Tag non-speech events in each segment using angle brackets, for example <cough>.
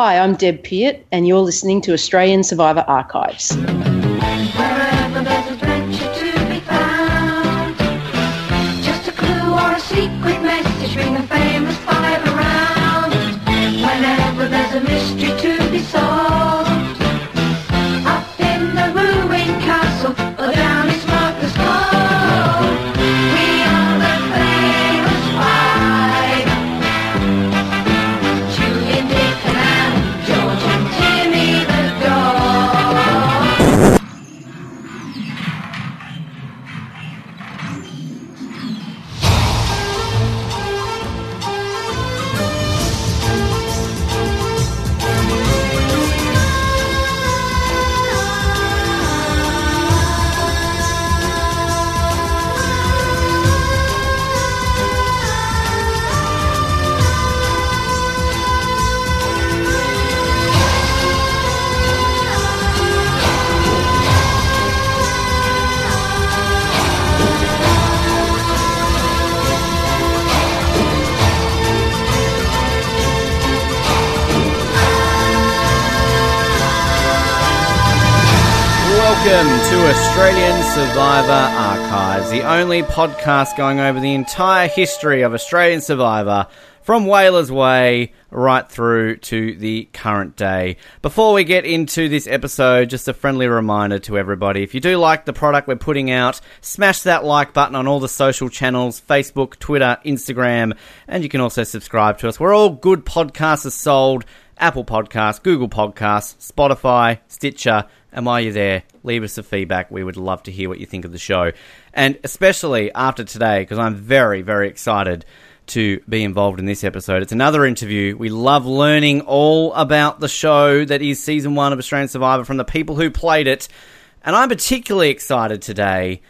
Hi, I'm Deb Peart, and you're listening to Australian Survivor Archives. Only podcast going over the entire history of Australian Survivor from Whalers Way right through to the current day. Before we get into this episode, just a friendly reminder to everybody if you do like the product we're putting out, smash that like button on all the social channels Facebook, Twitter, Instagram, and you can also subscribe to us. We're all good podcasts sold. Apple Podcasts, Google Podcasts, Spotify, Stitcher, and while you're there, leave us a feedback. We would love to hear what you think of the show. And especially after today, because I'm very, very excited to be involved in this episode. It's another interview. We love learning all about the show that is season one of Australian Survivor from the people who played it. And I'm particularly excited today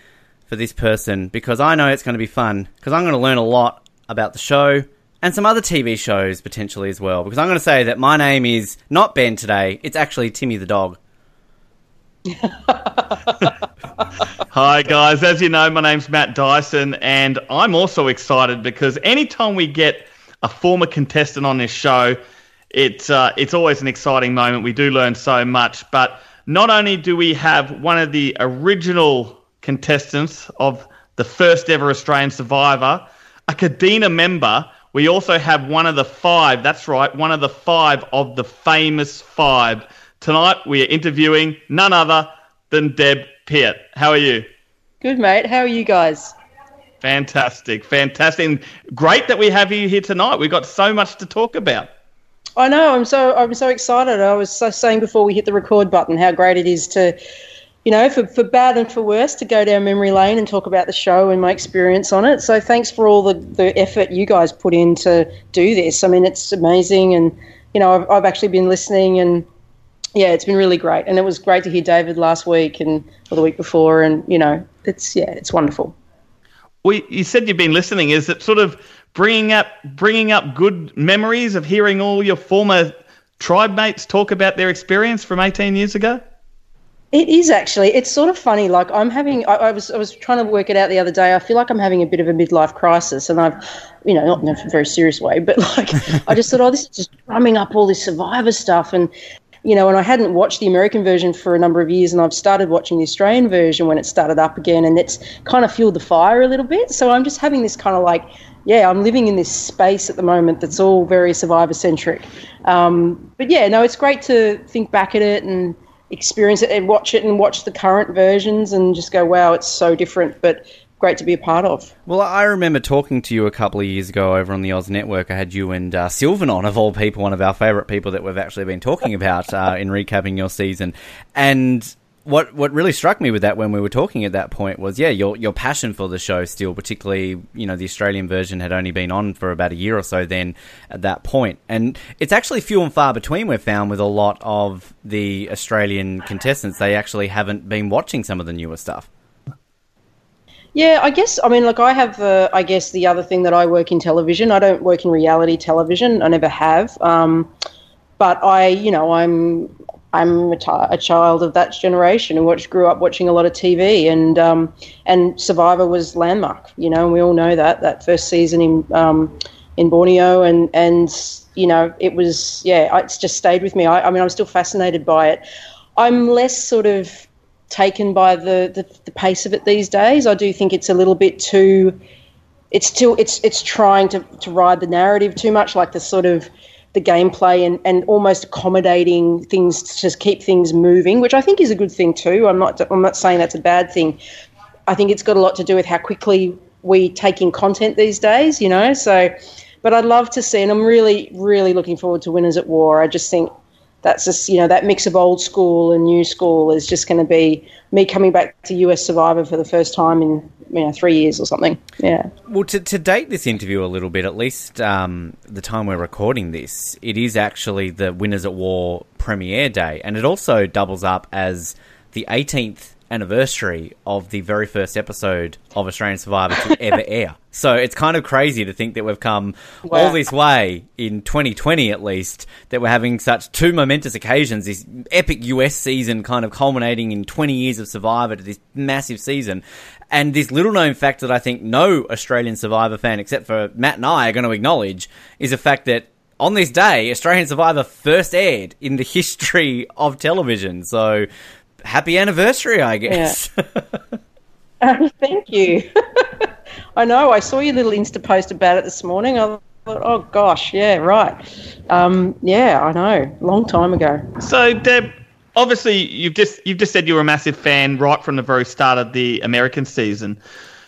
for this person because I know it's going to be fun because I'm going to learn a lot about the show and some other TV shows potentially as well. Because I'm going to say that my name is not Ben today, it's actually Timmy the dog. <laughs> Hi, guys. As you know, my name's Matt Dyson, and I'm also excited because anytime we get a former contestant on this show, it's, uh, it's always an exciting moment. We do learn so much. But not only do we have one of the original contestants of the first ever Australian Survivor, a Kadena member, we also have one of the five, that's right, one of the five of the famous five. Tonight we are interviewing none other than Deb Peart. How are you? Good, mate. How are you guys? Fantastic, fantastic. And great that we have you here tonight. We've got so much to talk about. I know. I'm so I'm so excited. I was so saying before we hit the record button how great it is to, you know, for, for bad and for worse, to go down memory lane and talk about the show and my experience on it. So thanks for all the, the effort you guys put in to do this. I mean, it's amazing, and you know, I've, I've actually been listening and. Yeah, it's been really great, and it was great to hear David last week and or the week before, and you know, it's yeah, it's wonderful. Well, you said you've been listening. Is it sort of bringing up bringing up good memories of hearing all your former tribe mates talk about their experience from 18 years ago? It is actually. It's sort of funny. Like I'm having. I, I was. I was trying to work it out the other day. I feel like I'm having a bit of a midlife crisis, and I've, you know, not in a very serious way, but like <laughs> I just thought, oh, this is just drumming up all this Survivor stuff, and you know, and I hadn't watched the American version for a number of years, and I've started watching the Australian version when it started up again, and it's kind of fueled the fire a little bit. So I'm just having this kind of like, yeah, I'm living in this space at the moment that's all very Survivor centric. Um, but yeah, no, it's great to think back at it and experience it and watch it and watch the current versions and just go, wow, it's so different, but great to be a part of. Well, I remember talking to you a couple of years ago over on the Oz Network. I had you and uh, Sylvan on, of all people, one of our favourite people that we've actually been talking about uh, <laughs> in recapping your season. And what what really struck me with that when we were talking at that point was, yeah, your your passion for the show still, particularly, you know, the Australian version had only been on for about a year or so then at that point. And it's actually few and far between we've found with a lot of the Australian contestants. They actually haven't been watching some of the newer stuff. Yeah, I guess. I mean, look, I have. Uh, I guess the other thing that I work in television. I don't work in reality television. I never have. Um, but I, you know, I'm I'm a, t- a child of that generation who watched, grew up watching a lot of TV, and um, and Survivor was landmark. You know, and we all know that that first season in um, in Borneo, and and you know it was yeah, it's just stayed with me. I, I mean, I'm still fascinated by it. I'm less sort of taken by the, the the pace of it these days. I do think it's a little bit too. It's still it's it's trying to to ride the narrative too much, like the sort of the gameplay and, and almost accommodating things to just keep things moving, which I think is a good thing too. I'm not I'm not saying that's a bad thing. I think it's got a lot to do with how quickly we take in content these days, you know. So, but I'd love to see, and I'm really really looking forward to Winners at War. I just think that's just you know that mix of old school and new school is just going to be me coming back to US Survivor for the first time in you know three years or something. Yeah. Well, to, to date this interview a little bit, at least um, the time we're recording this, it is actually the Winners at War premiere day, and it also doubles up as the 18th anniversary of the very first episode of Australian Survivor to <laughs> ever air. So it's kind of crazy to think that we've come Wow. all this way in 2020 at least, that we're having such two momentous occasions, this epic US season kind of culminating in 20 years of Survivor to this massive season. And this little known fact that I think no Australian Survivor fan, except for Matt and I, are going to acknowledge is the fact that on this day, Australian Survivor first aired in the <laughs> history of television. So happy anniversary, I guess. <laughs> Thank you. <laughs> I know. I saw your little Insta post about it this morning. I thought, oh gosh, yeah, right. Um, yeah, I know. Long time ago. So, Deb, obviously you've just you've just said you were a massive fan right from the very start of the American season.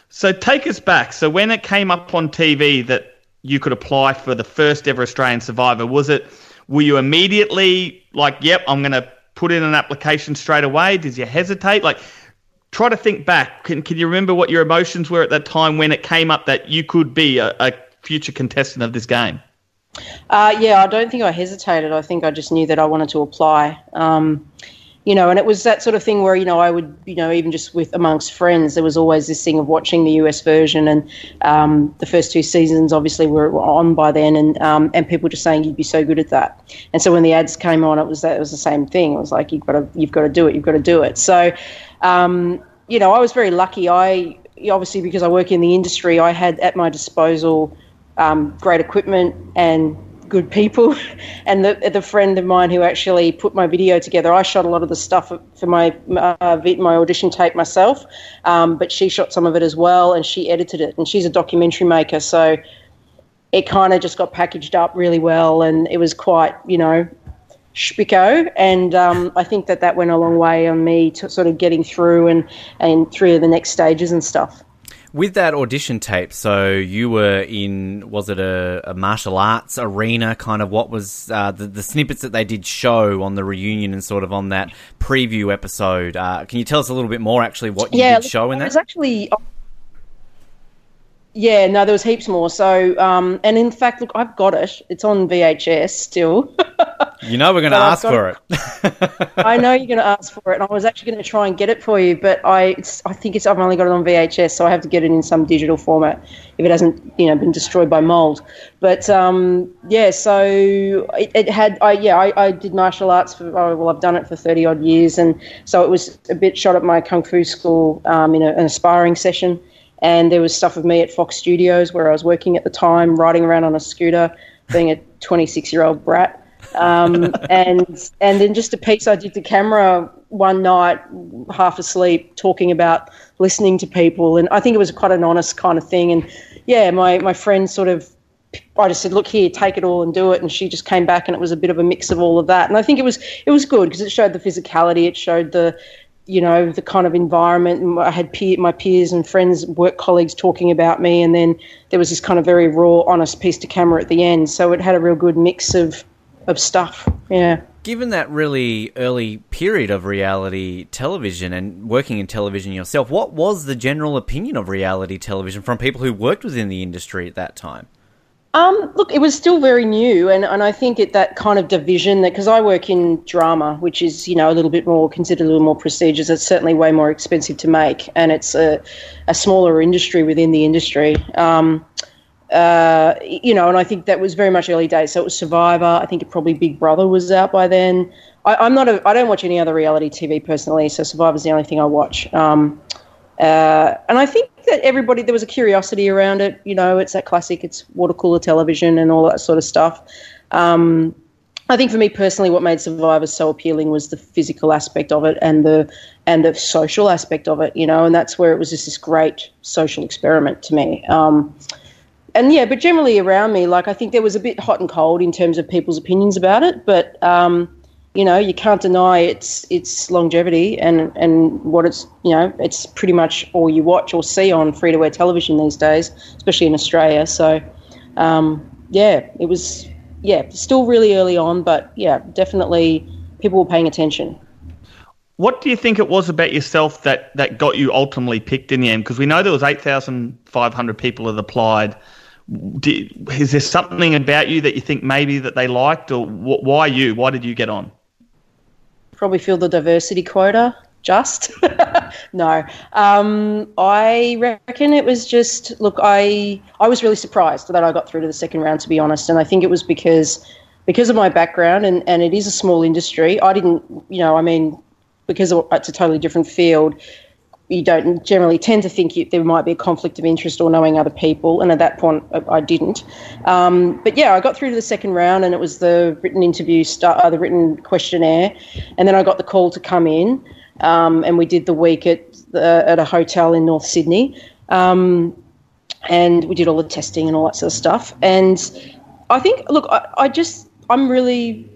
So take us back. So when it came up on TV that you could apply for the first ever Australian Survivor, was it were you immediately like, "Yep, I'm going to put in an application straight away"? Did you hesitate? Like try to think back. Can can you remember what your emotions were at that time when it came up that you could be a, a future contestant of this game? Uh, yeah, I don't think I hesitated. I think I just knew that I wanted to apply. Um, you know, and it was that sort of thing where you know I would, you know, even just with amongst friends, there was always this thing of watching the US version, and um, the first two seasons obviously were, on by then, and um, and people just saying you'd be so good at that. And so when the ads came on, it was that it was the same thing. It was like you've got to you've got to do it, you've got to do it. So, um, you know, I was very lucky. I obviously because I work in the industry, I had at my disposal um, great equipment and good people. <laughs> And the the friend of mine who actually put my video together, I shot a lot of the stuff for my uh, my audition tape myself, um, but she shot some of it as well, and she edited it. And she's a documentary maker, so it kind of just got packaged up really well, and it was quite you know spicco and um, I think that that went a long way on me to sort of getting through and and through the next stages and stuff. With that audition tape, so you were in, was it a, a martial arts arena? Kind of what was uh, the, the snippets that they did show on the reunion and sort of on that preview episode? Uh, can you tell us a little bit more actually what you yeah, did show in it was that? actually. Yeah, no, there was heaps more. So, um, and in fact, look, I've got it. It's on VHS still. <laughs> You know we're going to ask for it. <laughs> I know you're going to ask for it, and I was actually going to try and get it for you, but I, it's, I think it's I've only got it on VHS, so I have to get it in some digital format if it hasn't, you know, been destroyed by mold. But um, yeah, so it, it had, I yeah, I, I did martial arts for oh, well, I've done it for thirty odd years, and so it was a bit shot at my kung fu school um, in a, an aspiring session, and there was stuff of me at Fox Studios where I was working at the time, riding around on a scooter, being a 26 year old brat um, and and then just a piece I did to camera one night, half asleep, talking about listening to people, and I think it was quite an honest kind of thing. And yeah, my my friend sort of, I just said, look here, take it all and do it, and she just came back, and it was a bit of a mix of all of that. And I think it was it was good because it showed the physicality, it showed the you know the kind of environment. I had peer, my peers and friends work colleagues talking about me. And then there was this kind of very raw honest piece to camera at the end. So it had a real good mix of of stuff yeah Given that really early period of reality television and working in television yourself, what was the general opinion of reality television from people who worked within the industry at that time? Um, look, it was still very new, and, and I think it, that kind of division that because I work in drama, which is you know a little bit more considered a little more prestigious. It's certainly way more expensive to make, and it's a, a smaller industry within the industry. Um, uh, you know, and I think that was very much early days. So it was Survivor. I think it probably Big Brother was out by then. I, I'm not a. I don't watch any other reality TV personally. So Survivor's the only thing I watch. Um, Uh, and I think that everybody there was a curiosity around it. You know, it's that classic. It's water cooler television and all that sort of stuff. Um, I think for me personally, what made Survivor so appealing was the physical aspect of it and the and the social aspect of it. You know, and that's where it was just this great social experiment to me. Um, and yeah, but generally around me, like I think there was a bit hot and cold in terms of people's opinions about it. But um, you know, you can't deny its its longevity and and what it's you know it's pretty much all you watch or see on free to air television these days, especially in Australia. So um, yeah, it was yeah still really early on, but yeah, definitely people were paying attention. What do you think it was about yourself that, that got you ultimately picked in the end? Because we know there was 8,500 people that applied. Is there something about you that you think maybe that they liked, or wh- why you? Why did you get on? probably feel the diversity quota just <laughs> no um, i reckon it was just look i i was really surprised that i got through to the second round to be honest and i think it was because because of my background and and it is a small industry i didn't you know i mean because it's a totally different field you don't generally tend to think you, there might be a conflict of interest or knowing other people. And at that point, I didn't. Um, but yeah, I got through to the second round, and it was the written interview, start, uh, the written questionnaire, and then I got the call to come in, um, and we did the week at the, at a hotel in North Sydney, um, and we did all the testing and all that sort of stuff. And I think, look, I, I just, I'm really,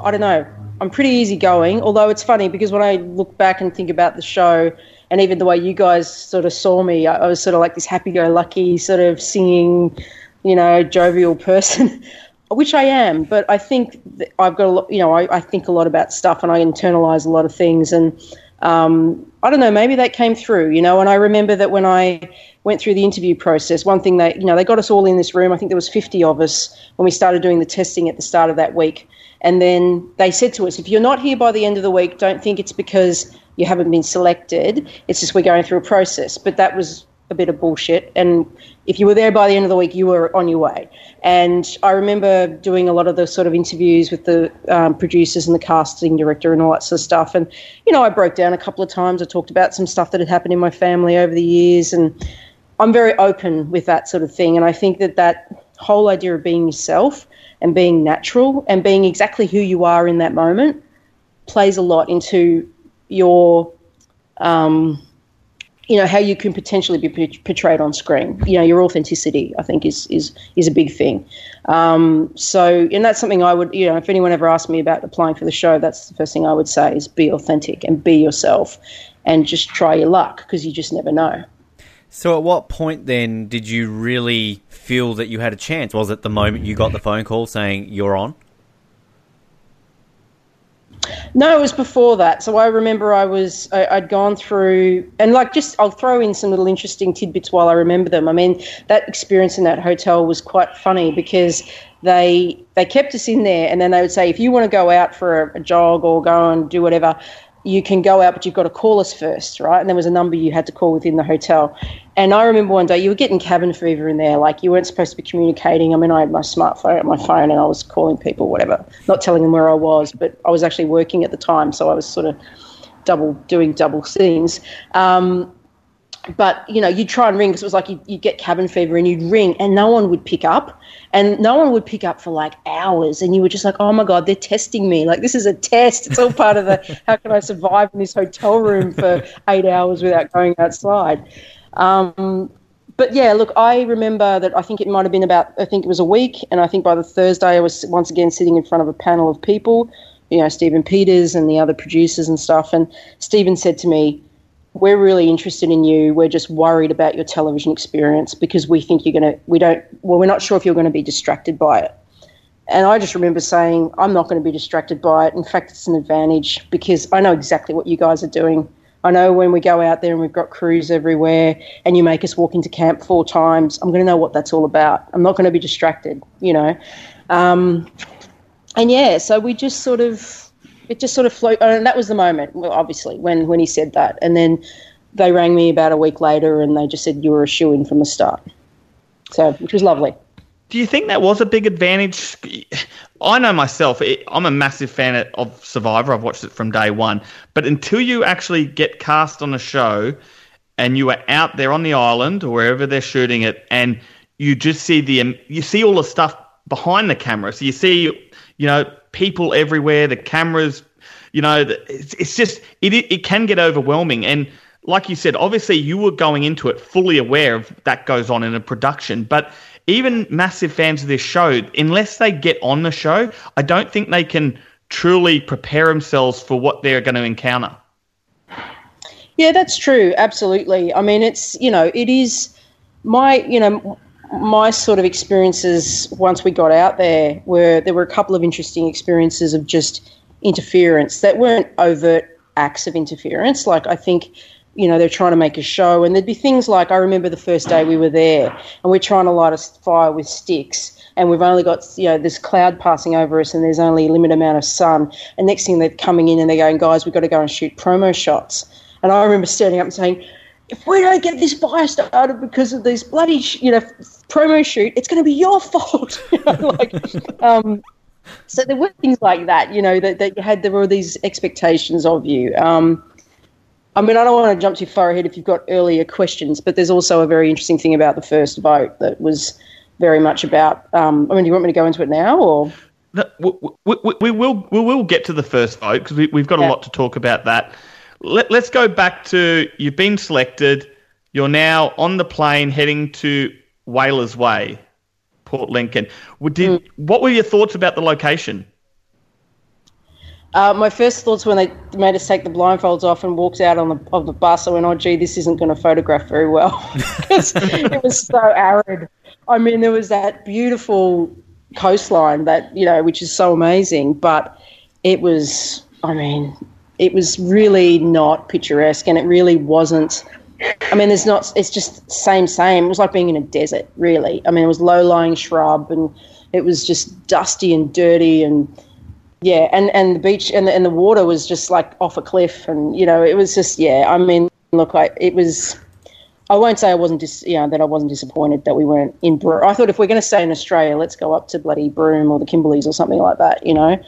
I don't know. I'm pretty easygoing, although it's funny because when I look back and think about the show, and even the way you guys sort of saw me, I, I was sort of like this happy-go-lucky, sort of singing, you know, jovial <laughs> person, which I am. But I think I've got a lot, you know, I, I think a lot about stuff, and I internalize a lot of things, and um, I don't know, maybe that came through, you know. And I remember that when I went through the interview process, one thing that you know they got us all in this room. I think there was 50 of us when we started doing the testing at the start of that week. And then they said to us, if you're not here by the end of the week, don't think it's because you haven't been selected. It's just we're going through a process. But that was a bit of bullshit. And if you were there by the end of the week, you were on your way. And I remember doing a lot of the sort of interviews with the um, producers and the casting director and all that sort of stuff. And, you know, I broke down a couple of times. I talked about some stuff that had happened in my family over the years. And I'm very open with that sort of thing. And I think that that whole idea of being yourself and being natural and being exactly who you are in that moment plays a lot into your um, you know how you can potentially be portrayed on screen. You know your authenticity, I think, is is is a big thing. Um, so, and that's something I would, you know, if anyone ever asked me about applying for the show, that's the first thing I would say is be authentic and be yourself, and just try your luck because you just never know. So, at what point then did you really feel that you had a chance? Was it the moment you got the phone call saying you're on? No, it was before that. So I remember I was I, had gone through and like just I'll throw in some little interesting tidbits while I remember them. I mean that experience in that hotel was quite funny because they they kept us in there and then they would say if you want to go out for a, a jog or go and do whatever, you can go out, but you've got to call us first, right? And there was a number you had to call within the hotel. And I remember one day you were getting cabin fever in there, like you weren't supposed to be communicating. I mean, I had my smartphone, at my phone, and I was calling people, whatever, not telling them where I was, but I was actually working at the time, so I was sort of double doing double things. Um, but you know, you'd try and ring because it was like you'd, you'd, get cabin fever and you'd ring and no one would pick up, and no one would pick up for like hours, and you were just like, oh my god, they're testing me. Like this is a test. It's all part of the <laughs> how can I survive in this hotel room for eight hours without going outside. Um, but yeah, look, I remember that I think it might have been about I think it was a week, and I think by the Thursday I was once again sitting in front of a panel of people, you know, Stephen Peters and the other producers and stuff, and Stephen said to me we're really interested in you. We're just worried about your television experience because we think you're going to, we don't, well, we're not sure if you're going to be distracted by it. And I just remember saying, I'm not going to be distracted by it. In fact, it's an advantage because I know exactly what you guys are doing. I know when we go out there and we've got crews everywhere and you make us walk into camp four times, I'm going to know what that's all about. I'm not going to be distracted, you know. Um, and yeah, so we just sort of it just sort of floated. And that was the moment, obviously, when, when he said that. And then they rang me about a week later and they just said, you were a shoe in from the start. So, which was lovely. Do you think that was a big advantage? I know myself, I'm a massive fan of Survivor. I've watched it from day one. But until you actually get cast on a show, and you are out there on the island or wherever they're shooting it, and you just see the you see all the stuff behind the camera. So you see, you know, people everywhere, the cameras, you know, it's, it's just it it can get overwhelming and. Like you said, obviously you were going into it fully aware of that goes on in a production, but even massive fans of this show, unless they get on the show, I don't think they can truly prepare themselves for what they're going to encounter. Yeah, that's true. Absolutely. I mean, it's you know, it is my you know my sort of experiences once we got out there were there were a couple of interesting experiences of just interference that weren't overt acts of interference. Like I think. You know, they're trying to make a show, and there'd be things like I remember the first day we were there, and we're trying to light a fire with sticks, and we've only got you know this cloud passing over us, and there's only a limited amount of sun. And next thing they're coming in and they're going, guys, we've got to go and shoot promo shots. And I remember standing up and saying, if we don't get this fire started because of these bloody, you know, promo shoot, it's going to be your fault. <laughs> You know, like, um, so there were things like that, you know, that, that you had, there were these expectations of you. Um, I mean, I don't want to jump too far ahead if you've got earlier questions, but there's also a very interesting thing about the first vote that was very much about. Um, I mean, do you want me to go into it now, or No, we, we, we- will we will get to the first vote because we, we've got a lot to talk about that. Let, let's go back to you've been selected. You're now on the plane heading to Whalers Way, Port Lincoln. Did, What were your thoughts about the location? Uh, my first thoughts when they made us take the blindfolds off and walked out on the of the bus, I went, "Oh, gee, this isn't going to photograph very well," <laughs> because it was so arid. I mean, there was that beautiful coastline that you know, which is so amazing, but it was, I mean, it was really not picturesque, and it really wasn't. I mean, there's not. It's just same, same. It was like being in a desert, really. I mean, it was low-lying shrub, and it was just dusty and dirty, and yeah, and, and the beach and the, and the water was just like off a cliff, and you know, it was just yeah. I mean, look, I it was. I won't say I wasn't dis, you know, that I wasn't disappointed that we weren't in Broome. I thought if we're going to stay in Australia, let's go up to bloody Broome or the Kimberleys or something like that, you know.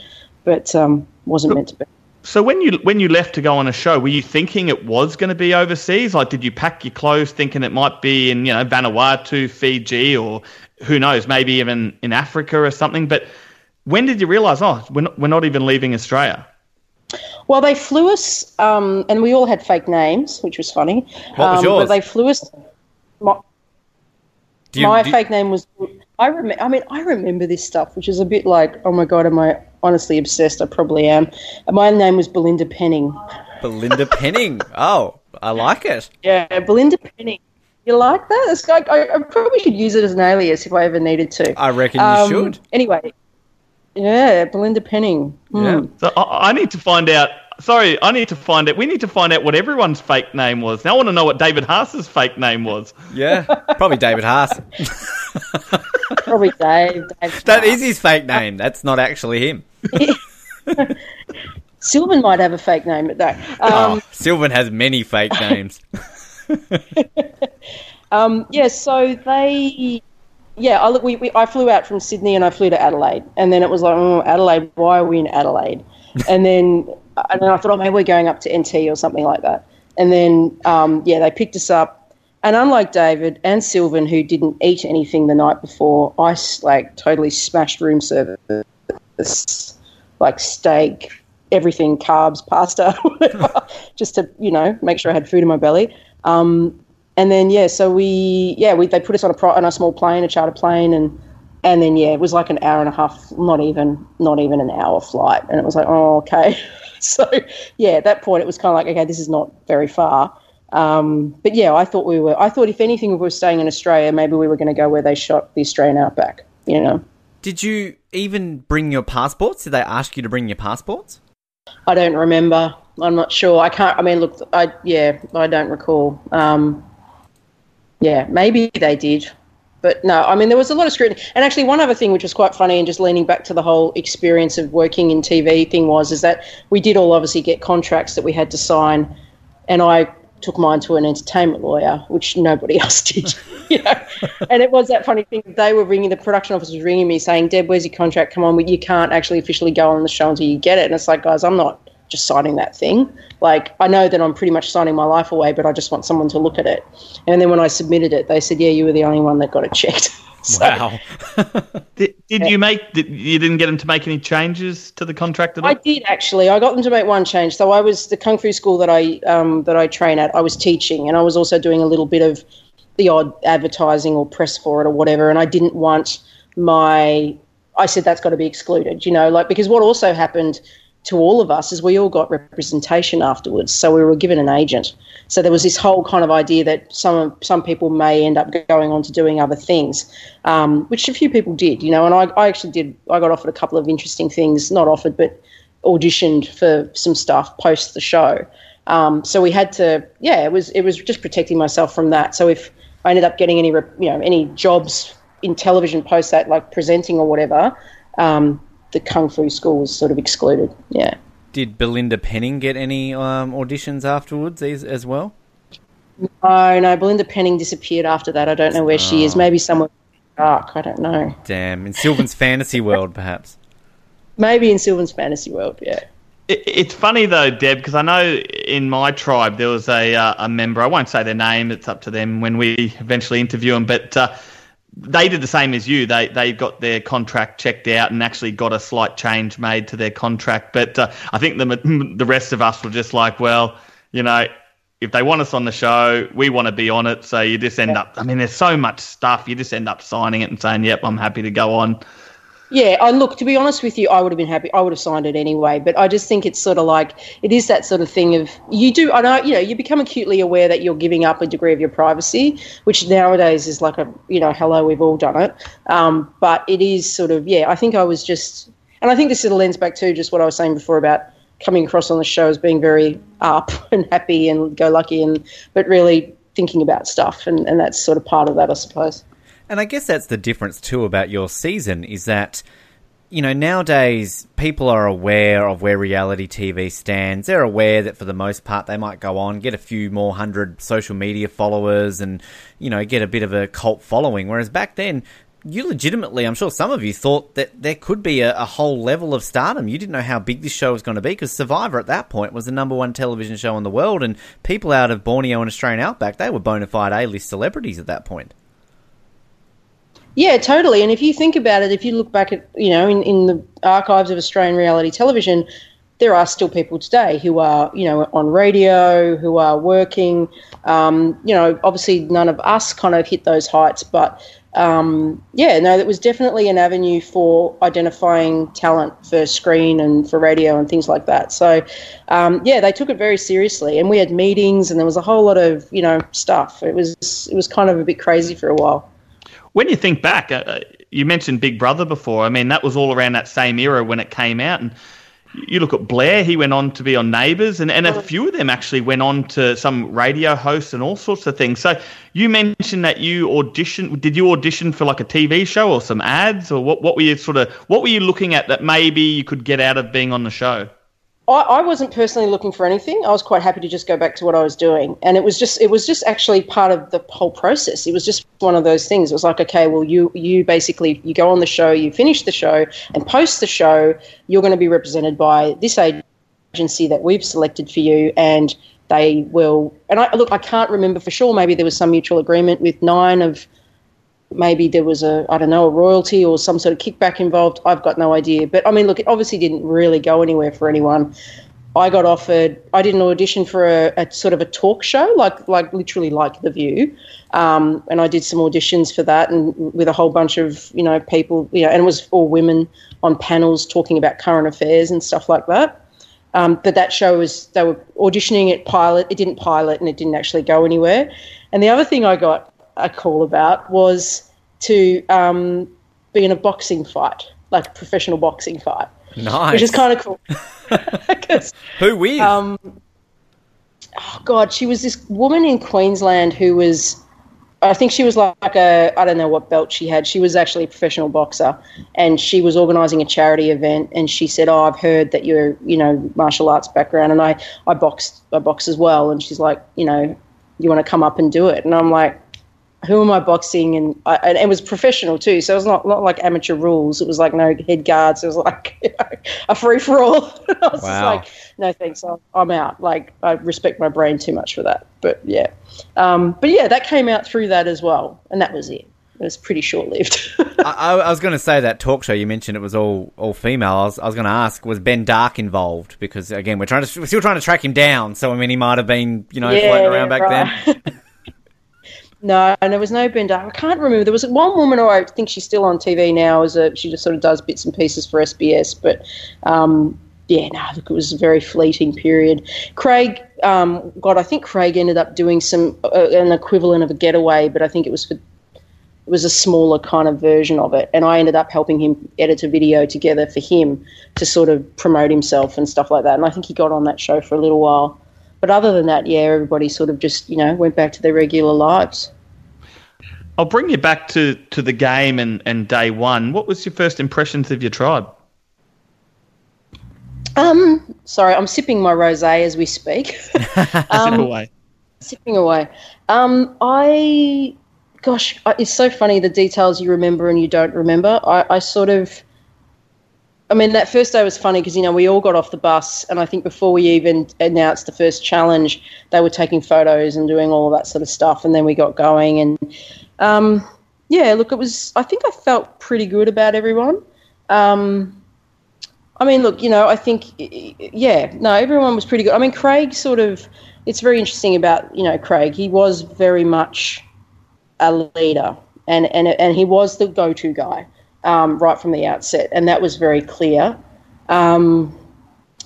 But um, wasn't meant to be. So when you when you left to go on a show, were you thinking it was going to be overseas? Like, did you pack your clothes thinking it might be in you know Vanuatu, Fiji, or who knows, maybe even in Africa or something? But when did you realise? Oh, we're not, we're not even leaving Australia. Well, they flew us, um, and we all had fake names, which was funny. What was um, yours? But they flew us. My, you, my do- fake name was. I rem- I mean, I remember this stuff, which is a bit like, oh my god, am I honestly obsessed? I probably am. My name was Belinda Penning. Belinda Penning. Oh, I like it. Yeah, Belinda Penning. You like that? It's like, I, I probably should use it as an alias if I ever needed to. I reckon you Um, should. Anyway, yeah, Belinda Penning. Hmm. Yeah. So I, I need to find out. Sorry, I need to find out. We need to find out what everyone's fake name was. Now I want to know what David Haas's fake name was. Yeah, probably David Haas. Probably Dave. Dave <laughs> That is his fake name. That's not actually him. <laughs> Sylvan might have a fake name at that. Um, oh, Sylvan has many fake <laughs> names. Um, yeah, so they, yeah, I, look, we, we, I flew out from Sydney and I flew to Adelaide, and then it was like, oh, Adelaide, why are we in Adelaide? And then, and then I thought, oh, maybe we're going up to NT or something like that. And then, um, yeah, they picked us up, and unlike David and Sylvan, who didn't eat anything the night before, I like totally smashed room service, like steak, everything, carbs, pasta, <laughs> whatever, just to you know make sure I had food in my belly. Um, and then yeah, so we yeah we they put us on a pro, on a small plane, a charter plane, and and then yeah, it was like an hour and a half, not even not even an hour flight, and it was like oh okay, <laughs> <laughs> so yeah, at that point it was kind of like okay, this is not very far. Um, but yeah, I thought we were. I thought if anything, we were staying in Australia, maybe we were going to go where they shot the Australian Outback. You know, Did you even bring your passports? Did they ask you to bring your passports? I don't remember. I'm not sure. I can't. I mean, look, I yeah, I don't recall. Um, yeah, maybe they did, but no. I mean, there was a lot of scrutiny. And actually, one other thing which was quite funny, and just leaning back to the whole experience of working in TV thing was, is that we did all obviously get contracts that we had to sign, and I took mine to an entertainment lawyer, which nobody <laughs> else did. <laughs> you know, and it was that funny thing. They were ringing the production office was ringing me saying, "Deb, where's your contract? Come on, you can't actually officially go on the show until you get it." And it's like, guys, I'm not. Just signing that thing. Like I know that I'm pretty much signing my life away, but I just want someone to look at it. And then when I submitted it, they said, "Yeah, you were the only one that got it checked." <laughs> So- Wow. <laughs> Did, did you make? Did, you didn't get them to make any changes to the contract at all? I did actually. I got them to make one change. So I was the kung fu school that I um, that I train at. I was teaching, and I was also doing a little bit of the odd advertising or press for it or whatever. And I didn't want my. I said that's got to be excluded. You know, like because what also happened to all of us is we all got representation afterwards. So we were given an agent. So there was this whole kind of idea that some some people may end up going on to doing other things, um, which a few people did. You know, and I, I actually did. I got offered a couple of interesting things, not offered, but auditioned for some stuff post the show. Um, so we had to, yeah, it was it was just protecting myself from that. So if I ended up getting any, you know, any jobs in television post that, like presenting or whatever, um, the kung fu school was sort of excluded. Yeah. Did Belinda Penning get any um, auditions afterwards as, as well? Oh no, Belinda Penning disappeared after that. I don't know where she is. Maybe somewhere dark. I don't know. Damn. In Sylvan's fantasy world, perhaps. Maybe in Sylvan's fantasy world. Yeah. It, it's funny though, Deb, because I know in my tribe there was a uh, a member. I won't say their name; it's up to them when we eventually interview them. But uh, they did the same as you. They they got their contract checked out and actually got a slight change made to their contract. But uh, I think the the rest of us were just like, well, you know. If they want us on the show, we want to be on it. So you just end up. I mean, there's so much stuff. You just end up signing it and saying, "Yep, I'm happy to go on." Yeah, I look to be honest with you, I would have been happy. I would have signed it anyway. But I just think it's sort of like it is that sort of thing of you do. I know you know you become acutely aware that you're giving up a degree of your privacy, which nowadays is like a you know hello, we've all done it. Um, but it is sort of yeah. I think I was just, and I think this sort of lends back to just what I was saying before about coming across on the show as being very up <laughs> and happy and go lucky, and but really thinking about stuff, and, and that's sort of part of that, I suppose. And I guess that's the difference too about your season is that you know nowadays people are aware of where reality TV stands. They're aware that for the most part they might go on get a few more hundred social media followers and you know get a bit of a cult following. Whereas back then you legitimately, I'm sure some of you thought that there could be a, a whole level of stardom. You didn't know how big this show was going to be because Survivor at that point was the number one television show in the world, and people out of Borneo and Australian outback they were bona fide A-list celebrities at that point. Yeah, totally. And if you think about it, if you look back at, you know, in, in the archives of Australian reality television, there are still people today who are, you know, on radio, who are working. Um, you know, obviously none of us kind of hit those heights, but um, yeah, no, that was definitely an avenue for identifying talent for screen and for radio and things like that. So, um, yeah, they took it very seriously, and we had meetings, and there was a whole lot of you know stuff. It was it was kind of a bit crazy for a while. When you think back, uh, you mentioned Big Brother before. I mean, that was all around that same era when it came out. And you look at Blair, he went on to be on Neighbours, and, and a few of them actually went on to some radio hosts and all sorts of things. So you mentioned that you auditioned. Did you audition for like a TV show or some ads, or what? What were you sort of? What were you looking at that maybe you could get out of being on the show? I, I wasn't personally looking for anything. I was quite happy to just go back to what I was doing, and it was just it was just actually part of the whole process. It was just one of those things. It was like, okay, well, you you basically you go on the show, you finish the show, and post the show, you're going to be represented by this agency that we've selected for you, and they will. And I look, I can't remember for sure. Maybe there was some mutual agreement with Nine of maybe there was a I don't know a royalty or some sort of kickback involved. I've got no idea. But I mean, look, it obviously didn't really go anywhere for anyone. I got offered. I did an audition for a, a sort of a talk show, like like literally like The View, um, and I did some auditions for that, and with a whole bunch of you know people, you know, and it was all women on panels talking about current affairs and stuff like that. Um, but that show was they were auditioning it pilot. It didn't pilot, and it didn't actually go anywhere. And the other thing I got a call about was to um, be in a boxing fight, like a professional boxing fight, Nice. which is kind of cool. <laughs> Who with? um, oh God, she was this woman in Queensland who was, I think she was like a, I don't know what belt she had. She was actually a professional boxer, and she was organising a charity event. And she said, "Oh, I've heard that you're, you know, martial arts background, and I, I boxed, I box as well." And she's like, "You know, you want to come up and do it?" And I'm like, who am I boxing? And, I, and it was professional too, so it was not not like amateur rules. It was like no head guards. It was like you <laughs> know, a free for all. <laughs> I was just Wow. like, no thanks, I'm- out. Like I respect my brain too much for that. But yeah, um, but yeah, that came out through that as well, and that was it. It was pretty short lived. <laughs> I, I was going to say that talk show you mentioned it was all all female. I was, I was going to ask was Ben Dark involved because again we're trying to we're still trying to track him down. So I mean he might have been you know floating around back then. then. No, and there was no Ben Dark. I can't remember. There was one woman, or I think she's still on TV now. As a she just sort of does bits and pieces for SBS, but um, yeah, no, look, it was a very fleeting period. Craig, um, God, I think Craig ended up doing some uh, an equivalent of a getaway, but I think it was for it was a smaller kind of version of it, and I ended up helping him edit a video together for him to sort of promote himself and stuff like that. And I think he got on that show for a little while. But other than that, yeah, everybody sort of just you know went back to their regular lives. I'll bring you back to, to the game and, and day one. What was your first impressions of your tribe? Um, sorry, I'm sipping my rosé as we speak. <laughs> Sip Um, away. sipping away. Um, I, gosh, it's so funny the details you remember and you don't remember. I, I sort of, I mean, that first day was funny because you know we all got off the bus, and I think before we even announced the first challenge, they were taking photos and doing all that sort of stuff, and then we got going, and um, yeah, look, it was. I think I felt pretty good about everyone. Um, I mean, look, you know, I think, yeah, no, everyone was pretty good. I mean, Craig sort of, it's very interesting about, you know, Craig. He was very much a leader and, and, and he was the go to guy um, right from the outset. And that was very clear. Um,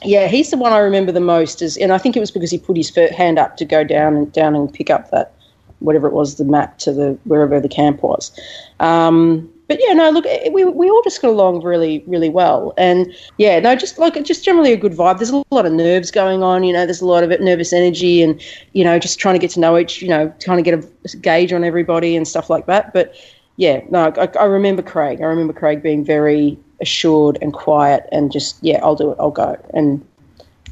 yeah, he's the one I remember the most, is, and I think it was because he put his hand up to go down and down and pick up that whatever it was, the map to the wherever the camp was. Um, but yeah, no, look, eh, we, we all just got along really, really well, and yeah, no, just like just generally a good vibe. There's a lot of nerves going on, you know. There's a lot of nervous energy, and you know, just trying to get to know each, you know, trying to get a gauge on everybody and stuff like that. But yeah, no, I, I remember Craig. I remember Craig being very assured and quiet, and just yeah, I'll do it, I'll go, and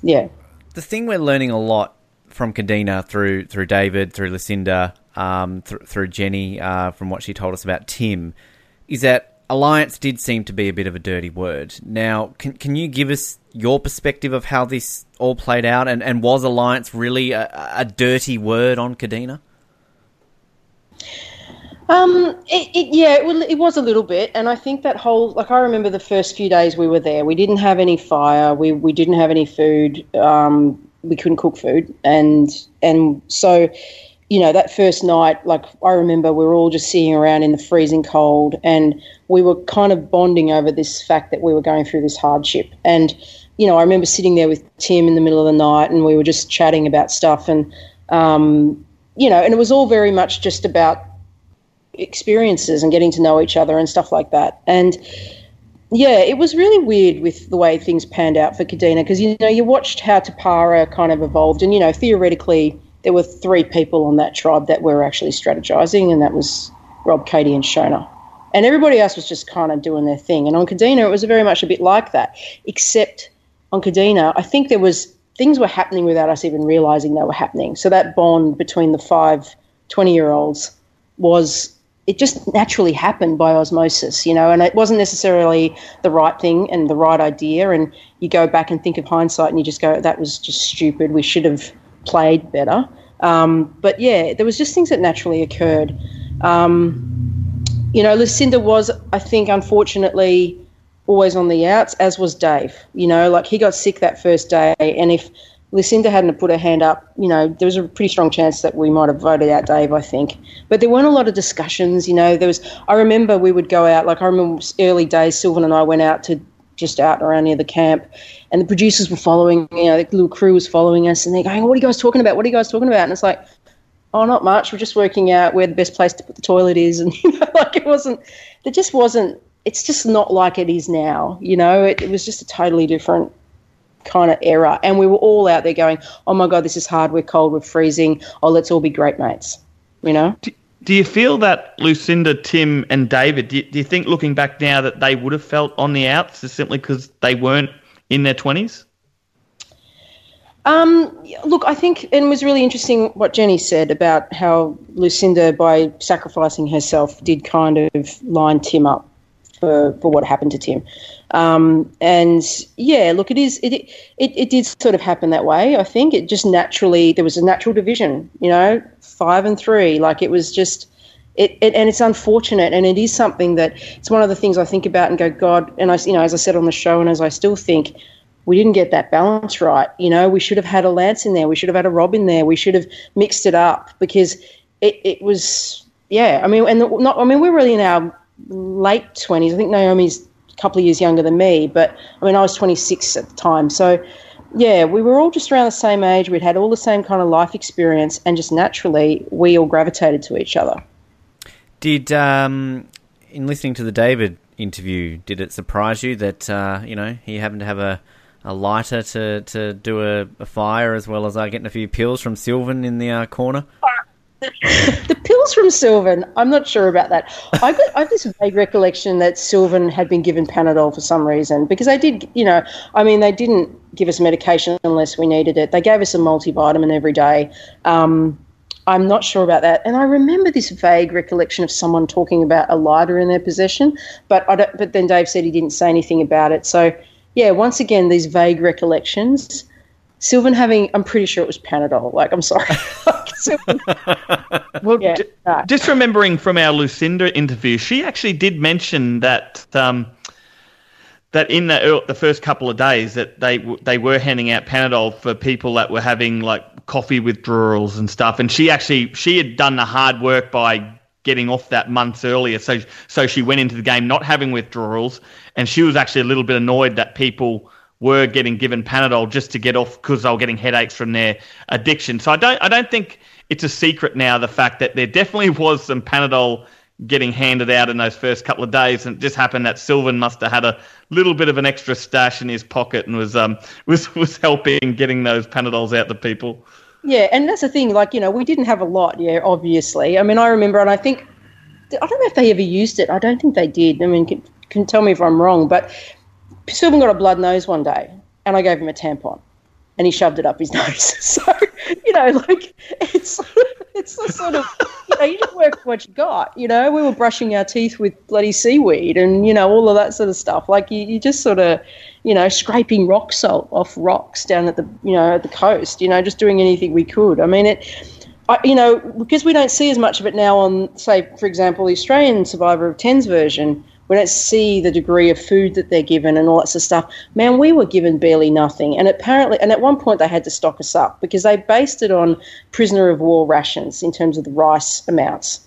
yeah, the thing we're learning a lot from Kadena through through David, through Lucinda, um, th- through Jenny, uh, from what she told us about Tim, is that alliance did seem to be a bit of a dirty word. Now, can can you give us your perspective of how this all played out, and, and was alliance really a, a dirty word on Kadena? Um, it, it, yeah, it, it was a little bit, and I think that whole like I remember the first few days we were there. We didn't have any fire. We we didn't have any food. Um, we couldn't cook food, and and so, you know, that first night, like I remember, we were all just sitting around in the freezing cold, and we were kind of bonding over this fact that we were going through this hardship. And you know, I remember sitting there with Tim in the middle of the night, and we were just chatting about stuff, and um, you know, and it was all very much just about experiences and getting to know each other and stuff like that. And yeah, it was really weird with the way things panned out for Kadena because you know you watched how Tapara kind of evolved, and you know theoretically there were three people on that tribe that were actually strategizing, and that was Rob, Katie, and Shona. And everybody else was just kind of doing their thing. And on Kadena, it was very much a bit like that, except on Kadena, I think there was things were happening without us even realizing they were happening. So that bond between the five 20 year olds was it just naturally happened by osmosis, you know, and it wasn't necessarily the right thing and the right idea. And you go back and think of hindsight and you just go, that was just stupid. We should have played better. Um, but yeah, there was just things that naturally occurred. Um, you know, Lucinda was, I think, unfortunately, always on the outs, as was Dave. You know, like he got sick that first day, and if Lucinda hadn't put her hand up, you know, there was a pretty strong chance that we might have voted out Dave, I think. But there weren't a lot of discussions, you know. There was, I remember we would go out, like I remember early days, Sylvan and I went out to just out around near the camp, and the producers were following, you know, the little crew was following us, and they're going, What are you guys talking about? What are you guys talking about? And it's like, Oh, not much. We're just working out where the best place to put the toilet is. <laughs> And, you know, like it wasn't, there just wasn't, it's just not like it is now, you know. It, it was just a totally different kind of era. And we were all out there going, oh my God, this is hard. We're cold. We're freezing. Oh, let's all be great mates, you know? Do, do you feel that Lucinda, Tim, and David, do you, do you think looking back now that they would have felt on the outs just simply because they weren't in their 20s? Um, look, I think and it was really interesting what Jenny said about how Lucinda, by sacrificing herself, did kind of line Tim up for, for what happened to Tim. Um, and yeah, look, it is it, it it did sort of happen that way. I think it just naturally there was a natural division. You know, five and three. Like it was just. It, it, and it's unfortunate, and it is something that it's one of the things I think about and go, God, and I, you know, as I said on the show, and as I still think, we didn't get that balance right. You know, we should have had a Lance in there. We should have had a Rob in there. We should have mixed it up because it, it was, yeah. I mean, and the, not, I mean, we're really in our late twenties. I think Naomi's a couple of years younger than me, but I mean, I was 26 at the time. So, yeah, we were all just around the same age. We'd had all the same kind of life experience, and just naturally, we all gravitated to each other. Did um, in listening to the David interview, did it surprise you that uh, you know he happened to have a, a lighter to, to do a, a fire as well as uh, getting a few pills from Sylvan in the uh, corner? The pills from Sylvan, I'm not sure about that. I, got, I have this vague recollection that Sylvan had been given Panadol for some reason because they did, you know, I mean, they didn't give us medication unless we needed it. They gave us a multivitamin every day. Um, I'm not sure about that. And I remember this vague recollection of someone talking about a lighter in their possession, but I don't, but then Dave said he didn't say anything about it. So, yeah, once again, these vague recollections. Sylvan having, I'm pretty sure it was Panadol. Like, I'm sorry. <laughs> <laughs> Well, Yeah, no. just remembering from our Lucinda interview, she actually did mention that um, that in the the first couple of days that they w- they were handing out Panadol for people that were having like coffee withdrawals and stuff, and she actually she had done the hard work by getting off that months earlier, so so she went into the game not having withdrawals, and she was actually a little bit annoyed that people were getting given Panadol just to get off because they were getting headaches from their addiction. So I don't I don't think it's a secret now the fact that there definitely <laughs> was some Panadol getting handed out in those first couple of days, and it just happened that Sylvan must have had a little bit of an extra stash in his pocket and was um <laughs> was was helping getting those Panadols out to people. Yeah, and that's the thing. Like, you know, we didn't have a lot. Yeah, obviously. I mean, I remember, and I think I don't know if they ever used it. I don't think they did. I mean, can, can tell me if I'm wrong, but Sylvan got a blood nose one day, and I gave him a tampon, and he shoved it up his <laughs> nose. <laughs> So, you know, like it's it's the sort of you know, you just work what you got. You know, we were brushing our teeth with bloody seaweed, and you know all of that sort of stuff. Like you, you just sort of, you know, scraping rock salt off rocks down at the you know at the coast. You know, just doing anything we could. I mean it. I, you know, because we don't see as much of it now on, say, for example, the Australian Survivor of Tens version, we don't see the degree of food that they're given and all that sort of stuff. Man, we were given barely nothing. And apparently, and at one point they had to stock us up because they based it on prisoner of war rations in terms of the rice amounts.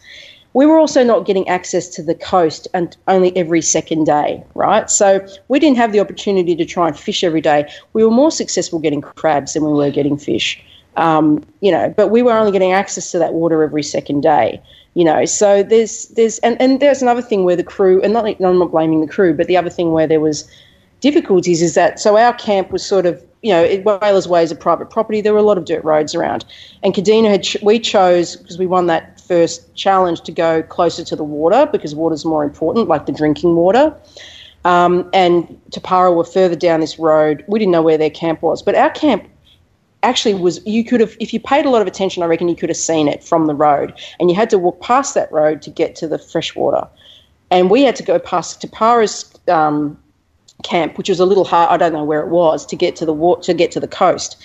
We were also not getting access to the coast and only every second day, right? So we didn't have the opportunity to try and fish every day. We were more successful getting crabs than we were getting fish um, you know, but we were only getting access to that water every second day, you know. So there's there's and, and there's another thing where the crew and not I'm not blaming the crew, but the other thing where there was difficulties is that so our camp was sort of you know it, Whalers Way is a private property. There were a lot of dirt roads around, and Kadena had ch- we chose because we won that first challenge to go closer to the water because water's more important, like the drinking water. Um, and Tapara were further down this road. We didn't know where their camp was, but our camp actually was you could have if you paid a lot of attention i reckon you could have seen it from the road. And you had to walk past that road to get to the freshwater and we had to go past Tapara's um, camp which was a little hard i don't know where it was to get to the wa- to get to the coast.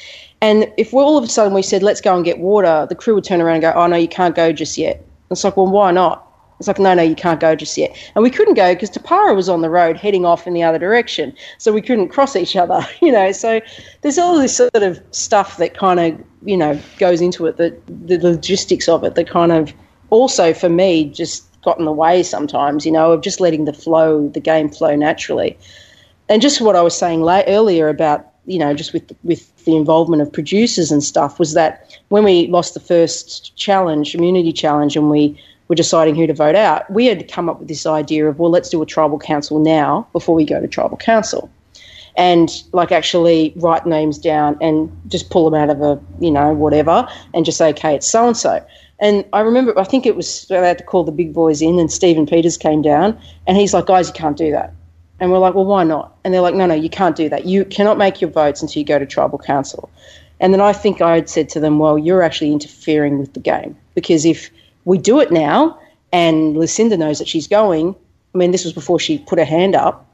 And if we all of a sudden we said let's go and get water the crew would turn around and go oh no you can't go just yet. It's like well why not it's like, no, no, you can't go just yet. And we couldn't go because Tapara was on the road heading off in the other direction. So we couldn't cross each other, <laughs> you know. So there's all this sort of stuff that kind of, you know, goes into it, that the logistics of it that kind of also for me just got in the way sometimes, you know, of just letting the flow, the game flow naturally. And just what I was saying earlier about, you know, just with with the involvement of producers and stuff was that when we lost the first challenge, immunity challenge, and we were deciding who to vote out, we had come up with this idea of, well, let's do a tribal council now before we go to tribal council. And like actually write names down and just pull them out of a, you know, whatever, and just say, okay, it's so and so. And I remember, I think it was, they had to call the big boys in, and Stephen Peters came down, and he's like, guys, you can't do that. And we're like, well, why not? And they're like, no, no, you can't do that. You cannot make your votes until you go to tribal council. And then I think I had said to them, well, you're actually interfering with the game because if we do it now and Lucinda knows that she's going, I mean, this was before she put her hand up,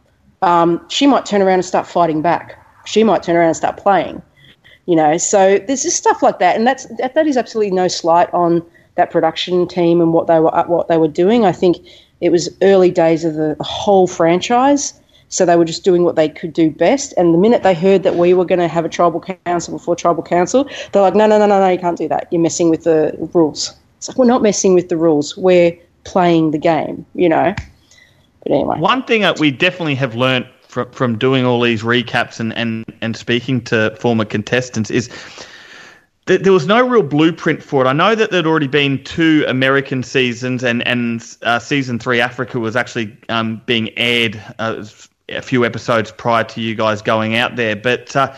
um, she might turn around and start fighting back. She might turn around and start playing. You know, so there's just stuff like that, and that's that, that is absolutely no slight on that production team and what they were what they were doing. I think it was early days of the whole franchise, so they were just doing what they could do best. And the minute they heard that we were going to have a tribal council before tribal council, they're like, no, no, no, no, no, you can't do that. You're messing with the rules. It's like we're not messing with the rules. We're playing the game. You know. But anyway, One thing that we definitely have learned from, from doing all these recaps and, and, and speaking to former contestants is that there was no real blueprint for it. I know that there'd already been two American seasons, and and uh, season three Africa was actually um, being aired uh, a few episodes prior to you guys going out there. But uh,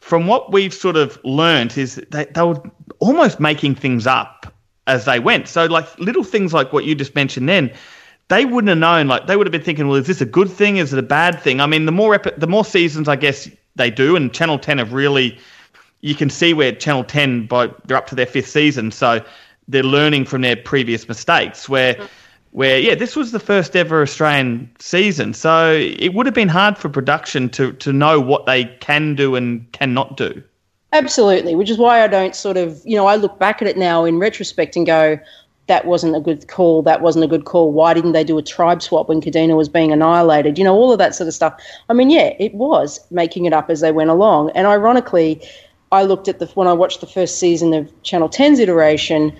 from what we've sort of learnt is they, they were almost making things up as they went. So like little things like what you just mentioned then they wouldn't have known. Like they would have been thinking, well, is this a good thing? Is it a bad thing? I mean, the more epi- the more seasons, I guess they do, and Channel Ten have really. You can see where Channel Ten, by they're up to their fifth season, so they're learning from their previous mistakes. Where, where yeah, this was the first ever Australian season, so it would have been hard for production to to know what they can do and cannot do. Absolutely, which is why I don't sort of, you know, I look back at it now in retrospect and go, that wasn't a good call. That wasn't a good call. Why didn't they do a tribe swap when Kadena was being annihilated? You know, all of that sort of stuff. I mean, yeah, it was making it up as they went along. And ironically, I looked at the when I watched the first season of Channel 10's iteration,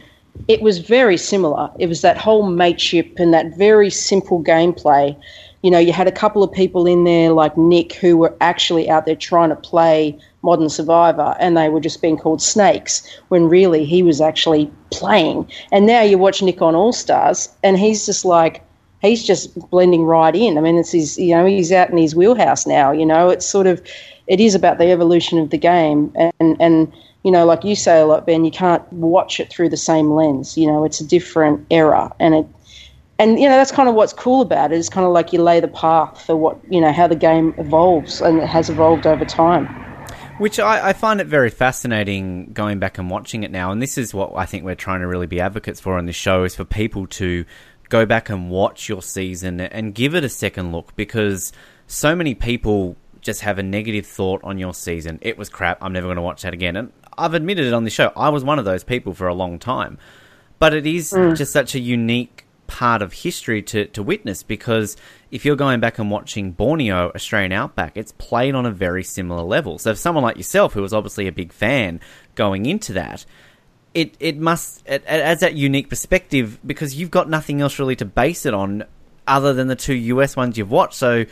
it was very similar. It was that whole mateship and that very simple gameplay. You know, you had a couple of people in there like Nick who were actually out there trying to play Modern Survivor and they were just being called snakes when really he was actually playing. And now you watch Nick on All Stars and he's just like, he's just blending right in. I mean, it's his, you know, he's out in his wheelhouse now, you know, it's sort of, it is about the evolution of the game. And, and, you know, like you say a lot, Ben, you can't watch it through the same lens. You know, it's a different era and it, and you know that's kind of what's cool about it is kind of like you lay the path for what you know how the game evolves and it has evolved over time Which I, I find it very fascinating going back and watching it now. And this is what I think we're trying to really be advocates for on this show is for people to go back and watch your season and give it a second look because so many people just have a negative thought on your season. It was crap. I'm never going to watch that again. And I've admitted it on the show. I was one of those people for a long time. But it is mm. just such a unique part of history to, to witness because if you're going back and watching Borneo Australian Outback, it's played on a very similar level. So if someone like yourself, who was obviously a big fan going into that, it, it must it, it adds that unique perspective because you've got nothing else really to base it on other than the two US ones you've watched. So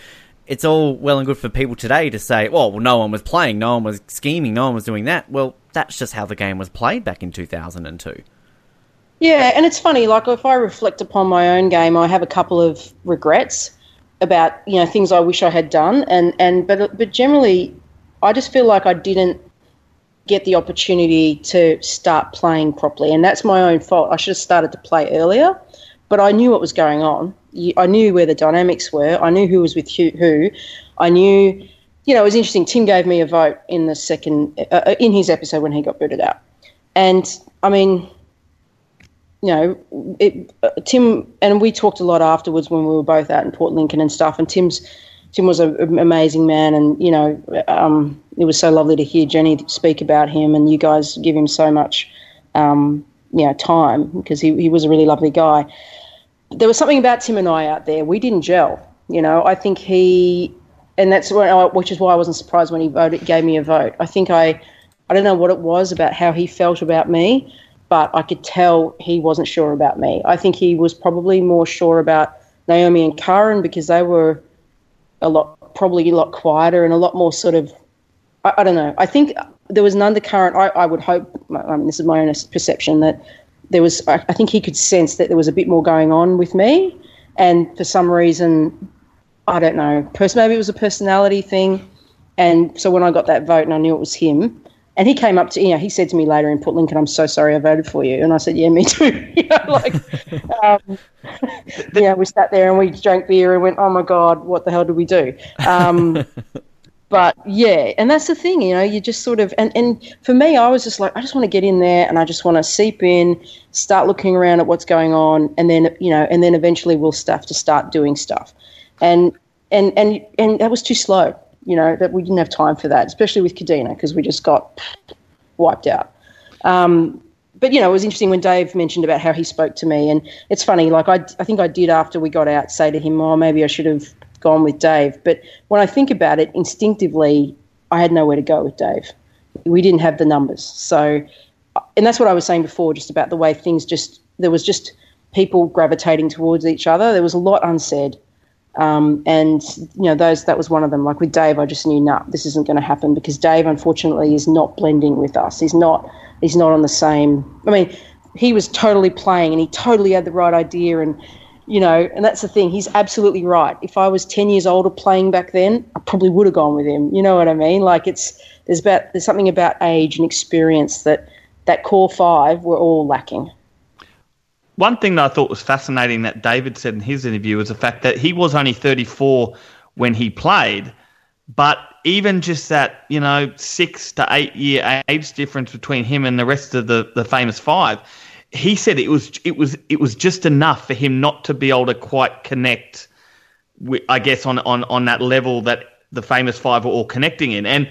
it's all well and good for people today to say, well, well, no one was playing, no one was scheming, no one was doing that. Well, that's just how the game was played back in 2002. Yeah, and it's funny. Like if I reflect upon my own game, I have a couple of regrets about you know things I wish I had done, and and but but generally, I just feel like I didn't get the opportunity to start playing properly, and that's my own fault. I should have started to play earlier, but I knew what was going on. I knew where the dynamics were. I knew who was with who. I knew, you know, it was interesting. Tim gave me a vote in the second uh, in his episode when he got booted out, and I mean you know, it, Tim and we talked a lot afterwards when we were both out in Port Lincoln and stuff. And Tim's Tim was an amazing man, and you know, um, it was so lovely to hear Jenny speak about him, and you guys give him so much, um, you know, time because he he was a really lovely guy. There was something about Tim and I out there. We didn't gel. You know, I think he, and that's I, which is why I wasn't surprised when he voted, gave me a vote. I think I, I don't know what it was about how he felt about me but I could tell he wasn't sure about me. I think he was probably more sure about Naomi and Karen because they were a lot, probably a lot quieter and a lot more sort of, I, I don't know. I think there was an undercurrent. I, I would hope, I mean, this is my own perception, that there was, I, I think he could sense that there was a bit more going on with me. And for some reason, I don't know, maybe it was a personality thing. And so when I got that vote and I knew it was him, and he came up to, you know, he said to me later in Port Lincoln, I'm so sorry I voted for you. And I said, yeah, me too. <laughs> you know, like, um, <laughs> you know, we sat there and we drank beer and went, oh my God, what the hell did we do? Um, <laughs> but yeah, and that's the thing, you know, you just sort of and, and for me, I was just like, I just want to get in there and I just want to seep in, start looking around at what's going on, and then you know, and then eventually we'll have to start doing stuff, and and and and that was too slow, you know, that we didn't have time for that, especially with Kadena because we just got wiped out. Um, but you know, it was interesting when Dave mentioned about how he spoke to me, and it's funny. Like I, I think I did after we got out say to him, "Oh, maybe I should have gone with Dave." But when I think about it, instinctively, I had nowhere to go with Dave. We didn't have the numbers, so, and that's what I was saying before, just about the way things just there was just people gravitating towards each other. There was a lot unsaid. Um, and you know those that was one of them. Like with Dave, I just knew, nah, this isn't going to happen because Dave, unfortunately, is not blending with us. He's not. He's not on the same. I mean, he was totally playing, and he totally had the right idea, and you know, and that's the thing. He's absolutely right. If I was ten years older playing back then, I probably would have gone with him. You know what I mean? Like it's there's about there's something about age and experience that that core five were all lacking. One thing that I thought was fascinating that David said in his interview was the fact that he was only 34 when he played, but even just that, you know, six to eight year age difference between him and the rest of the, the famous five, he said it was it was it was just enough for him not to be able to quite connect, with, I guess, on, on on that level that the famous five were all connecting in, and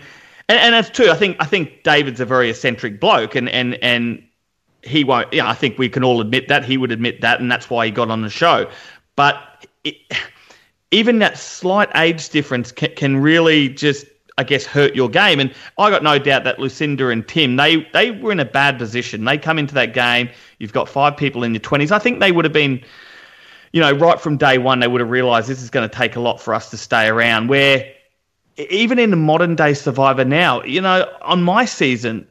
and, and that's true. I think I think David's a very eccentric bloke, and and and he won't. Yeah, I think we can all admit that he would admit that, and that's why he got on the show. But it, even that slight age difference can, can really just, I guess, hurt your game. And I got no doubt that Lucinda and Tim, they they were in a bad position. They come into that game. You've got five people in your twenties. I think they would have been. You know, right from day one, they would have realised this is going to take a lot for us to stay around. Where even in the modern day survivor now you know on my season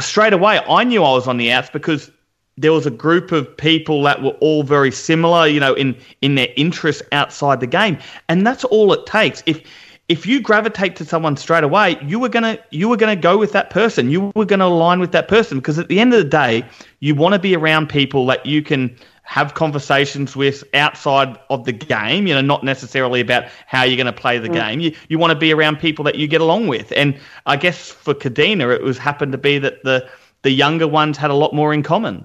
straight away i knew i was on the outs because there was a group of people that were all very similar you know in in their interests outside the game. And that's all it takes. If if you gravitate to someone straight away you were to you were to go with that person. You were to align with that person because at the end of the day you want to be around people that you can have conversations with outside of the game, you know, not necessarily about how you're going to play the mm. game. You, you want to be around people that you get along with. And I guess for Kadena, it was happened to be that the, the younger ones had a lot more in common.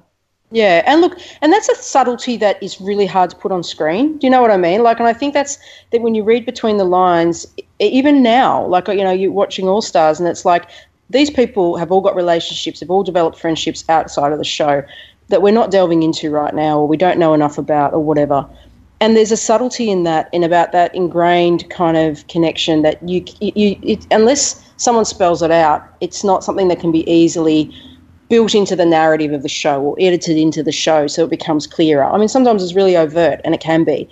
Yeah, and look, and that's a subtlety that is really hard to put on screen. Do you know what I mean? Like, and I think that's that when you read between the lines, even now, like you know, you're watching All Stars, and it's like these people have all got relationships, have all developed friendships outside of the show that we're not delving into right now, or we don't know enough about, or whatever. And there's a subtlety in that, in about that ingrained kind of connection that you, you, it, unless someone spells it out, it's not something that can be easily built into the narrative of the show or edited into the show so it becomes clearer. I mean, sometimes it's really overt, and it can be,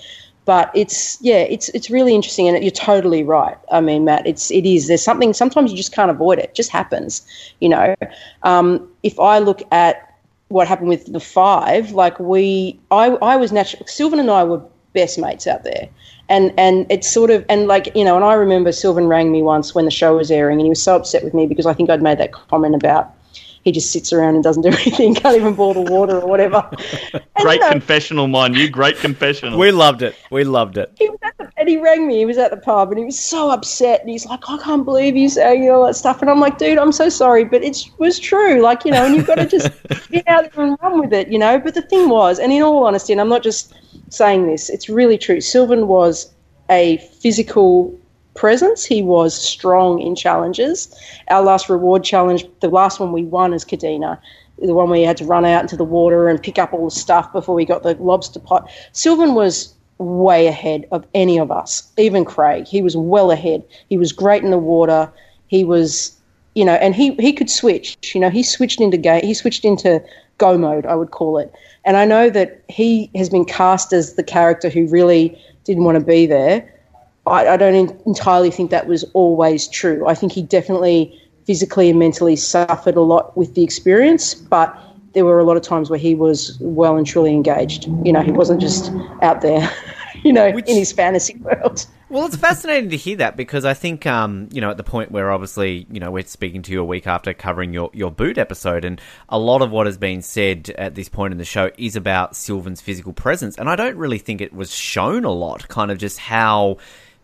but it's yeah, it's it's really interesting, and you're totally right. I mean, Matt, it's it is. There's something sometimes you just can't avoid it. It just happens, you know. Um, if I look at what happened with the five, like we, I, I was natural. Sylvan and I were best mates out there, and and it's sort of and like you know, and I remember Sylvan rang me once when the show was airing, and he was so upset with me because I think I'd made that comment about he just sits around and doesn't do <laughs> anything, can't even boil the water or whatever. <laughs> And, Great you know, confessional, mind you. Great confessional. We loved it. We loved it. he was at the, and he rang me. He was at the pub and he was so upset. And he's like, I can't believe you saying all that stuff. And I'm like, dude, I'm so sorry, but it was true. Like, you know, and you've got to just <laughs> get out there and run with it, you know. But the thing was, and in all honesty, and I'm not just saying this, it's really true. Sylvan was a physical presence. He was strong in challenges. Our last reward challenge, the last one we won as Kadena, the one where you had to run out into the water and pick up all the stuff before we got the lobster pot. Sylvan was way ahead of any of us, even Craig. He was well ahead. He was great in the water. He was, you know, and he, he could switch. You know, he switched into game. He switched into go mode, I would call it. And I know that he has been cast as the character who really didn't want to be there. I, I don't en- entirely think that was always true. I think he definitely physically and mentally suffered a lot with the experience, but there were a lot of times where he was well and truly engaged. You know, he wasn't just out there, <laughs> you know, Which- in his fantasy world. Well, it's fascinating to hear that because I think, um, you know, at the point where obviously, you know, we're speaking to you a week after covering your, your boot episode, and a lot of what has been said at this point in the show is about Sylvan's physical presence. And I don't really think it was shown a lot, kind of just how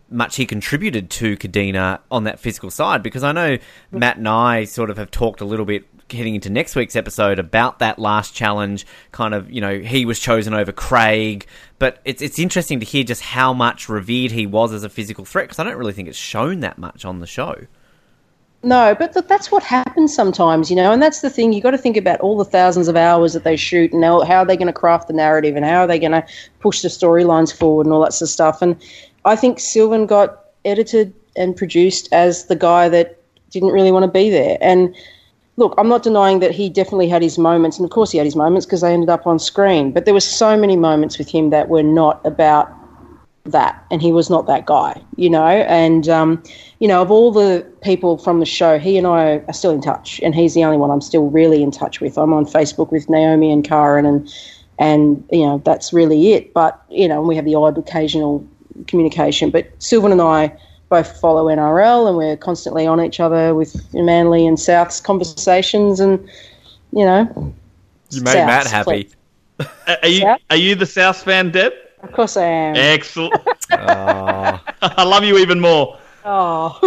much he contributed to Kadena on that physical side because I know Matt and I sort of have talked a little bit heading into next week's episode about that last challenge kind of you know he was chosen over Craig but it's it's interesting to hear just how much revered he was as a physical threat because I don't really think it's shown that much on the show No, but th- that's what happens sometimes, you know, and that's the thing. You've got to think about all the thousands of hours that they shoot, and how, how are they going to craft the narrative, and how are they going to push the storylines forward, and all that sort of stuff. And I think Sylvan got edited and produced as the guy that didn't really want to be there. And look, I'm not denying that he definitely had his moments, and of course he had his moments because they ended up on screen. But there were so many moments with him that were not about that and he was not that guy you know and um, you know of all the people from the show he and i are still in touch and he's the only one i'm still really in touch with i'm on facebook with naomi and karen and and you know that's really it but you know we have the odd occasional communication but sylvan and i both follow nrl and we're constantly on each other with manly and south's conversations and you know you made Matt Souths, A- happy Are you Yeah. are you the South fan, Deb? of course i am Excellent. oh, <laughs> I love you even more. oh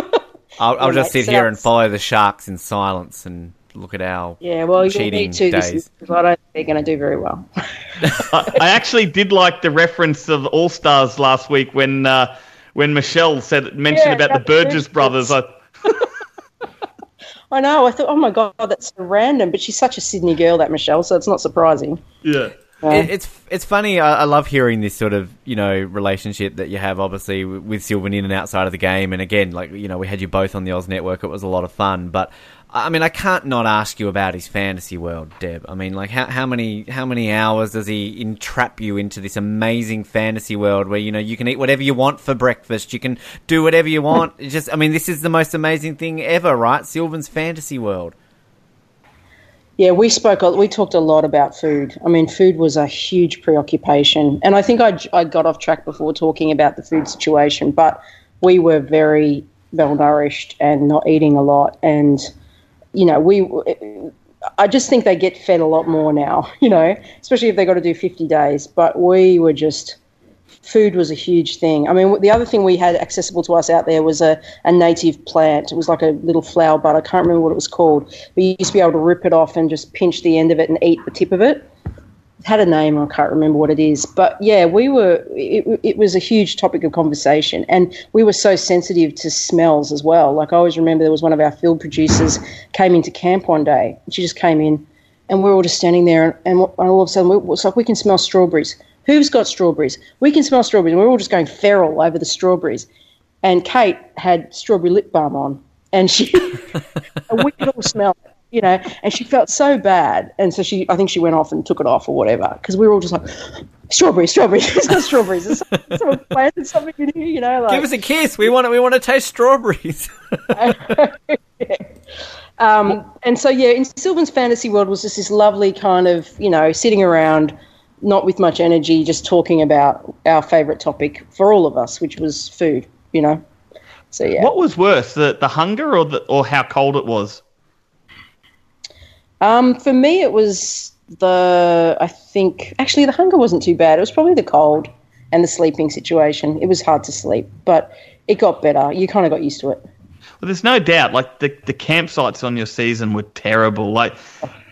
I'll, I'll Yeah, just mate, sit here and follow the sharks in silence and look at our yeah well you'll cheating need to this days. is, I don't think they're going to do very well I, <laughs> I actually did like the reference of All Stars last week when uh, when Michelle said mentioned Yeah, about the about the Burgess Burgess brothers. I, <laughs> I know. I thought, oh my god, that's so random. But she's such a Sydney girl, that Michelle. So it's not surprising. yeah. It, it's it's funny. I, I love hearing this sort of you know relationship that you have, obviously with Sylvan in and outside of the game. And again, like you know, we had you both on the Oz Network. It was a lot of fun. But I mean, I can't not ask you about his fantasy world, Deb. I mean, like how how many how many hours does he entrap you into this amazing fantasy world where you know you can eat whatever you want for breakfast, you can do whatever you want. It's just, I mean, this is the most amazing thing ever, right? Sylvan's fantasy world. Yeah, we spoke. We talked a lot about food. I mean, food was a huge preoccupation, and I think I I got off track before talking about the food situation. But we were very well nourished and not eating a lot, and you know, we. I just think they get fed a lot more now. <laughs> You know, especially if they've got to do fifty days. But we were just food was a huge thing. I mean, the other thing we had accessible to us out there was a, a native plant. It was like a little flower bud. I can't remember what it was called. But you used to be able to rip it off and just pinch the end of it and eat the tip of it. Had a name, I can't remember what it is. But yeah, we were, it, it was a huge topic of conversation. And we were so sensitive to smells as well. Like I always remember there was one of our field producers came into camp one day. She just came in and we're all just standing there and, and all of a sudden it's like we can smell strawberries. Who's got strawberries? We can smell strawberries. And we we're all just going feral over the strawberries. And Kate had strawberry lip balm on, and she and we could all smell it, you know. And she felt so bad, and so she, I think she went off and took it off or whatever, because we were all just like, strawberries, strawberries, <laughs> it's not strawberries. It's someone planted something in here, you know. Like, Give us a kiss. We want to, we want to taste strawberries. <laughs> <laughs> Um, and so, yeah, in Sylvan's fantasy world was just this lovely kind of, you know, sitting around, not with much energy, just talking about our favourite topic for all of us, which was food, you know. So, yeah. What was worse, the the hunger or the or how cold it was? Um, for me, it was the, I think, actually, the hunger wasn't too bad. It was probably the cold and the sleeping situation. It was hard to sleep, but it got better. You kind of got used to it. Well, there's no doubt. Like the the campsites on your season were terrible. Like.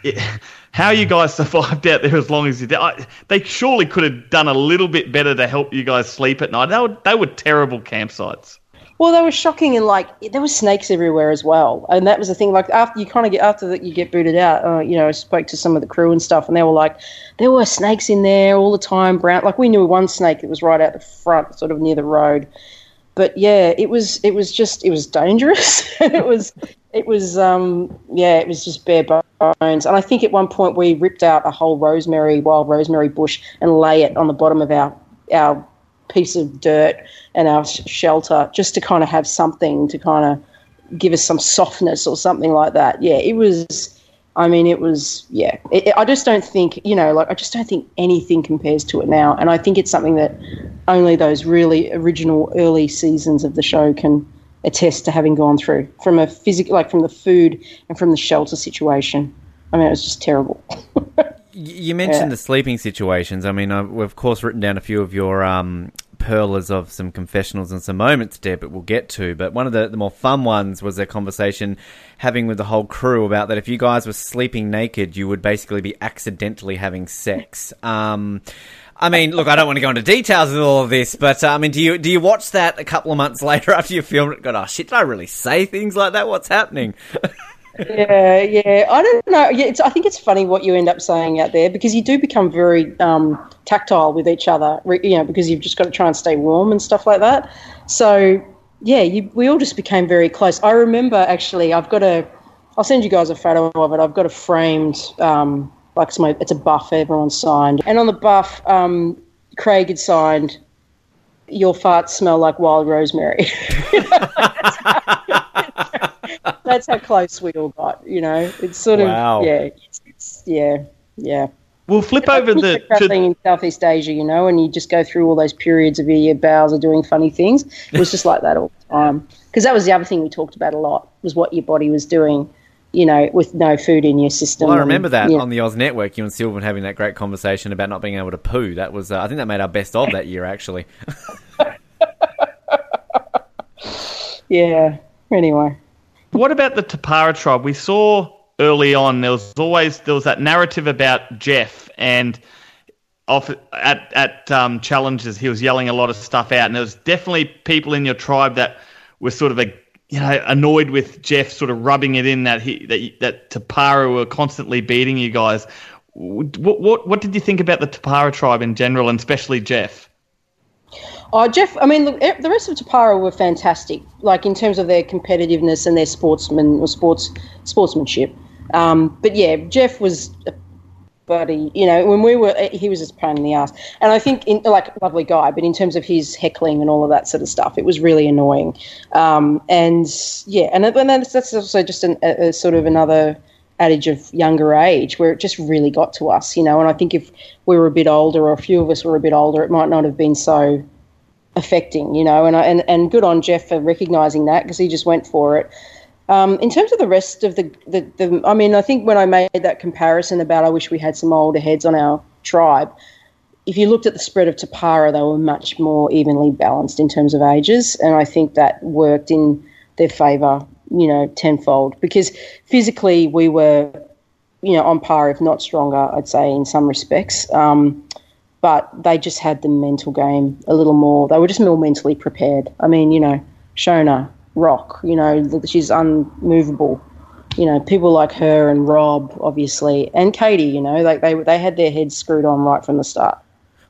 It, how you guys <laughs> survived out there as long as you did, I, they surely could have done a little bit better to help you guys sleep at night. They were, they were terrible campsites. Well, they were shocking, and like there were snakes everywhere as well, and that was the thing. Like after you kind of get after that, you get booted out. Uh, you know, I spoke to some of the crew and stuff, and they were like, there were snakes in there all the time. Brown, like we knew one snake that was right out the front, sort of near the road. But yeah, it was it was just it was dangerous. <laughs> it was it was um yeah, it was just bare bones. And I think at one point we ripped out a whole rosemary wild rosemary bush and lay it on the bottom of our our piece of dirt and our shelter just to kind of have something to kind of give us some softness or something like that. Yeah, it was. I mean, it was. Yeah, it, I just don't think you know, like I just don't think anything compares to it now. And I think it's something that only those really original early seasons of the show can attest to having gone through from a physical, like from the food and from the shelter situation. I mean, it was just terrible. <laughs> You mentioned Yeah. the sleeping situations. I mean, I've, we've of course written down a few of your um, pearlers of some confessionals and some moments, Deb, that we'll get to. But one of the, the more fun ones was a conversation having with the whole crew about that if you guys were sleeping naked, you would basically be accidentally having sex. Um, I mean, look, I don't want to go into details of all of this, but uh, I mean, do you do you watch that a couple of months <laughs> later after you filmed it? God, oh shit, did I really say things like that? What's happening? <laughs> yeah, yeah. I don't know. Yeah, I think it's funny what you end up saying out there because you do become very um, tactile with each other, you know, because you've just got to try and stay warm and stuff like that. So, yeah, you, we all just became very close. I remember actually, I've got a, I'll send you guys a photo of it. I've got a framed, um, like it's, my, it's a buff everyone signed. And on the buff, um, Craig had signed, Your farts smell like wild rosemary. <laughs> <laughs> That's how close we all got, you know. It's sort of yeah, it's, it's, yeah, yeah. We'll flip over the. traveling in Southeast Asia, you know, and you just go through all those periods of your bowels are doing funny things. It was just like that all the time. <laughs> Because that was the other thing we talked about a lot was what your body was doing, you know, with no food in your system. Well, I remember that know, on the Oz Network, you and Sylvan having that great conversation about not being able to poo. That was, uh, I think, that made our best of that year actually. <laughs> yeah. Anyway, What about the Tapara tribe? We saw early on there was always there was that narrative about Jeff and off at at um, challenges he was yelling a lot of stuff out, and there was definitely people in your tribe that were sort of a you know annoyed with Jeff sort of rubbing it in that he that that Tapara were constantly beating you guys. What what what did you think about the Tapara tribe in general, and especially Jeff? Oh, Jeff, I mean, look, the rest of Tapara were fantastic, like in terms of their competitiveness and their sportsman or sports sportsmanship. Um, but yeah, Jeff was a buddy. You know, when we were, he was just pain in the ass. And I think, in, like, lovely guy, but in terms of his heckling and all of that sort of stuff, it was really annoying. Um, and yeah, and, and that's, that's also just an, a, a sort of another adage of younger age where it just really got to us, you know. And I think if we were a bit older, or a few of us were a bit older, it might not have been so affecting, you know, and I, and and good on Jeff for recognizing that because he just went for it. Um, in terms of the rest of the, the the, I mean, I think when I made that comparison about I wish we had some older heads on our tribe. If you looked at the spread of Tapara, they were much more evenly balanced in terms of ages, and I think that worked in their favour, you know, tenfold. Because physically, we were, you know, on par, if not stronger, I'd say in some respects. Um, but they just had the mental game a little more. They were just more mentally prepared. I mean, you know, Shona, Rock, you know, she's unmovable. You know, people like her and Rob, obviously, and Katie, you know, like they they had their heads screwed on right from the start.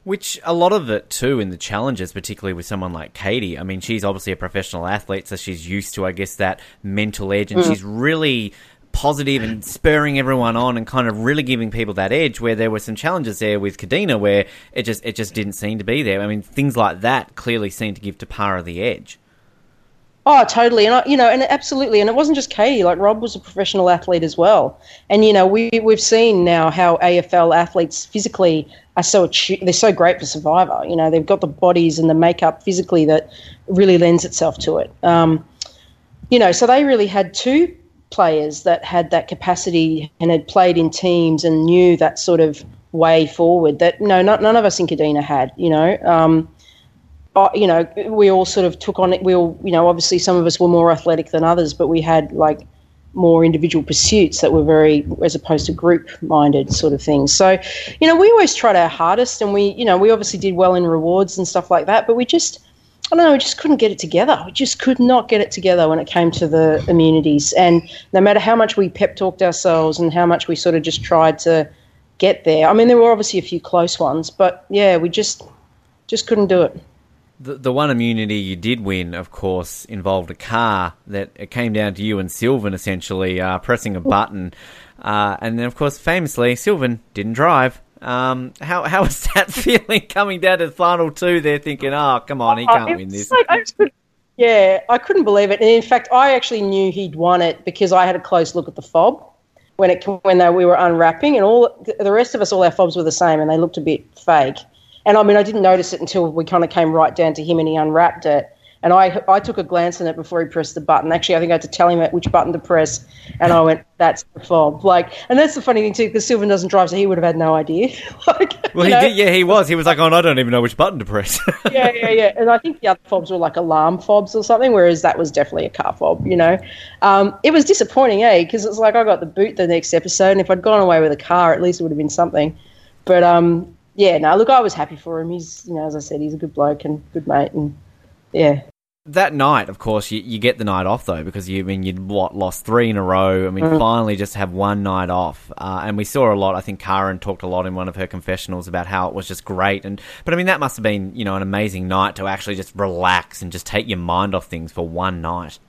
Which a lot of it too in the challenges, particularly with someone like Katie. I mean, she's obviously a professional athlete, so she's used to, I guess, that mental edge, and mm. she's really positive and spurring everyone on and kind of really giving people that edge where there were some challenges there with Kadena where it just it just didn't seem to be there. I mean things like that clearly seemed to give Tapara the edge. Oh, totally, and I, you know, and absolutely, and it wasn't just Katie. Like Rob was a professional athlete as well, and you know, we we've seen now how AFL athletes physically are so they're so great for Survivor. You know, they've got the bodies and the makeup physically that really lends itself to it. Um, you know, so they really had two players that had that capacity and had played in teams and knew that sort of way forward that no, not, none of us in Kadena had. You know. Um, uh, you know, we all sort of took on it. We all, you know, obviously some of us were more athletic than others, but we had like more individual pursuits that were very, as opposed to group minded sort of things. So, you know, we always tried our hardest and we, you know, we obviously did well in rewards and stuff like that, but we just, I don't know, we just couldn't get it together. We just could not get it together when it came to the immunities. And no matter how much we pep talked ourselves and how much we sort of just tried to get there, I mean, there were obviously a few close ones, but yeah, we just, just couldn't do it. The, the one immunity you did win, of course, involved a car that it came down to you and Sylvan essentially uh, pressing a button, uh, and then of course famously Sylvan didn't drive. Um, how how was that <laughs> feeling coming down to the final two? There thinking, oh come on, he can't It win this. like- I yeah, I couldn't believe it. And in fact, I actually knew he'd won it because I had a close look at the fob when it when they, we were unwrapping, and all the rest of us, all our fobs were the same, and they looked a bit fake. And I mean, I didn't notice it until we kind of came right down to him, and he unwrapped it. And I, I took a glance at it before he pressed the button. Actually, I think I had to tell him which button to press, and I went, "That's the fob." Like, and that's the funny thing too, because Sylvan doesn't drive, so he would have had no idea. <laughs> like, Well, he know? did, yeah, he was. He was like, "Oh, I don't even know which button to press." <laughs> yeah, yeah, yeah. And I think the other fobs were like alarm fobs or something, whereas that was definitely a car fob, you know. Um, it was disappointing, eh? Because it's like I got the boot the next episode, and if I'd gone away with a car, at least it would have been something. But um, yeah, no, look, I was happy for him. He's, you know, as I said, he's a good bloke and good mate, and yeah, that night, of course, you, you get the night off though, because you I mean you'd what lost three in a row, and we finally just have one night off. Uh, and we saw a lot. I think Karen talked a lot in one of her confessionals about how it was just great. And but I mean that must have been you know an amazing night to actually just relax and just take your mind off things for one night.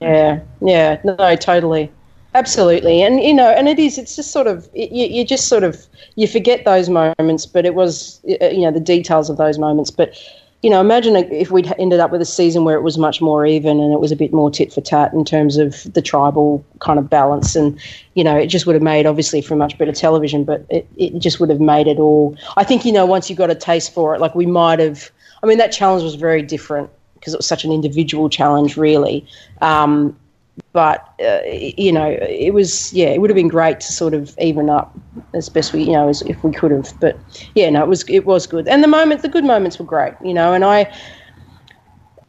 Yeah, yeah, no, totally, absolutely, and you know, and it is. It's just sort of you, you just sort of you forget those moments, but it was you know the details of those moments. But you know, imagine if we'd ended up with a season where it was much more even and it was a bit more tit for tat in terms of the tribal kind of balance, and you know, it just would have made obviously for much better television, but it, it just would have made it all. I think you know once you got a taste for it, like we might have. I mean, that challenge was very different because it was such an individual challenge, really. Um, but uh, you know, it was yeah, it would have been great to sort of even up as best we you know as if we could have. But yeah, no, it was it was good, and the moment the good moments were great, you know, and I.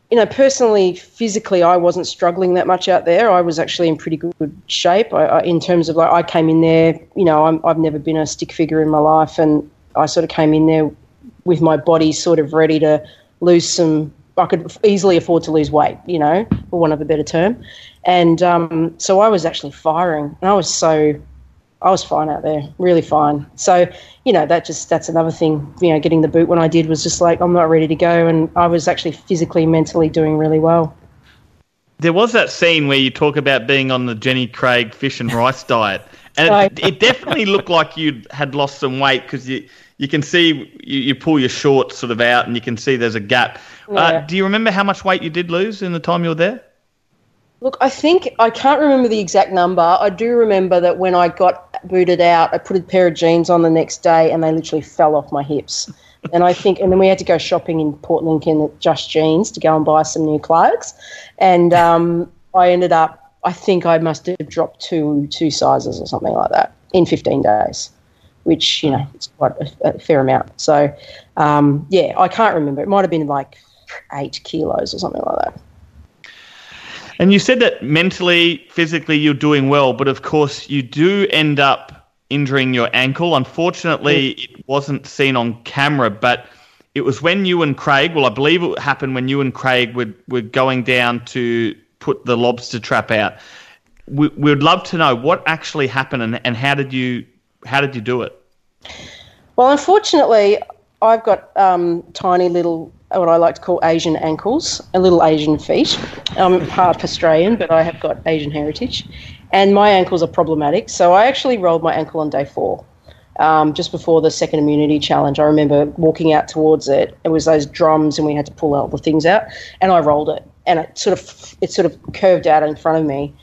You know, personally, physically, I wasn't struggling that much out there. I was actually in pretty good shape. I, I, in terms of like, I came in there. You know, I'm, I've never been a stick figure in my life, and I sort of came in there with my body sort of ready to lose some I could easily afford to lose weight, you know, for want of a better term. And um, so I was actually firing, and I was so, I was fine out there, really fine. So, you know, that just that's another thing. You know, getting the boot when I did was just like I'm not ready to go, and I was actually physically, mentally doing really well. There was that scene where you talk about being on the Jenny Craig fish and rice diet, and it, it definitely looked like you had lost some weight because you you can see you, you pull your shorts sort of out, and you can see there's a gap. Uh, do you remember how much weight you did lose in the time you were there? Look, I think I can't remember the exact number. I do remember that when I got booted out, I put a pair of jeans on the next day, and they literally fell off my hips. <laughs> And I think, and then we had to go shopping in Port Lincoln at Just Jeans to go and buy some new clothes. And <laughs> um, I ended up, I think I must have dropped two two sizes or something like that in 15 days, which you know it's quite a, a fair amount. So um, yeah, I can't remember. It might have been like eight kilos or something like that. And you said that mentally, physically, you're doing well, but of course, you do end up injuring your ankle. Unfortunately, it wasn't seen on camera, but it was when you and Craig, well, I believe it happened when you and Craig were, were going down to put the lobster trap out. We, we would love to know what actually happened and, and how did you how did you do it? Well, unfortunately, I've got um, tiny little, what I like to call Asian ankles, a little Asian feet. I'm half Australian, but I have got Asian heritage. And my ankles are problematic. So I actually rolled my ankle on day four, um, just before the second immunity challenge. I remember walking out towards it. It was those drums, and we had to pull all the things out. And I rolled it. And it sort of, it sort of curved out in front of me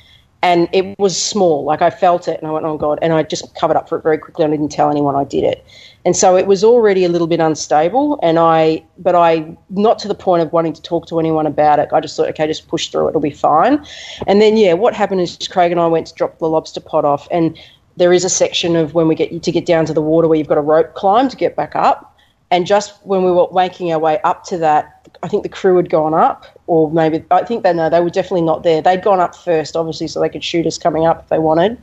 and it was small. Like I felt it, and I went, "Oh God!" And I just covered up for it very quickly. I didn't tell anyone I did it, and so it was already a little bit unstable. And I, but I, not to the point of wanting to talk to anyone about it. I just thought, okay, just push through; it'll be fine. And then, yeah, what happened is Craig and I went to drop the lobster pot off, and there is a section of when we get to get down to the water where you've got a rope climb to get back up. And just when we were making our way up to that, I think the crew had gone up, or maybe I think they no, they were definitely not there. They'd gone up first, obviously, so they could shoot us coming up if they wanted.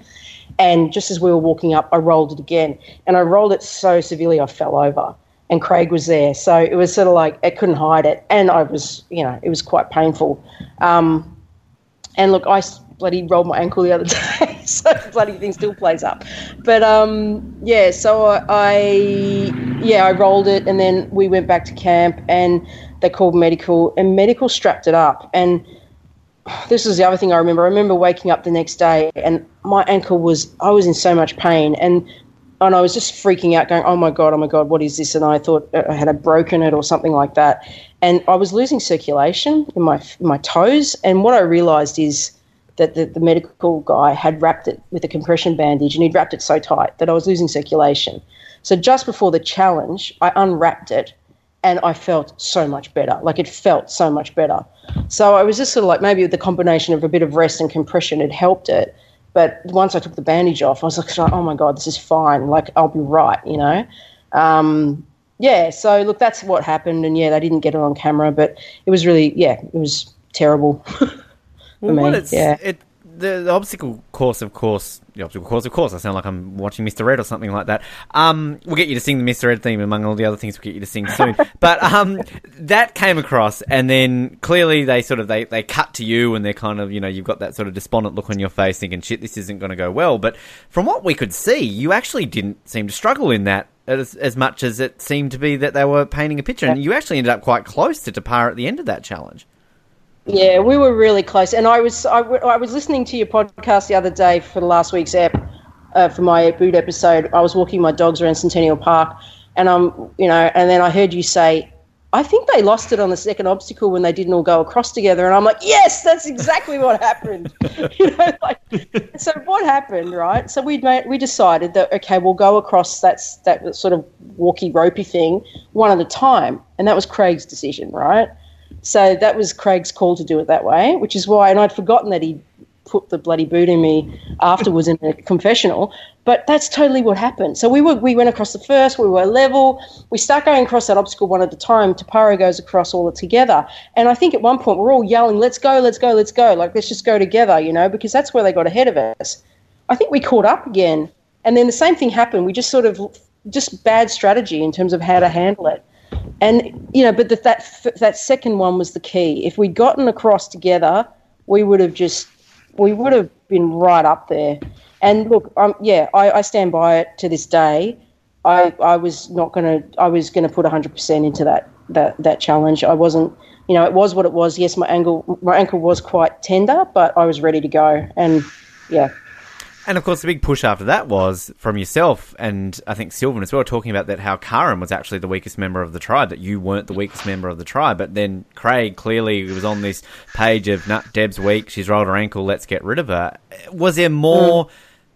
And just as we were walking up, I rolled it again, and I rolled it so severely I fell over. And Craig was there, so it was sort of like I couldn't hide it, and I was, you know, it was quite painful. Um, and look, I bloody rolled my ankle the other <laughs> day, <laughs> so bloody thing still plays up. But um, yeah, so I, I, yeah, I rolled it, and then we went back to camp, and they called medical, and medical strapped it up. And this is the other thing I remember. I remember waking up the next day, and my ankle was, I was in so much pain, and and I was just freaking out, going, "Oh my god, oh my god, what is this?" And I thought uh, I had a broken it or something like that, and I was losing circulation in my in my toes. And what I realised is that the, the medical guy had wrapped it with a compression bandage, and he'd wrapped it so tight that I was losing circulation. So just before the challenge, I unwrapped it, and I felt so much better. Like it felt so much better. So I was just sort of like maybe the combination of a bit of rest and compression had helped it. But once I took the bandage off, I was like, oh my God, this is fine. Like, I'll be right, you know? Um, yeah, so look, that's what happened. And yeah, they didn't get it on camera, but it was really, yeah, it was terrible. <laughs> for Well, me. it's, yeah. it, the, the obstacle course, of course, the obstacle course, of course. I sound like I'm watching Mr. Ed or something like that. Um, we'll get you to sing the Mr. Ed theme among all the other things we'll get you to sing soon. <laughs> but um, that came across, and then clearly they sort of they, they cut to you, and they're kind of you know you've got that sort of despondent look on your face, thinking shit, this isn't going to go well. But from what we could see, you actually didn't seem to struggle in that. As, as much as it seemed to be that they were painting a picture, and you actually ended up quite close to Tapara at the end of that challenge. Yeah, we were really close, and I was I, w- I was listening to your podcast the other day for the last week's app uh, for my boot episode. I was walking my dogs around Centennial Park, and I'm you know, and then I heard you say, I think they lost it on the second obstacle when they didn't all go across together, and I'm like, yes, that's exactly what happened. <laughs> you know, like, so what happened, right? So we made we decided that okay, we'll go across that that sort of walkie ropey thing one at a time, and that was Craig's decision, right? So that was Craig's call to do it that way, which is why, and I'd forgotten that he put the bloody boot in me afterwards in a confessional. But that's totally what happened. So we were we went across the first, we were level, we start going across that obstacle one at a time. Tapara goes across all together, and I think at one point we're all yelling, "Let's go, let's go, let's go!" Like let's just go together, you know, because that's where they got ahead of us. I think we caught up again, and then the same thing happened. We just sort of just bad strategy in terms of how to handle it. And you know, but the, that that second one was the key. If we'd gotten across together, we would have just we would have been right up there. And look, um, yeah, I, I stand by it to this day. I I was not gonna I was gonna put hundred percent into that that that challenge. I wasn't. You know, it was what it was. Yes, my ankle my ankle was quite tender, but I was ready to go. And yeah, And of course, the big push after that was from yourself and I think Sylvan as well, talking about that how Karen was actually the weakest member of the tribe, that you weren't the weakest member of the tribe. But then Craig clearly was on this page of, nah, Deb's weak, she's rolled her ankle, let's get rid of her. Was there more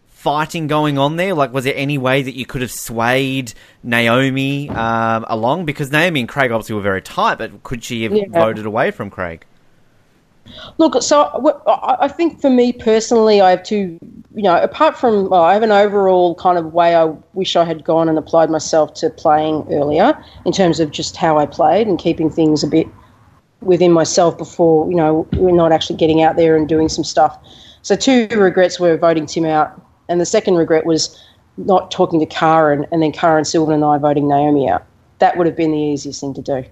fighting going on there? Like, was there any way that you could have swayed Naomi um, along? Because Naomi and Craig obviously were very tight, but could she have Yeah. voted away from Craig? Look, so I think for me personally, I have two, you know, apart from, well, I have an overall kind of way I wish I had gone and applied myself to playing earlier in terms of just how I played and keeping things a bit within myself before, you know, we're not actually getting out there and doing some stuff. So, two regrets were voting Tim out, and the second regret was not talking to Karen and then Karen Sylvan and I voting Naomi out. That would have been the easiest thing to do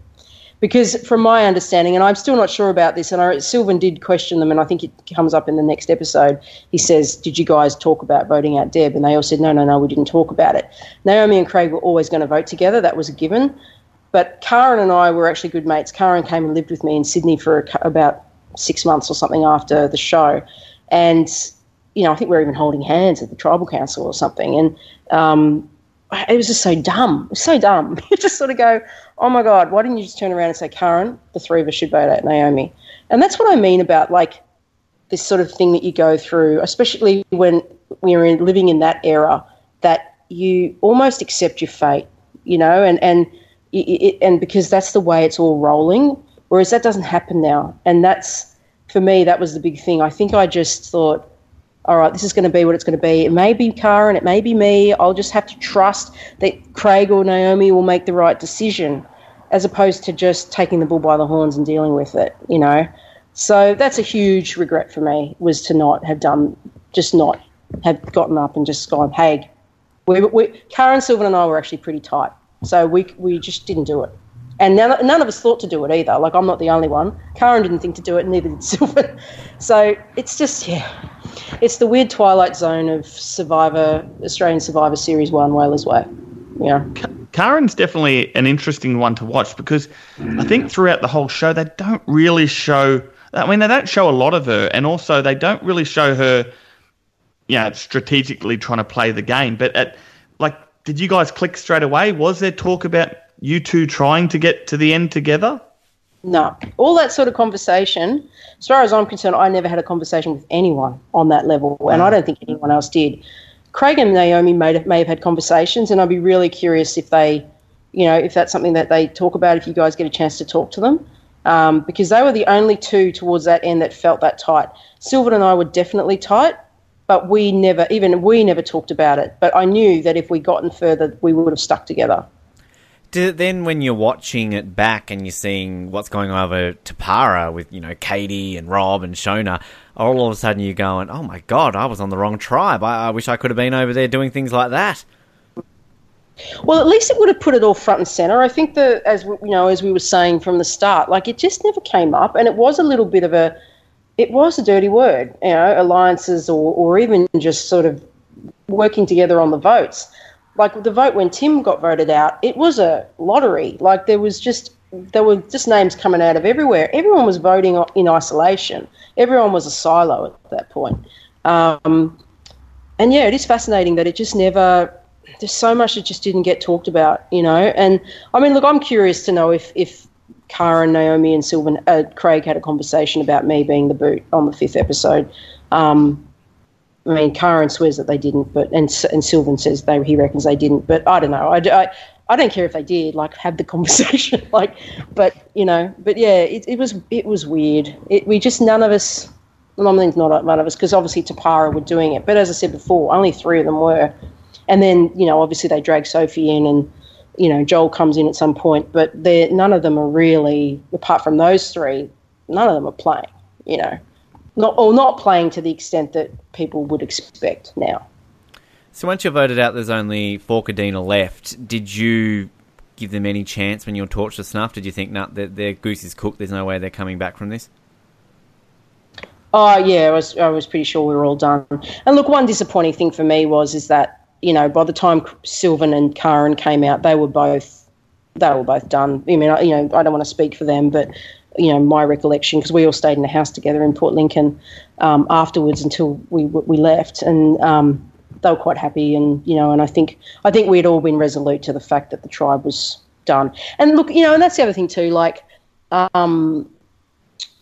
because from my understanding, and I'm still not sure about this, and I, Sylvan did question them, and I think it comes up in the next episode. He says, "Did you guys talk about voting out Deb?" And they all said, "No, no, no, we didn't talk about it." Naomi and Craig were always going to vote together; that was a given. But Karen and I were actually good mates. Karen came and lived with me in Sydney for a, about six months or something after the show, and you know, I think we were even holding hands at the tribal council or something, and. Um, it was just so dumb. So dumb. <laughs> You just sort of go, oh my God, why didn't you just turn around and say, Karen, the three of us should vote out Naomi? And that's what I mean about like this sort of thing that you go through, especially when we're in, living in that era, that you almost accept your fate, you know, and, and, it, and because that's the way it's all rolling, whereas that doesn't happen now. And that's, for me, that was the big thing. I think I just thought, all right, this is going to be what it's going to be. It may be Karen, it may be me. I'll just have to trust that Craig or Naomi will make the right decision, as opposed to just taking the bull by the horns and dealing with it. You know, so that's a huge regret for me was to not have done, just not have gotten up and just gone, hey, we, we Karen Sylvan and I were actually pretty tight, so we we just didn't do it. And none, none of us thought to do it either. Like, I'm not the only one. Karen didn't think to do it, neither did <laughs> Sylvan. So it's just, yeah, it's the weird twilight zone of Survivor, Australian Survivor Series 1, Whalers Way. Yeah. Karen's definitely an interesting one to watch because I think throughout the whole show they don't really show. I mean, they don't show a lot of her, and also they don't really show her, you know, strategically trying to play the game. But at like, did you guys click straight away? Was there talk about you two trying to get to the end together? No. All that sort of conversation, as far as I'm concerned, I never had a conversation with anyone on that level, and I don't think anyone else did. Craig and Naomi may have, may have had conversations, and I'd be really curious if they, you know, if that's something that they talk about, if you guys get a chance to talk to them, um, because they were the only two towards that end that felt that tight. Sylvan and I were definitely tight, but we never, even we never talked about it. But I knew that if we gotten further, we would have stuck together. Did, then, when you're watching it back and you're seeing what's going on over Tapara with, you know, Katie and Rob and Shona, all of a sudden you're going, oh my god, I was on the wrong tribe. I, I wish I could have been over there doing things like that. Well, at least it would have put it all front and center. I think that, as we- you know, as we were saying from the start, like it just never came up, and it was a little bit of a, it was a dirty word, you know, alliances or or even just sort of working together on the votes. Like the vote when Tim got voted out, it was a lottery. Like there was just there were just names coming out of everywhere. Everyone was voting in isolation. Everyone was a silo at that point. Um, and yeah, it is fascinating that it just never. There's so much that just didn't get talked about, you know. And I mean, look, I'm curious to know if if Cara, and Naomi, and Sylvan, uh, Craig had a conversation about me being the boot on the fifth episode. Um, I mean, Karen swears that they didn't, but and and Sylvan says they he reckons they didn't, but I don't know. I, I, I don't care if they did. Like, have the <laughs> conversation. like, but you know, but yeah, it, it was it was weird. It, we just none of us. Well, I mean, not none of us, because obviously Tapara were doing it. But as I said before, only three of them were. And then you know, obviously they drag Sophie in, and you know Joel comes in at some point. But they none of them are really, apart from those three, none of them are playing. You know, not or not playing to the extent that people would expect now. So once you're voted out, there's only four Kadena left. Did you give them any chance when you were torched to snuff? Did you think, nah, their, their goose is cooked, there's no way they're coming back from this? Oh yeah, I was I was pretty sure we were all done. And look, one disappointing thing for me was is that you know by the time Sylvan and Karen came out, they were both they were both done. I mean, I, you know, I don't want to speak for them, but you know, my recollection because we all stayed in the house together in Port Lincoln um, afterwards until we we left, and um, they were quite happy. And you know, and I think I think we had all been resolute to the fact that the tribe was done. And look, you know, and that's the other thing too. Like, um,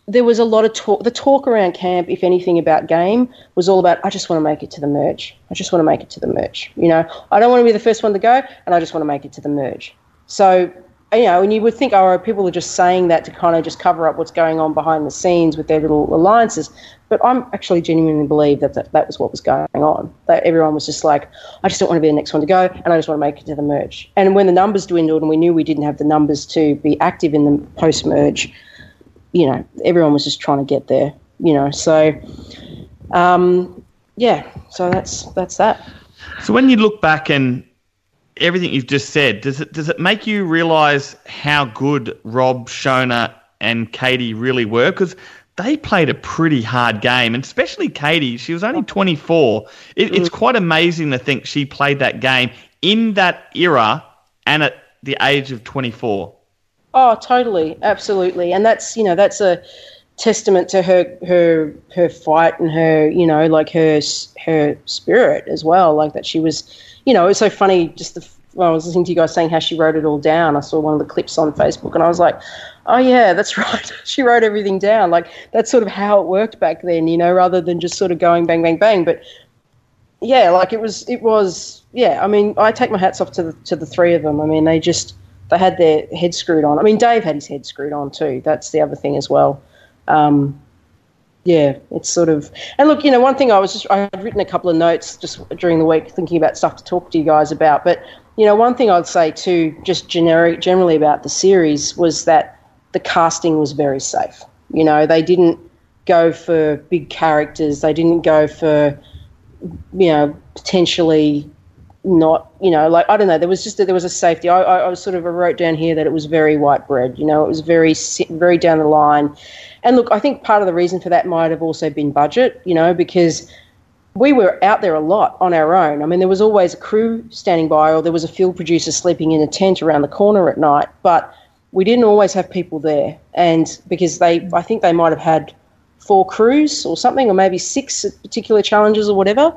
there was a lot of talk. The talk around camp, if anything, about game was all about. I just want to make it to the merge. I just want to make it to the merge. You know, I don't want to be the first one to go, and I just want to make it to the merge. So you know, and you would think, oh, people are just saying that to kind of just cover up what's going on behind the scenes with their little alliances. But I'm actually genuinely believe that that, that was what was going on. That everyone was just like, I just don't want to be the next one to go, and I just want to make it to the merge. And when the numbers dwindled, and we knew we didn't have the numbers to be active in the post merge, you know, everyone was just trying to get there. You know, so um, yeah, so that's that's that. So when you look back and everything you've just said, does it does it make you realise how good Rob, Shona, and Katie really were? Because they played a pretty hard game, and especially Katie. She was only 24. It, It's mm. quite amazing to think she played that game in that era and at the age of 24. Oh, totally, absolutely, and that's you know that's a testament to her her her fight and her you know like her her spirit as well. Like that she was, you know, it's so funny. Just the well, I was listening to you guys saying how she wrote it all down. I saw one of the clips on Facebook, and I was like, oh yeah, that's <laughs> right. she wrote everything down. Like that's sort of how it worked back then, you know, rather than just sort of going bang bang bang. But yeah, like it was it was yeah. I mean, I take my hats off to the to the three of them. I mean, they just they had their head screwed on. I mean, Dave had his head screwed on too. That's the other thing as well. Um, yeah, it's sort of and look, you know, one thing I was just I had written a couple of notes just during the week thinking about stuff to talk to you guys about, but you know, one thing I'd say too, just generic generally about the series was that the casting was very safe. You know, they didn't go for big characters. They didn't go for you know potentially not you know like I don't know. There was just that there was a safety. I, I, I sort of wrote down here that it was very white bread. You know, it was very very down the line. And look, I think part of the reason for that might have also been budget. You know, because we were out there a lot on our own. I mean, there was always a crew standing by, or there was a field producer sleeping in a tent around the corner at night. But we didn't always have people there, and because they, I think they might have had four crews or something, or maybe six particular challenges or whatever.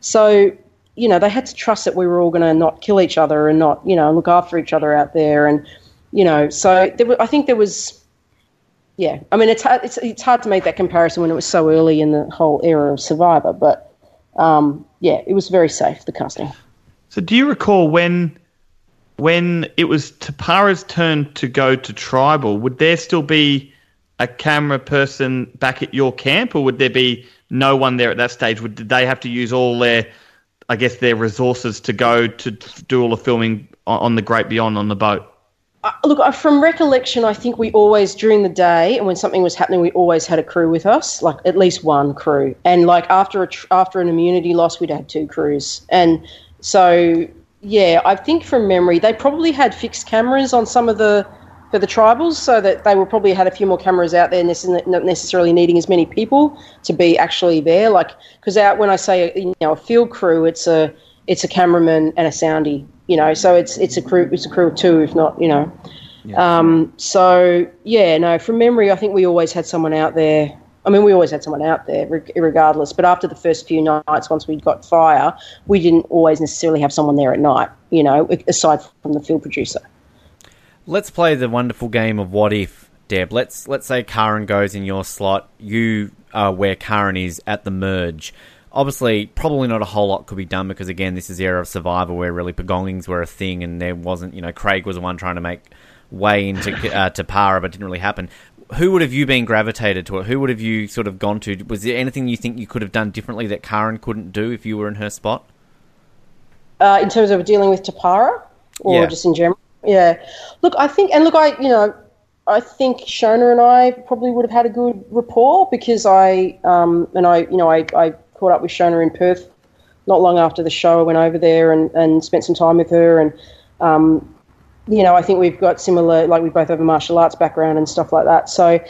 So, you know, they had to trust that we were all going to not kill each other and not, you know, look after each other out there, and you know, so there, were- I think there was. Yeah, I mean, it's hard, it's it's hard to make that comparison when it was so early in the whole era of Survivor, but um, yeah, it was very safe, the casting. So do you recall when when it was Tapara's turn to go to tribal, would there still be a camera person back at your camp, or would there be no one there at that stage? Would did they have to use all their, I guess, their resources to go to do all the filming on, the Great Beyond on the boat? Uh, look, from recollection, I think we always during the day and when something was happening, we always had a crew with us, like at least one crew. And like after a tr- after an immunity loss, we'd had two crews. And so, yeah, I think from memory, they probably had fixed cameras on some of the for the tribals, so that they will probably had a few more cameras out there, not necessarily needing as many people to be actually there. Like, because out when I say you know a field crew, it's a it's a cameraman and a soundy, you know. So it's it's a crew it's a crew of two, if not, you know. Um, so yeah, no, from memory, I think we always had someone out there. I mean, we always had someone out there, regardless. But after the first few nights, once we got fire, we didn't always necessarily have someone there at night. You know, aside from the field producer. Let's play the wonderful game of what if, Deb. Let's let's say Karen goes in your slot. You are where Karen is at the merge. Obviously, probably not a whole lot could be done because again, this is the era of Survivor where really pagongings were a thing, and there wasn't. You know, Craig was the one trying to make way into <laughs> uh, Tapara, but it didn't really happen. Who would have you been gravitated to it? Who would have you sort of gone to? Was there anything you think you could have done differently that Karen couldn't do if you were in her spot? uh, in terms of dealing with Tapara or Yeah. just in general. Yeah. Look, I think, and look, I, you know, I think Shona and I probably would have had a good rapport because I, um, and I, you know, I, I caught up with Shona in Perth not long after the show. I went over there and, and spent some time with her. And, um, you know, I think we've got similar, like we both have a martial arts background and stuff like that. So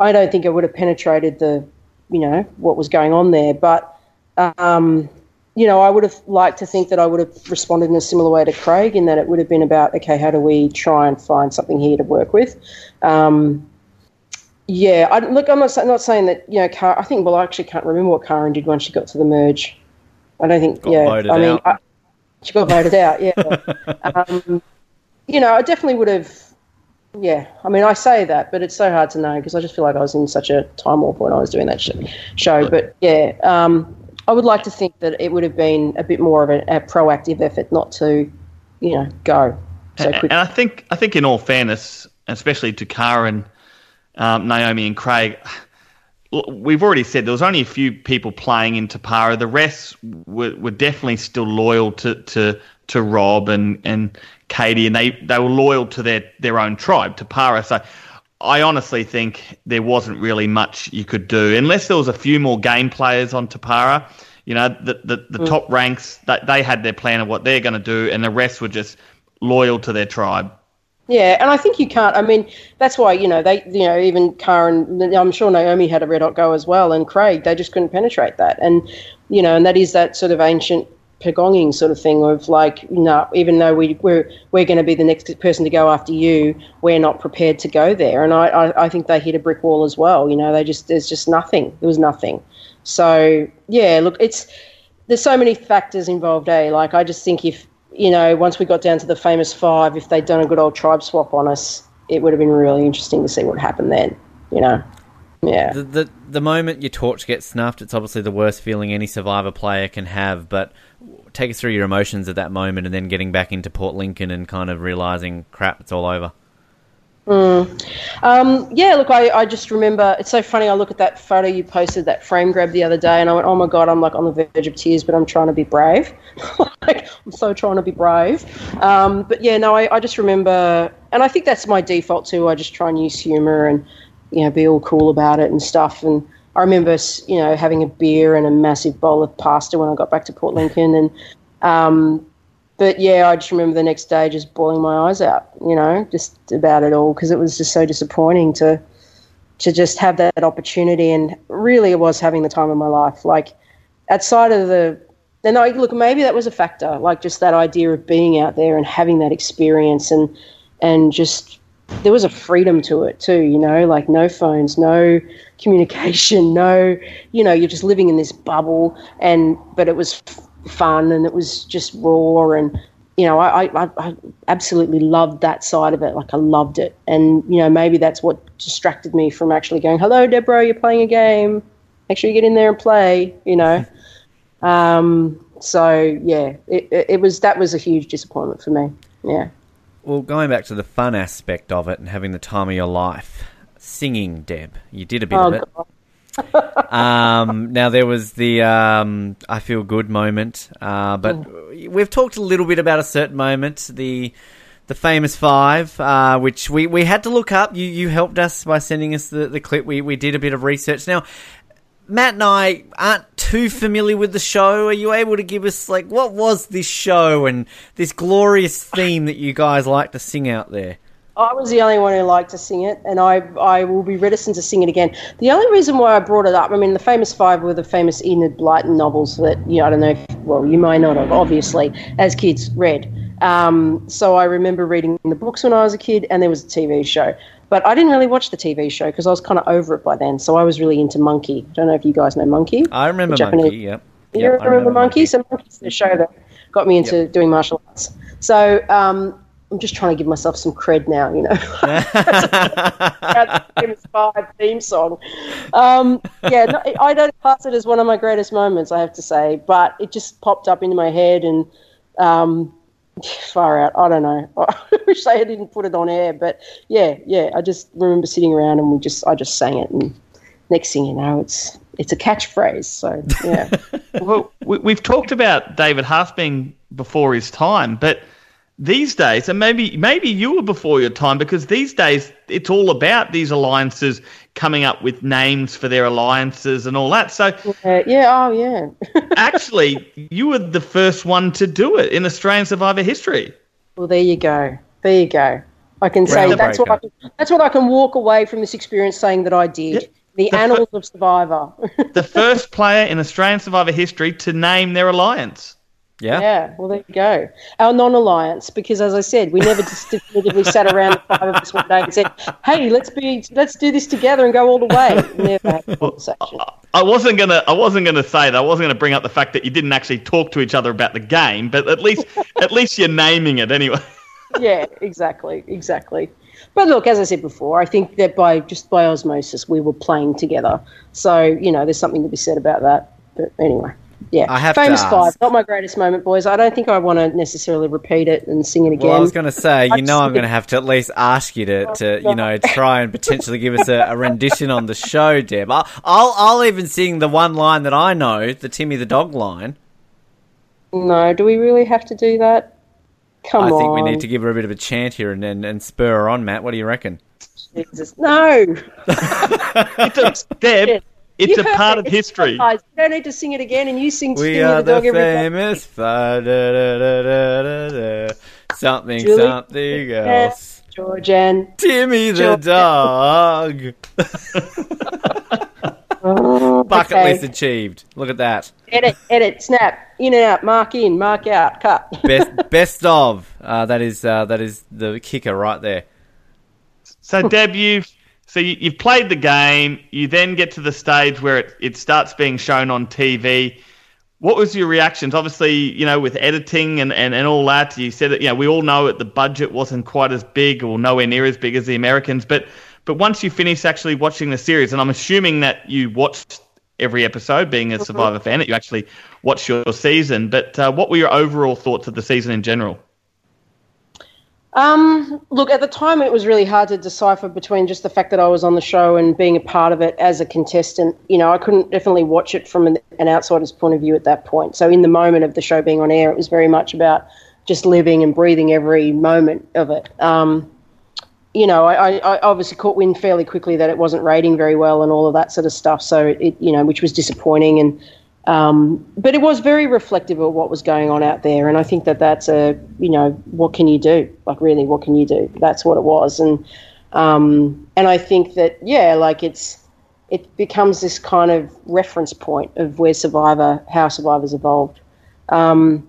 I don't think I would have penetrated the, you know, what was going on there. But, um, you know, I would have liked to think that I would have responded in a similar way to Craig, in that it would have been about, okay, how do we try and find something here to work with? Um, yeah, I, look, I'm not, not saying that, you know, Car- I think, well, I actually can't remember what Karen did when she got to the merge. I don't think, Got yeah, voted I mean, out. I, she got voted out, yeah. <laughs> um, you know, I definitely would have, yeah, I mean, I say that, but it's so hard to know because I just feel like I was in such a time warp when I was doing that sh- show. But yeah, um, I would like to think that it would have been a bit more of a, a proactive effort not to, you know, go so And, quick. and I think I think in all fairness, especially to Karen, um, Naomi, and Craig, we've already said there was only a few people playing in Tapara. The rest were, were definitely still loyal to, to to Rob and and Katie, and they, they were loyal to their their own tribe, Tapara. So. I honestly think there wasn't really much you could do unless there was a few more game players on Tapara. You know, the the, the mm. top ranks that they had their plan of what they're going to do, and the rest were just loyal to their tribe. Yeah, and I think you can't. I mean, that's why you know they, you know, even Karen. I'm sure Naomi had a red hot go as well, and Craig. They just couldn't penetrate that, and you know, and that is that sort of ancient pagonging sort of thing of like, no, even though we we're we're going to be the next person to go after you, we're not prepared to go there, and I, I I think they hit a brick wall as well. You know, they just there's just nothing. There was nothing. So yeah, look, it's there's so many factors involved. Eh, like I just think if you know, once we got down to the famous five, if they'd done a good old tribe swap on us, it would have been really interesting to see what happened then. You know, yeah. The, the the moment your torch gets snuffed, it's obviously the worst feeling any survivor player can have. But take us through your emotions at that moment, and then getting back into Port Lincoln and kind of realizing, crap, it's all over. Um, yeah, look, I, I just remember it's so funny. I look at that photo you posted, that frame grab the other day, and I went, oh my God, I'm like on the verge of tears, but I'm trying to be brave. <laughs> like, I'm so trying to be brave. Um, but yeah, no, I, I just remember, and I think that's my default too. I just try and use humor and, you know, be all cool about it and stuff. And I remember, you know, having a beer and a massive bowl of pasta when I got back to Port Lincoln. And, um, but yeah, I just remember the next day just bawling my eyes out, you know, just about it all because it was just so disappointing to to just have that opportunity and really it was having the time of my life. Like outside of the and I look maybe that was a factor, like just that idea of being out there and having that experience and and just there was a freedom to it too, you know, like no phones, no communication, <laughs> no, you know, you're just living in this bubble and but it was f- fun and it was just raw and you know, I, I, I absolutely loved that side of it. Like I loved it. And, you know, maybe that's what distracted me from actually going, hello, Deborah, you're playing a game. Make sure you get in there and play, you know. <laughs> um, so, yeah, it, it, it was that was a huge disappointment for me. Yeah. Well, going back to the fun aspect of it and having the time of your life, singing, Deb, you did a bit Oh, of it. <laughs> Um, now there was the um, I feel good moment, uh, but we've talked a little bit about a certain moment, the the famous five, uh, which we, we had to look up. You you helped us by sending us the, the clip. We we did a bit of research. Now, Matt and I aren't too familiar with the show. Are you able to give us like what was this show and this glorious theme that you guys like to sing out there? I was the only one who liked to sing it, and I I will be reticent to sing it again. The only reason why I brought it up, I mean, the famous five were the famous Enid Blyton novels that you know, I don't know if well you may not have obviously as kids read. Um, so I remember reading the books when I was a kid, and there was a TV show. But I didn't really watch the TV show because I was kind of over it by then. So I was really into Monkey. I don't know if you guys know Monkey. I remember Japanese- Monkey. Yep. You Yep, I remember, Monkey? So Monkey's the show that got me into doing martial arts. So um, I'm just trying to give myself some cred now, you know. <laughs> Five theme song. Um, yeah, no, I don't class it as one of my greatest moments, I have to say, but it just popped up into my head and um, far out. I don't know. <laughs> I wish they didn't put it on air, but yeah, yeah. I just remember sitting around and we just, I just sang it, and next thing you know, it's it's a catchphrase. So yeah. <laughs> well, we, we've talked about David Haas being before his time, but these days, and maybe maybe you were before your time, because these days it's all about these alliances coming up with names for their alliances and all that. So Uh, yeah, oh yeah. <laughs> actually, you were the first one to do it in Australian Survivor history. well, there you go. There you go. I can say that's what I can, that's what I can walk away from this experience saying that I did. Yeah. The The annals of Survivor. <laughs> The first player in Australian Survivor history to name their alliance. Yeah. yeah, well, there you go. Our non-alliance, because as I said, we never just definitively sat around the five of us one day and said, "Hey, let's be, let's do this together and go all the way." Never had a conversation. I wasn't gonna. I wasn't gonna say that. I wasn't gonna bring up the fact that you didn't actually talk to each other about the game, but at least, <laughs> at least you're naming it anyway. yeah, exactly, exactly. But look, as I said before, I think that by just by osmosis, we were playing together. So you know, there's something to be said about that. But anyway, yeah, I have to famous ask. five, not my greatest moment, boys. I don't think I want to necessarily repeat it and sing it again. Well, I was going to say, <laughs> you know, I'm going to have to at least ask you to, to oh, you know, try and potentially give us a, a rendition on the show, Deb. I'll, I'll, I'll even sing the one line that I know, the Timmy the Dog line. no, do we really have to do that? Come I on, I think we need to give her a bit of a chant here and, and, and spur her on, Matt. What do you reckon? Jesus. No, <laughs> <laughs> It's a, Deb, it's You a part it. of It's history. You don't need to sing it again, and you sing. We Timmy are the the dog every day. famous da, da, da, da, da, da. something Julie- something else. George and Timmy the dog. oh, <laughs> Bucket okay. list achieved. Look at that. Edit, edit, snap, in and out, mark in, mark out, cut. Best best of. Uh, that is uh, that is the kicker right there. So, Deb, you've so you, you've played the game. You then get to the stage where it, it starts being shown on TV. What was your reactions? Obviously, you know, with editing and, and, and all that, you said that you know we all know that the budget wasn't quite as big or nowhere near as big as the Americans. But but once you finish actually watching the series, and I'm assuming that you watched every episode, being a Survivor fan, that you actually watched your season. But uh, what were your overall thoughts of the season in general? Um, look, at the time, it was really hard to decipher between just the fact that I was on the show and being a part of it as a contestant. You know, I couldn't definitely watch it from an, outsider's point of view at that point. So, in the moment of the show being on air, it was very much about just living and breathing every moment of it. Um, you know, I, I I obviously caught wind fairly quickly that it wasn't rating very well and all of that sort of stuff. So it, you know, which was disappointing. And um, but it was very reflective of what was going on out there. And I think that that's a, you know, what can you do? Like really, what can you do? That's what it was. And um, and I think that yeah, like it's it becomes this kind of reference point of where Survivor, how Survivor's evolved. Um,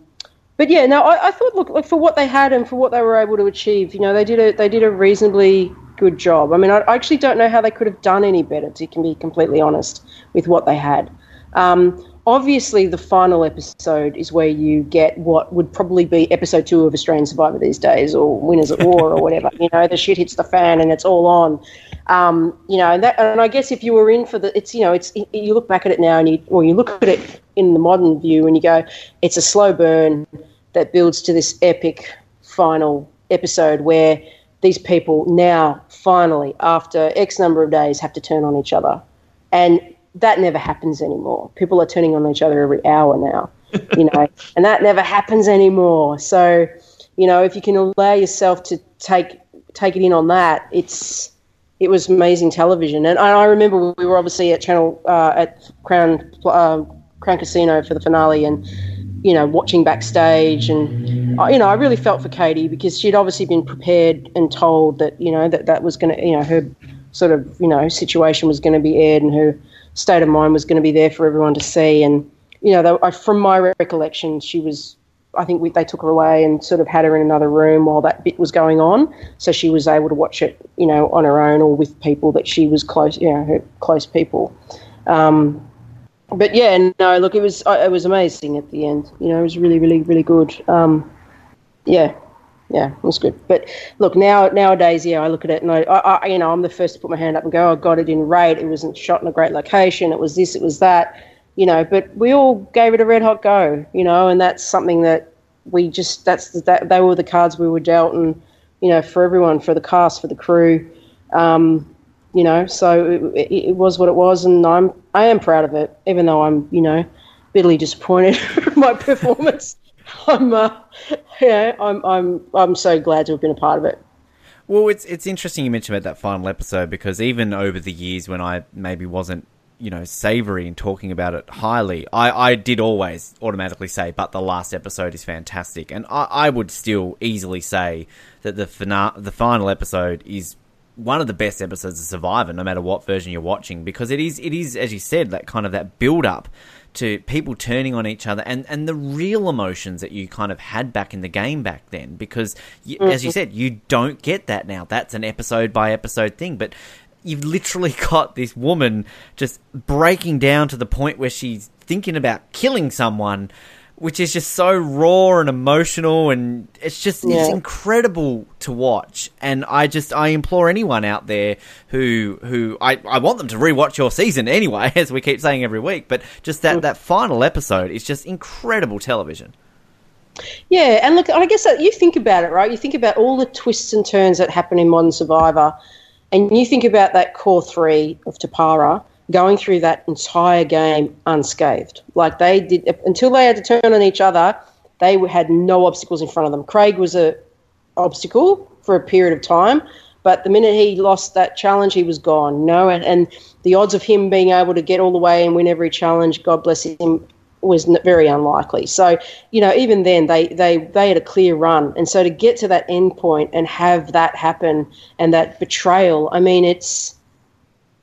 but yeah, no, I, I thought look, look for what they had and for what they were able to achieve. You know, they did a they did a reasonably good job. I mean, I, I actually don't know how they could have done any better. To be completely honest with what they had. Um, obviously, the final episode is where you get what would probably be episode two of Australian Survivor these days, or Winners at War, or whatever. You know, the shit hits the fan and it's all on. Um, you know, and that, and I guess if you were in for the, it's you know, it's you look back at it now and you, or you look at it in the modern view and you go, it's a slow burn that builds to this epic final episode where these people now finally, after X number of days, have to turn on each other, and that never happens anymore. People are turning on each other every hour now, you know, <laughs> and that never happens anymore. So, you know, if you can allow yourself to take take it in on that, it's it was amazing television. And I, remember we were obviously at Channel uh, at Crown uh, Crown Casino for the finale, and you know, watching backstage, and you know, I really felt for Katie because she'd obviously been prepared and told that you know that that was going to, you know, her sort of you know situation was going to be aired, and her state of mind was going to be there for everyone to see. And you know, they, from my recollection, she was. I think we, they took her away and sort of had her in another room while that bit was going on, so she was able to watch it, you know, on her own or with people that she was close, you know, her close people. Um, but yeah, no, look, it was it was amazing at the end. You know, it was really, really, really good. Um, yeah, yeah, it was good. But look, now nowadays, yeah, I look at it and I, I, I, you know, I'm the first to put my hand up and go, "Oh God, it didn't rate. It wasn't shot in a great location. It was this, it was that." You know, but we all gave it a red hot go. You know, and that's something that we just that's that they were the cards we were dealt, and you know, for everyone, for the cast, for the crew. Um, you know, so it, it, was what it was, and I'm I am proud of it, even though I'm you know bitterly disappointed <laughs> with my performance. <laughs> I'm uh, yeah, I'm I'm I'm so glad to have been a part of it. Well, it's it's interesting you mentioned about that final episode because even over the years when I maybe wasn't you know savory in talking about it highly, I, I did always automatically say, but the last episode is fantastic, and I, I would still easily say that the fina- the final episode is one of the best episodes of Survivor, no matter what version you're watching, because it is it is as you said that kind of that build up to people turning on each other and and the real emotions that you kind of had back in the game back then. Because you, mm-hmm. as you said, you don't get that now. That's an episode by episode thing, but. You've literally <laughs> got this woman just breaking down to the point where she's thinking about killing someone which is just so raw and emotional and it's just yeah. it's incredible to watch. And i just i implore anyone out there who who i i want them to rewatch your season anyway <laughs> as we keep saying every week but just that that final episode is just incredible television. Yeah and look i guess that you think about it right? You think about all the twists and turns that happen in modern survivor and you think about that core three of tapara going through that entire game unscathed. Like they did until they had to turn on each other, they had no obstacles in front of them. Craig was a obstacle for a period of time, but the minute he lost that challenge, he was gone. No, and, and the odds of him being able to get all the way and win every challenge, God bless him, was very unlikely. So, you know, even then they, they, they had a clear run. And so to get to that end point and have that happen and that betrayal, I mean, it's,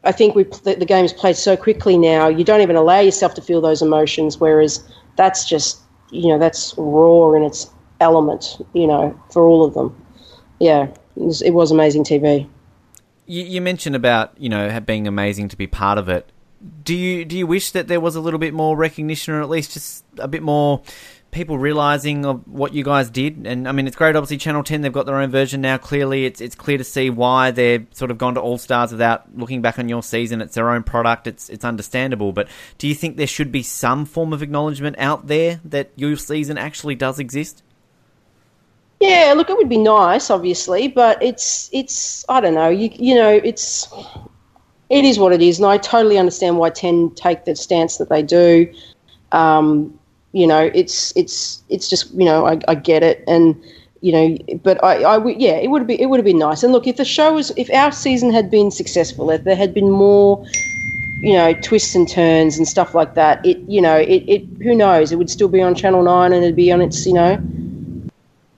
I think we the, the game's played so quickly now. You don't even allow yourself to feel those emotions. Whereas that's just you know that's raw in its element. You know, for all of them. Yeah, it was, it was amazing TV. You, you mentioned about you know being amazing to be part of it. Do you do you wish that there was a little bit more recognition, or at least just a bit more people realizing of what you guys did. And I mean, it's great. Obviously, Channel Ten they've got their own version now. Clearly, it's it's clear to see why they've sort of gone to All Stars without looking back on your season. It's their own product. It's it's understandable. But do you think there should be some form of acknowledgement out there that your season actually does exist? Yeah, look, it would be nice, obviously, but it's it's I don't know. You you know, it's it is what it is, and I totally understand why Ten take the stance that they do. Um, you know, it's it's it's just you know I, I get it and you know, but I, I would, yeah, it would be, it would have been nice. And look, if the show was, if our season had been successful, if there had been more, you know, twists and turns and stuff like that, it, you know, it, it, who knows, it would still be on Channel Nine and it'd be on its, you know,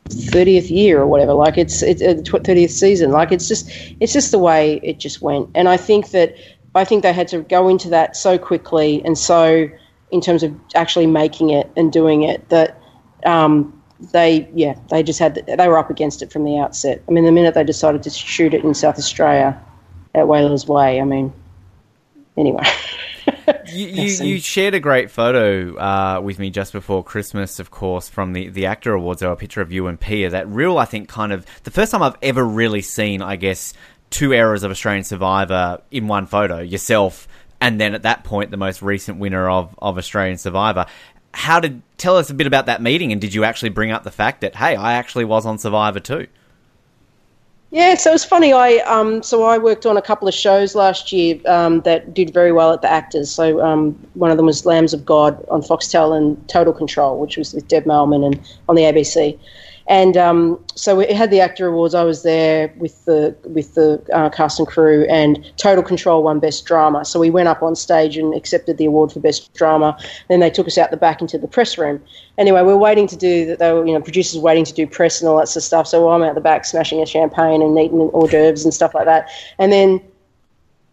thirtieth year or whatever. Like it's, it's uh, thirtieth season. Like it's just, it's just the way it just went. And I think that, I think they had to go into that so quickly and so in terms of actually making it and doing it that um, they yeah they just had they were up against it from the outset. I mean, the minute they decided to shoot it in South Australia at Whalers Way, I mean, anyway. you, you, <laughs> you, shared a great photo uh, with me just before Christmas, of course, from the, the AACTA Awards. Or a picture of you and Pia. That real, I think, kind of the first time I've ever really seen, I guess, two eras of Australian Survivor in one photo. Yourself and then at that point, the most recent winner of, of Australian Survivor. How did tell us a bit about that meeting, and did you actually bring up the fact that hey, I actually was on Survivor too? Yeah, so it was funny. I um, so I worked on a couple of shows last year um, that did very well at the AACTAs. So um, one of them was Lambs of God on Foxtel and Total Control, which was with Deb Mailman and on the ABC. And um, so we had the AACTA awards. I was there with the with the uh, cast and crew, and Total Control won best drama. So we went up on stage and accepted the award for best drama. Then they took us out the back into the press room. Anyway, we are waiting to do that. They were, you know, producers waiting to do press and all that sort of stuff. So I'm out the back smashing a champagne and eating hors d'oeuvres and stuff like that. And then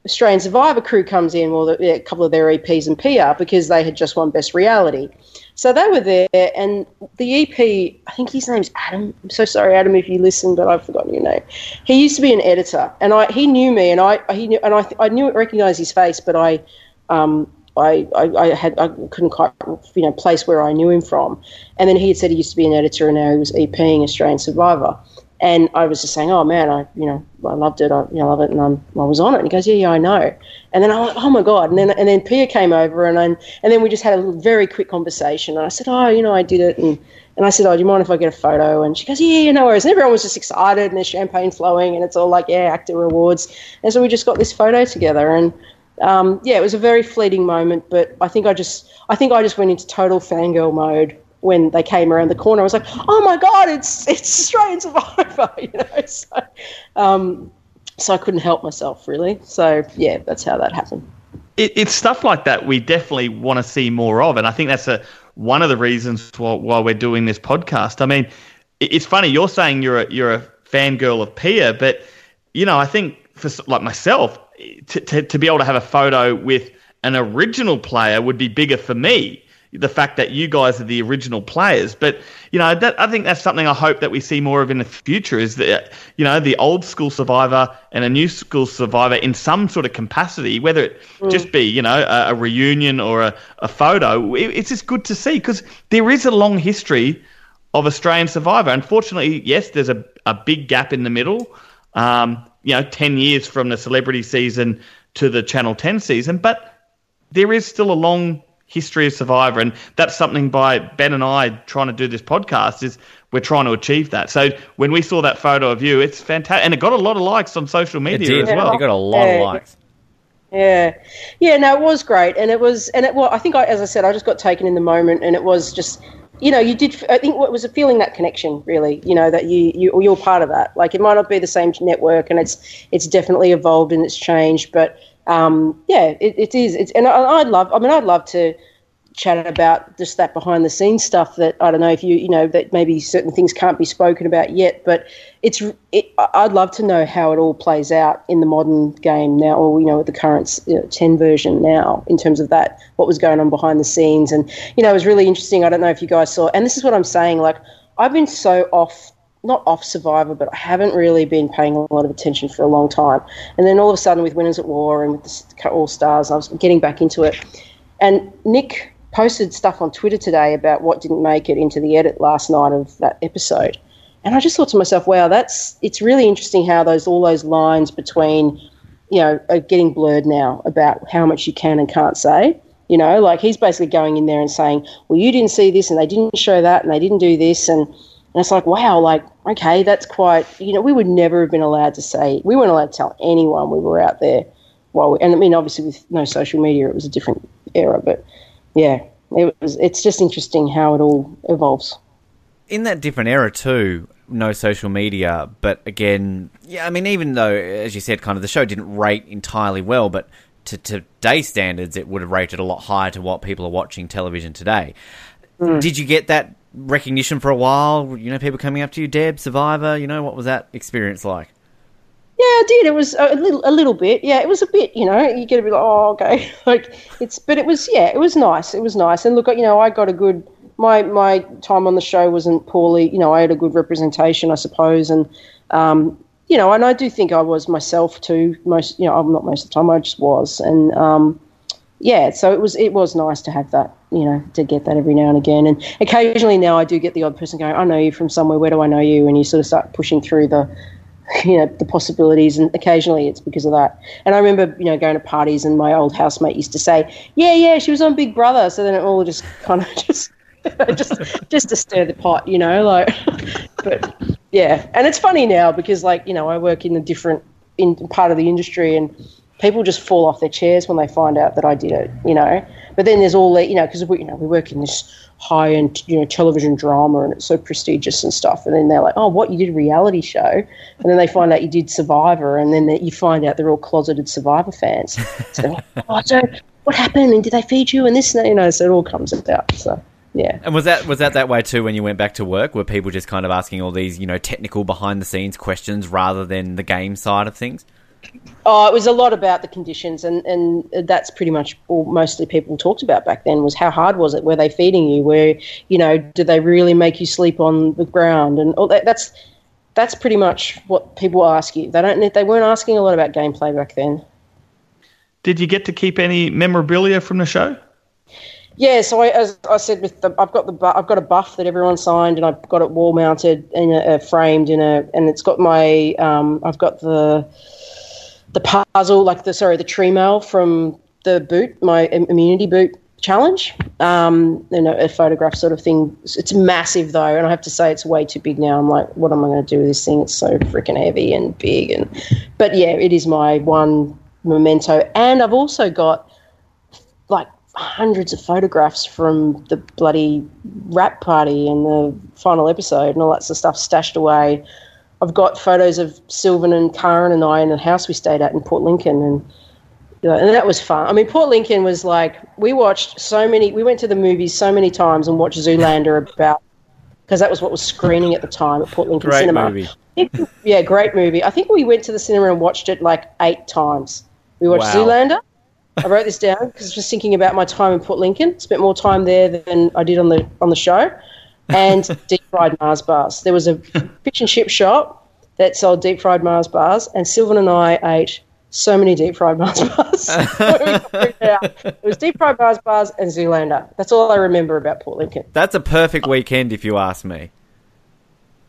Australian Survivor crew comes in, well, a couple of their EPs and PR because they had just won Best Reality. So they were there, and the EP, I think his name's Adam. I'm so sorry, Adam, if you listen, but I've forgotten your name. He used to be an editor, and I he knew me, and I he knew, and I I knew recognized his face, but I um I, I, I had I couldn't quite you know place where I knew him from, and then he had said he used to be an editor, and now he was EPing Australian Survivor. And I was just saying, oh man, I you know I loved it, I you know, love it, and I'm, I was on it. And he goes, yeah, yeah, I know. And then I was like, oh my god. And then and then Pia came over, and I, and then we just had a very quick conversation. And I said, oh, you know, I did it, and and I said, oh, do you mind if I get a photo? And she goes, yeah, yeah, no worries. And everyone was just excited, and there's champagne flowing, and it's all like, yeah, AACTA awards. And so we just got this photo together, and um, yeah, it was a very fleeting moment. But I think I just I think I just went into total fangirl mode when they came around the corner, I was like, "Oh my god, it's it's Australian Survivor!" <laughs> You know, so um, so I couldn't help myself really. So yeah, that's how that happened. It, it's stuff like that we definitely want to see more of, and I think that's a one of the reasons why, why we're doing this podcast. I mean, it, it's funny you're saying you're a you're a fangirl of Pia, but you know, I think for like myself to, to to be able to have a photo with an original player would be bigger for me the fact that you guys are the original players. But you know, that I think that's something I hope that we see more of in the future is that you know the old school survivor and a new school survivor in some sort of capacity, whether it mm. just be you know a, a reunion or a, a photo. It, it's just good to see because there is a long history of Australian Survivor. Unfortunately, yes, there's a, a big gap in the middle. Um, you know, ten years from the celebrity season to the Channel Ten season, but there is still a long history of Survivor, and that's something by Ben and I trying to do this podcast is we're trying to achieve that. So when we saw that photo of you, it's fantastic, and it got a lot of likes on social media as well. It got a lot yeah. of likes. Yeah, yeah, no, it was great, and it was, and it well, I think, I, as I said, I just got taken in the moment, and it was just, you know, you did. I think what was a feeling that connection, really, you know, that you you you're part of that. Like it might not be the same network, and it's it's definitely evolved and it's changed, but um, yeah, it, it is. It's and I, would love. I mean, I'd love to chat about just that behind the scenes stuff that I don't know if you you know that maybe certain things can't be spoken about yet, but it's it, I'd love to know how it all plays out in the modern game now, or you know with the current you know, ten version now in terms of that what was going on behind the scenes, and you know it was really interesting. I don't know if you guys saw, and this is what I'm saying. Like I've been so off not off Survivor, but I haven't really been paying a lot of attention for a long time. And then all of a sudden, with Winners at War and with the All Stars, I was getting back into it. And Nick posted stuff on Twitter today about what didn't make it into the edit last night of that episode. And I just thought to myself, wow, that's it's really interesting how those all those lines between, you know, are getting blurred now about how much you can and can't say. You know, like he's basically going in there and saying, well, you didn't see this and they didn't show that and they didn't do this and and it's like, wow, like, okay, that's quite, you know, we would never have been allowed to say, we weren't allowed to tell anyone we were out there. While we, and I mean, obviously, with no social media, it was a different era, but yeah, it was, it's just interesting how it all evolves. In that different era, too, no social media, but again, yeah, I mean, even though, as you said, kind of the show didn't rate entirely well, but to today's standards, it would have rated a lot higher to what people are watching television today. Mm. Did you get that recognition for a while? You know, people coming up to you, Deb, Survivor. You know, what was that experience like? Yeah, I did. It was a little, a little bit. Yeah, it was a bit. You know, you get a bit like, oh, okay, <laughs> like it's. But it was, yeah, it was nice. It was nice. And look, you know, I got a good. My my time on the show wasn't poorly. You know, I had a good representation, I suppose, and um, you know, and I do think I was myself too. Most, you know, I'm not most of the time. I just was, and um, yeah, so it was it was nice to have that, you know, to get that every now and again. And occasionally now I do get the odd person going, I know you from somewhere. Where do I know you? And you sort of start pushing through the, <laughs> you know, the possibilities. And occasionally it's because of that. And I remember, you know, going to parties and my old housemate used to say, Yeah, yeah, she was on Big Brother. So then it all just <laughs> kind of just <laughs> just just to stir the pot, you know, like. But yeah, and it's funny now because like you know I work in a different in part of the industry and people just fall off their chairs when they find out that I did it, you know. But then there's all the you know because we you know we work in this high end you know television drama and it's so prestigious and stuff, and then they're like, oh, what you did a reality show, and then they find out you did Survivor, and then you find out they're all closeted Survivor fans. So, like, oh, so what happened and did they feed you and this and that, you know? So it all comes out. So yeah. And was that was that that way too when you went back to work? Were people just kind of asking all these you know technical behind the scenes questions rather than the game side of things? Oh, it was a lot about the conditions, and, and that's pretty much all mostly people talked about back then was how hard was it? Were they feeding you? Where you know, did they really make you sleep on the ground? And all that, that's that's pretty much what people ask you. They don't they weren't asking a lot about gameplay back then. Did you get to keep any memorabilia from the show? Yeah, so I, as I said, with the I've got the I've got a buff that everyone signed, and I've got it wall mounted and uh, framed in a, and it's got my um, I've got the the puzzle, like the sorry, the tree mail from the boot, my immunity boot challenge. Um, you know, a photograph sort of thing. It's massive though, and I have to say it's way too big now. I'm like, what am I going to do with this thing? It's so freaking heavy and big, and but yeah, it is my one memento, and I've also got like hundreds of photographs from the bloody rap party and the final episode and all that sort of stuff stashed away. I've got photos of Sylvan and Karen and I in a house we stayed at in Port Lincoln, and you know, and that was fun. I mean, Port Lincoln was like we watched so many. We went to the movies so many times and watched Zoolander <laughs> about because that was what was screening at the time at Port Lincoln Great Cinema. movie. Think- <laughs> yeah, great movie. I think we went to the cinema and watched it like eight times. We watched Wow. Zoolander. I wrote this down because I was just thinking about my time in Port Lincoln. Spent more time there than I did on the on the show. And deep fried Mars bars. There was a fish and chip shop that sold deep fried Mars bars, and Sylvan and I ate so many deep fried Mars <laughs> bars. <laughs> it was deep fried Mars bars and Zoolander. That's all I remember about Port Lincoln. That's a perfect weekend if you ask me.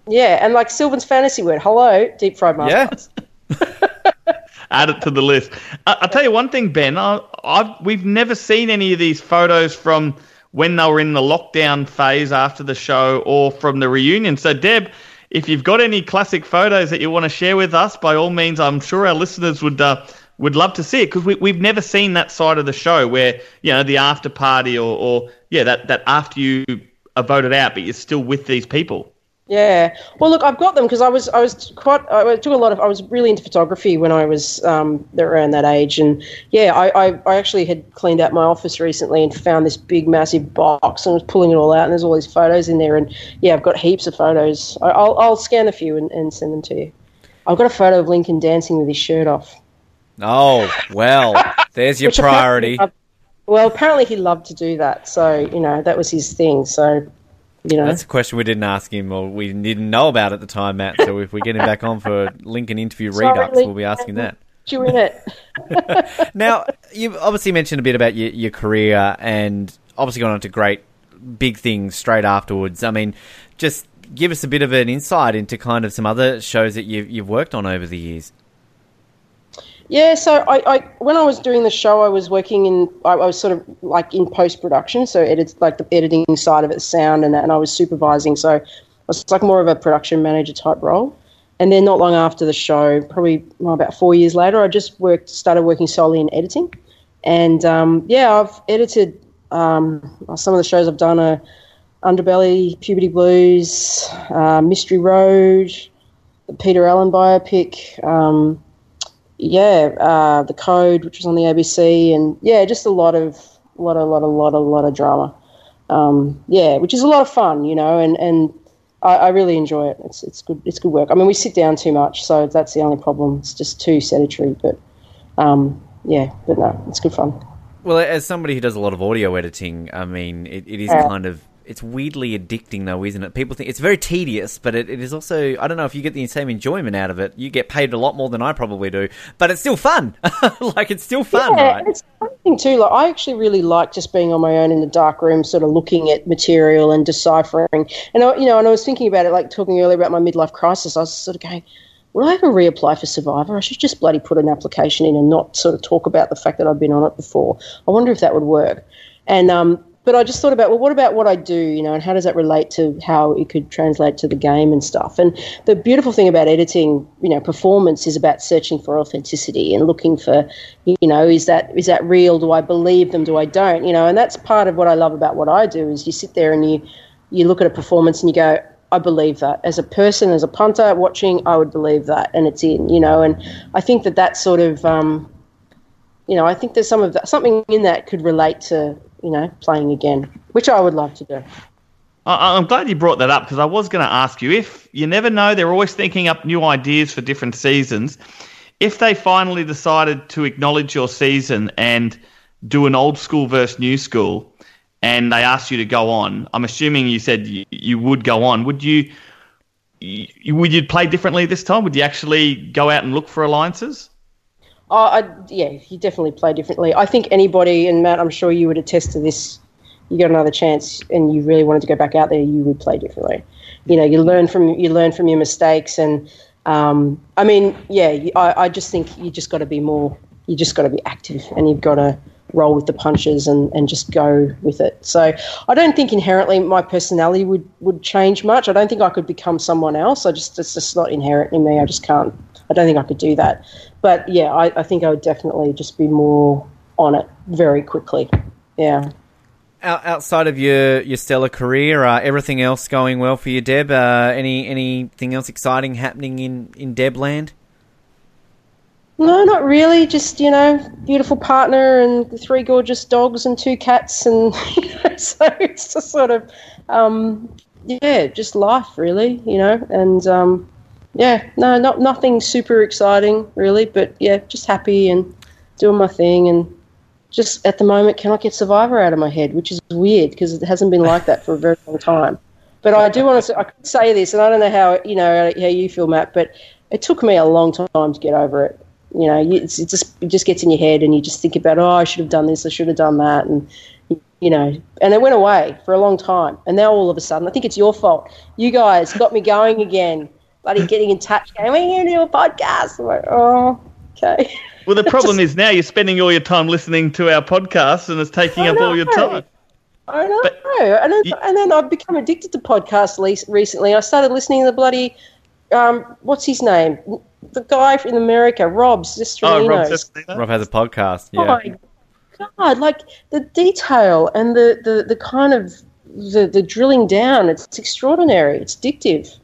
Yeah, and like Sylvan's fantasy word, hello, deep fried Mars Yeah. bars. <laughs> Add it to the list. I, I'll tell you one thing, Ben. I, I've we've never seen any of these photos from when they were in the lockdown phase after the show or from the reunion. So, Deb, if you've got any classic photos that you want to share with us, by all means, I'm sure our listeners would uh, would love to see it because we, we've never seen that side of the show where you know the after party or, or yeah that that after you are voted out, but you're still with these people. Yeah. Well, look, I've got them because I was I was quite I took a lot of I was really into photography when I was um, around that age, and yeah, I, I, I actually had cleaned out my office recently and found this big massive box and was pulling it all out, and there's all these photos in there, and yeah, I've got heaps of photos. I, I'll I'll scan a few and, and send them to you. I've got a photo of Lincoln dancing with his shirt off. Oh well, there's your <laughs> apparently priority. well, apparently he loved to do that, so you know that was his thing. So you know, That's a question we didn't ask him or we didn't know about at the time, Matt. So if we get him back on for Lincoln interview Sorry, redux, we'll be asking that. you in it. <laughs> Now, you've obviously mentioned a bit about your, your career and obviously gone on to great big things straight afterwards. I mean, just give us a bit of an insight into kind of some other shows that you've, you've worked on over the years. Yeah, so I, I when I was doing the show, I was working in I, I was sort of like in post production, so edits like the editing side of it, sound and that, and I was supervising. So I was like more of a production manager type role. And then not long after the show, probably well, about four years later, I just worked started working solely in editing. And um, yeah, I've edited um, some of the shows I've done are Underbelly, Puberty Blues, uh, Mystery Road, the Peter Allen biopic. Um, yeah, uh, the Code, which was on the ABC, and yeah, just a lot of, lot, a lot, a lot, a lot of drama. Um, yeah, which is a lot of fun, you know, and and I, I really enjoy it. It's it's good. It's good work. I mean, we sit down too much, so that's the only problem. It's just too sedentary, but um, yeah, but no, it's good fun. Well, as somebody who does a lot of audio editing, I mean, it, it is Yeah. kind of it's weirdly addicting, though, isn't it? People think it's very tedious, but it, it is also I don't know if you get the same enjoyment out of it. You get paid a lot more than I probably do, but it's still fun. <laughs> like it's still fun, yeah, right? it's one thing too. Like I actually really like just being on my own in the dark room, sort of looking at material and deciphering. And I, you know, and I was thinking about it, like talking earlier about my midlife crisis. I was sort of going, would I ever reapply for Survivor? I should just bloody put an application in and not sort of talk about the fact that I've been on it before. I wonder if that would work. And um, but I just thought about well, what about what I do, you know, and how does that relate to how it could translate to the game and stuff? And the beautiful thing about editing, you know, performance is about searching for authenticity and looking for, you know, is that is that real? Do I believe them? Do I don't? You know, and that's part of what I love about what I do is you sit there and you you look at a performance and you go, I believe that as a person, as a punter watching, I would believe that, and it's in, you know, and I think that that sort of, um, you know, I think there's some of that, something in that could relate to, you know, playing again, which I would love to do. I'm glad you brought that up because I was going to ask you if you never know, they're always thinking up new ideas for different seasons. If they finally decided to acknowledge your season and do an old school versus new school, and they asked you to go on, I'm assuming you said you, would go on. Would you? Would you play differently this time? Would you actually go out and look for alliances? I, yeah, you definitely play differently. I think anybody, and Matt, I'm sure you would attest to this. You got another chance, and you really wanted to go back out there, you would play differently. You know, you learn from you learn from your mistakes, and um, I mean, yeah, I, I just think you just got to be more. You just got to be active, and you've got to roll with the punches and, and just go with it. So I don't think inherently my personality would, would change much. I don't think I could become someone else. I just it's just not inherent in me. I just can't. I don't think I could do that. But yeah, I, I think I would definitely just be more on it very quickly. Yeah. Out- outside of your, your stellar career, uh, everything else going well for you, Deb? Uh, any anything else exciting happening in in Deb land? No, not really. Just you know, beautiful partner and three gorgeous dogs and two cats, and <laughs> you know, so it's just sort of, um, yeah, just life really, you know. And um, yeah, no, not nothing super exciting really, but yeah, just happy and doing my thing and just at the moment cannot get Survivor out of my head, which is weird because it hasn't been like that for a very long time. But I do want to. I could say this, and I don't know how you know how you feel, Matt. But it took me a long time to get over it. You know, it's, it just it just gets in your head, and you just think about, oh, I should have done this, I should have done that, and you know, and it went away for a long time. And now all of a sudden, I think it's your fault. You guys got me going again, bloody getting in touch, going, we're going to do a podcast. I'm like, oh, okay. Well, the <laughs> problem is now you're spending all your time listening to our podcast, and it's taking I up all your time. I know. But and, then, you- and then I've become addicted to podcasts le- recently. I started listening to the bloody, um, what's his name? The guy in America, Rob Oh, Sestrininos. Rob Sestino? Rob has a podcast. Oh Yeah. my god! Like the detail and the, the, the kind of the, the drilling down. It's extraordinary. It's addictive.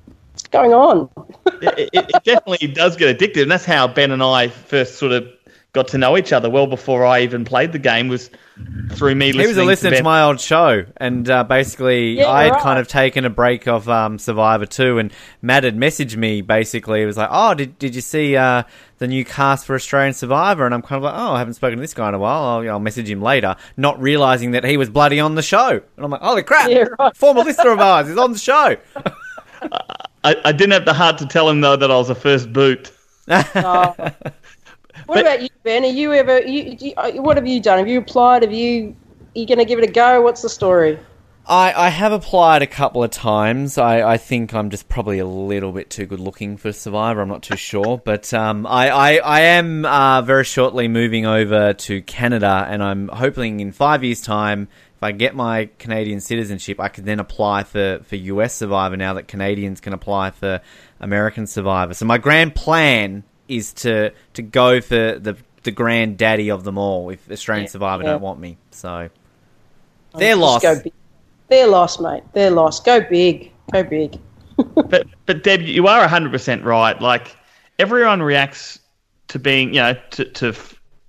What's going on? <laughs> it, it, it definitely does get addictive, and that's how Ben and I first sort of got to know each other. Well before I even played the game, was through me listening. He was a listener to, to my old show, and uh, basically, Yeah, I had right. kind of taken a break of um, Survivor 2, and Matt had messaged me basically. It was like, Oh, did, did you see uh, the new cast for Australian Survivor? And I'm kind of like, Oh, I haven't spoken to this guy in a while. I'll, I'll message him later, not realizing that he was bloody on the show. And I'm like, Holy crap! Yeah, right. Former listener of ours is on the show. <laughs> I, I didn't have the heart to tell him though that I was a first boot. Oh. <laughs> what about you, Ben? Are you ever? You, you, uh, what have you done? Have you applied? Have you? Are you going to give it a go? What's the story? I, I have applied a couple of times. I, I think I'm just probably a little bit too good looking for Survivor. I'm not too sure. <laughs> But um, I, I, I am uh, very shortly moving over to Canada, and I'm hoping in five years' time, if I get my Canadian citizenship, I can then apply for, for US Survivor now that Canadians can apply for American Survivor. So my grand plan is to, to go for the, the granddaddy of them all if Australian Yeah. Survivor Yeah. don't want me. So they're Just lost. They're lost, mate. They're lost. Go big. Go big. <laughs> but but Deb, you are hundred percent right. Like everyone reacts to being, you know, to, to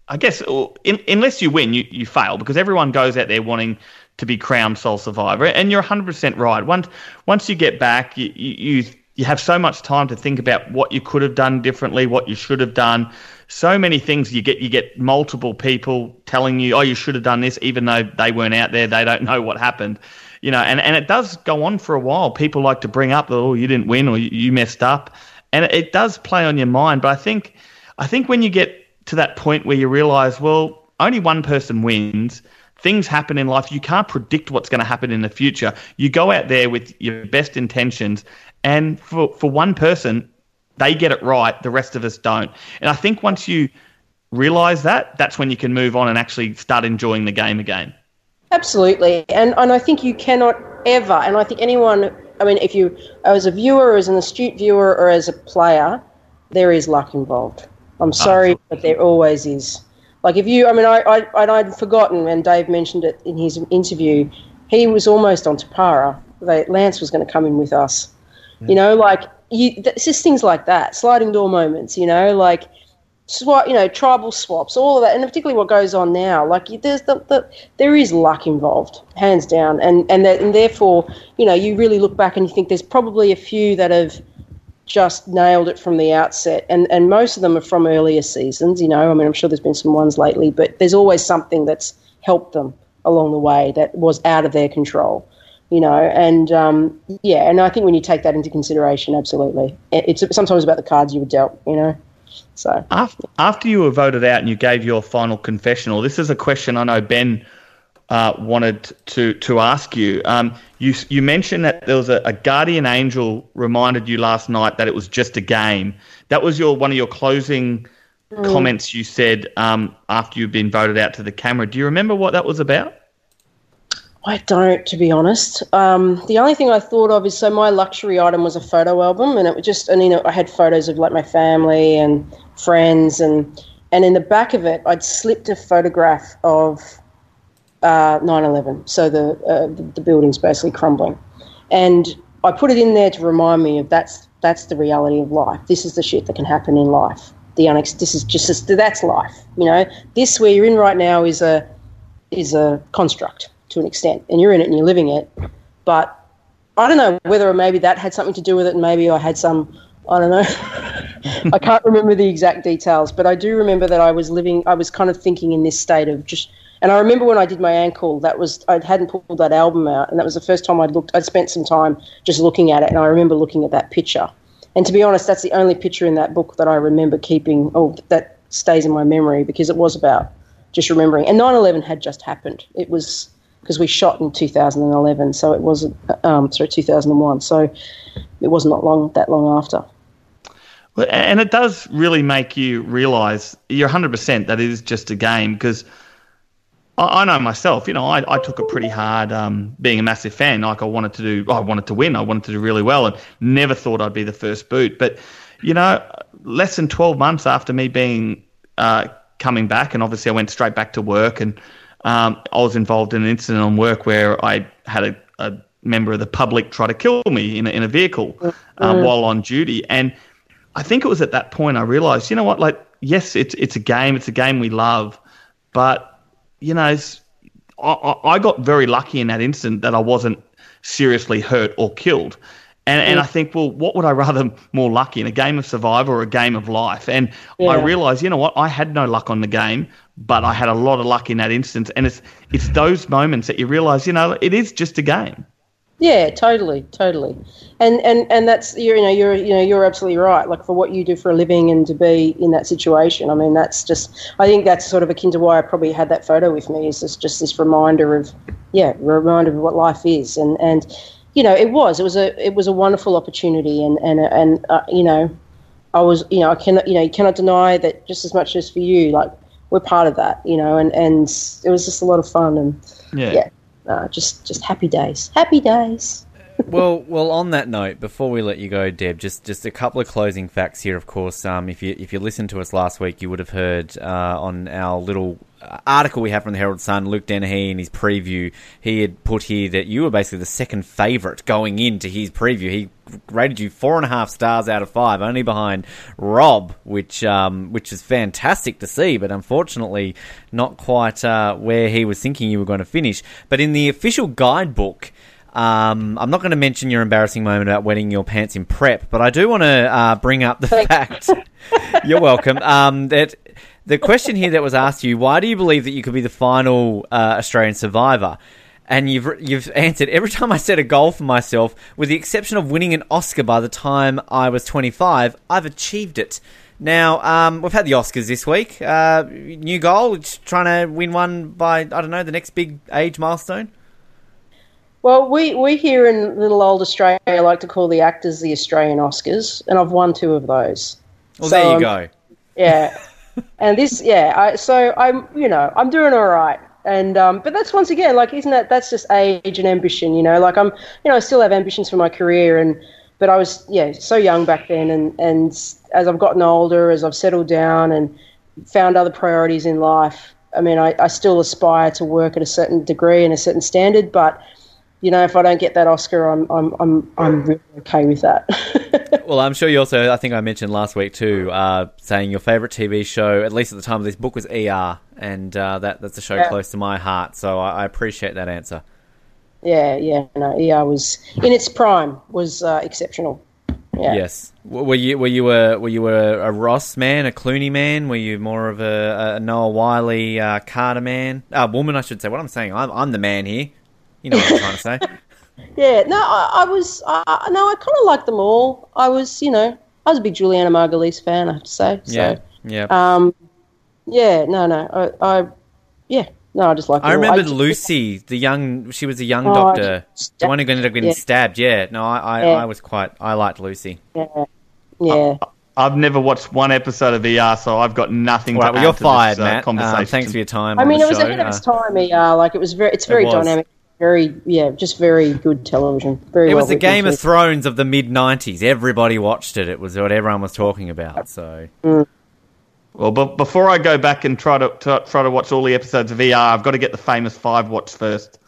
I guess in, unless you win, you, you fail because everyone goes out there wanting to be crowned sole survivor, and you're hundred percent right. Once once you get back, you, you you have so much time to think about what you could have done differently, what you should have done. So many things you get. You get multiple people telling you, "Oh, you should have done this," even though they weren't out there. They don't <laughs> know what happened you know, and, and it does go on for a while. People like to bring up, oh, you didn't win or you, messed up, and it does play on your mind. But I think, I think when you get to that point where you realize, well, only one person wins. Things happen in life. You can't predict what's going to happen in the future. You go out there with your best intentions, and for for one person, they get it right. The rest of us don't. And I think once you realize that, that's when you can move on and actually start enjoying the game again. Absolutely, and and I think you cannot ever, and I think anyone, I mean, if you as a viewer, as an astute viewer, or as a player, there is luck involved. I'm ah, sorry, but there always is. Like if you, I mean, I, I I'd forgotten, and Dave mentioned it in his interview. He was almost on Tapara. They, Lance was going to come in with us. You know, hmm. like you, it's just things like that, sliding door moments. You know, like swap, you know, tribal swaps, all of that, and particularly what goes on now. Like there's the, the there is luck involved, hands down, and and that, and therefore, you know, you really look back and you think there's probably a few that have just nailed it from the outset, and and most of them are from earlier seasons. You know, I mean, I'm sure there's been some ones lately, but there's always something that's helped them along the way that was out of their control. You know, and um, yeah, and I think when you take that into consideration, absolutely, it's sometimes about the cards you were dealt. You know, so. After, after you were voted out and you gave your final confessional, this is a question I know Ben uh, wanted to to ask you. Um, you you mentioned that there was a, a guardian angel reminded you last night that it was just a game. That was your one of your closing comments. You said um, after you'd been voted out to the camera. Do you remember what that was about? I don't, to be honest. Um, the only thing I thought of is so my luxury item was a photo album, and it was just, and you know, I had photos of like my family and friends, and and in the back of it, I'd slipped a photograph of uh, 9/11. So the, uh, the building's basically crumbling, and I put it in there to remind me of that's that's the reality of life. This is the shit that can happen in life. The unex- This is just that's life. You know, this where you're in right now is a is a construct to an extent, and you're in it and you're living it. But I don't know whether or maybe that had something to do with it, and maybe I had some. I don't know. <laughs> I can't remember the exact details, but I do remember that I was living. I was kind of thinking in this state of just. And I remember when I did my ankle, that was I hadn't pulled that album out, and that was the first time I'd looked. I'd spent some time just looking at it, and I remember looking at that picture. And to be honest, that's the only picture in that book that I remember keeping. Oh, that stays in my memory because it was about just remembering. And 9/11 had just happened. It was because we shot in 2011, so it wasn't um, sorry 2001. So it was not long that long after. And it does really make you realise you're 100% that it is just a game because I, I know myself, you know, I, I took it pretty hard um, being a massive fan. Like I wanted to do, I wanted to win, I wanted to do really well and never thought I'd be the first boot. But, you know, less than 12 months after me being uh, coming back, and obviously I went straight back to work and um, I was involved in an incident on work where I had a, a member of the public try to kill me in a, in a vehicle um, while on duty. And I think it was at that point I realized, you know what, like, yes, it's it's a game, it's a game we love, but you know, I, I got very lucky in that instant that I wasn't seriously hurt or killed. And, and I mm. think, well, what would I <laughs> rather more lucky in a game of survival or a game of life? And I realized, you know what, I had no luck on the game, but I had a lot of luck in that instance. And it's it's those moments that you realize, you know, it is just a game. Yeah, totally, totally, and and and that's you're know you're you know you're absolutely right. Like for what you do for a living and to be in that situation, I mean that's just I think that's sort of akin to why I probably had that photo with me. Is just just this reminder of yeah, reminder of what life is, and and you know it was it was a it was a wonderful opportunity, and and and uh, you know I was you know I cannot you know you cannot deny that just as much as for you like we're part of that, you know, and and it was just a lot of fun and Yeah. yeah, uh, just just happy days, happy days. <laughs> well, well. On that note, before we let you go, Deb, just just a couple of closing facts here. Of course, um, if you if you listened to us last week, you would have heard uh, on our little article we have from the Herald Sun, Luke Dennehy in his preview, he had put here that you were basically the second favourite going into his preview. He rated you four and a half stars out of five, only behind Rob, which um, which is fantastic to see, but unfortunately not quite uh, where he was thinking you were going to finish. But in the official guidebook. Um, I'm not going to mention your embarrassing moment about wetting your pants in prep, but I do want to uh, bring up the fact. <laughs> you're welcome. Um, that the question here that was asked you: Why do you believe that you could be the final uh, Australian survivor? And you've you've answered every time I set a goal for myself, with the exception of winning an Oscar by the time I was 25, I've achieved it. Now um, we've had the Oscars this week. Uh, new goal, trying to win one by I don't know the next big age milestone. Well, we, we here in little old Australia like to call the AACTAs the Australian Oscars, and I've won two of those. Well, So, there you um, go. Yeah, <laughs> and this, yeah. I, so I'm, you know, I'm doing all right. And um, but that's once again like isn't that that's just age and ambition, you know? Like I'm, you know, I still have ambitions for my career, and but I was yeah so young back then, and and as I've gotten older, as I've settled down and found other priorities in life, I mean, I, I still aspire to work at a certain degree and a certain standard, but you know, if I don't get that Oscar, I'm I'm I'm I'm really okay with that. <laughs> Well, I'm sure you also, I think I mentioned last week too, uh, saying your favourite TV show, at least at the time of this book, was ER, and uh, that that's a show Yeah. close to my heart. So I, I appreciate that answer. yeah, yeah, no, ER was in its prime was uh, exceptional. Yeah. Yes. Were you were you a were you a, a Ross man, a Clooney man? Were you more of a, a Noah Wyle uh, Carter man? Uh, woman, I should say. What I'm saying, I'm, I'm the man here. You know what I'm trying to say. <laughs> Yeah, no, I, I was, uh, no, I kind of liked them all. I was, you know, I was a big Julianna Margulies fan, I have to say. So, Yeah, yeah. um, yeah, no, no, I, I yeah, no, I just like. I remembered Lucy, the young. She was a young Oh, doctor, just- the one who ended up getting yeah. stabbed. Yeah, no, I, I, Yeah. I was quite. I liked Lucy. Yeah, yeah. I've never watched one episode of ER, so I've got nothing All to right, well, add you're to fired, this, uh, Matt. conversation. Um, thanks for your time. I on mean, the it was show. ahead of its Uh, time. Yeah, like it was very, it's very was. dynamic, very, yeah, just very good television. Very. It well was the Game of. Thrones of the mid '90s. Everybody watched it. It was what everyone was talking about. So Well, but before I go back and try to, to try to watch all the episodes of ER, I've got to get the famous five watch first.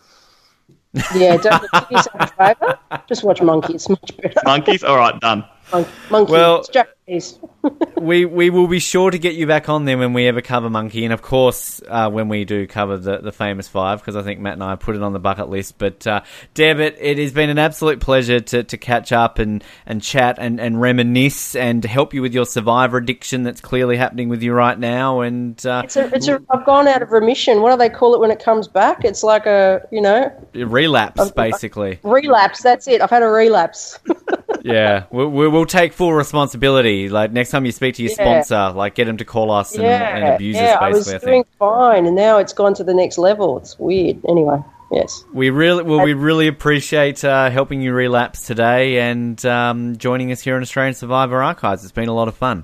Yeah, don't do yourself a favour. Just watch Monkeys. Much better. Monkeys, all right, done. Mon- Monkey. Well- Japanese. <laughs> we we will be sure to get you back on there when we ever cover Monkey, and of course uh, when we do cover the the famous five, because I think Matt and I put it on the bucket list. But uh, Deb, it, it has been an absolute pleasure to, to catch up and, and chat and, and reminisce and help you with your survivor addiction that's clearly happening with you right now. And uh, It's a, it's a. I've gone out of remission. What do they call it when it comes back? It's like a, you know, relapse, basically. relapse. That's it. I've had a relapse. <laughs> Yeah, we, we, we'll take full responsibility. Like next time you speak to your Yeah. sponsor, like get him to call us and, yeah, and abuse yeah. us. I was Basically, I doing fine, and now it's gone to the next level. It's weird. Anyway, yes. we really, well, we really appreciate uh, helping you relapse today and um, joining us here on Australian Survivor Archives. It's been a lot of fun.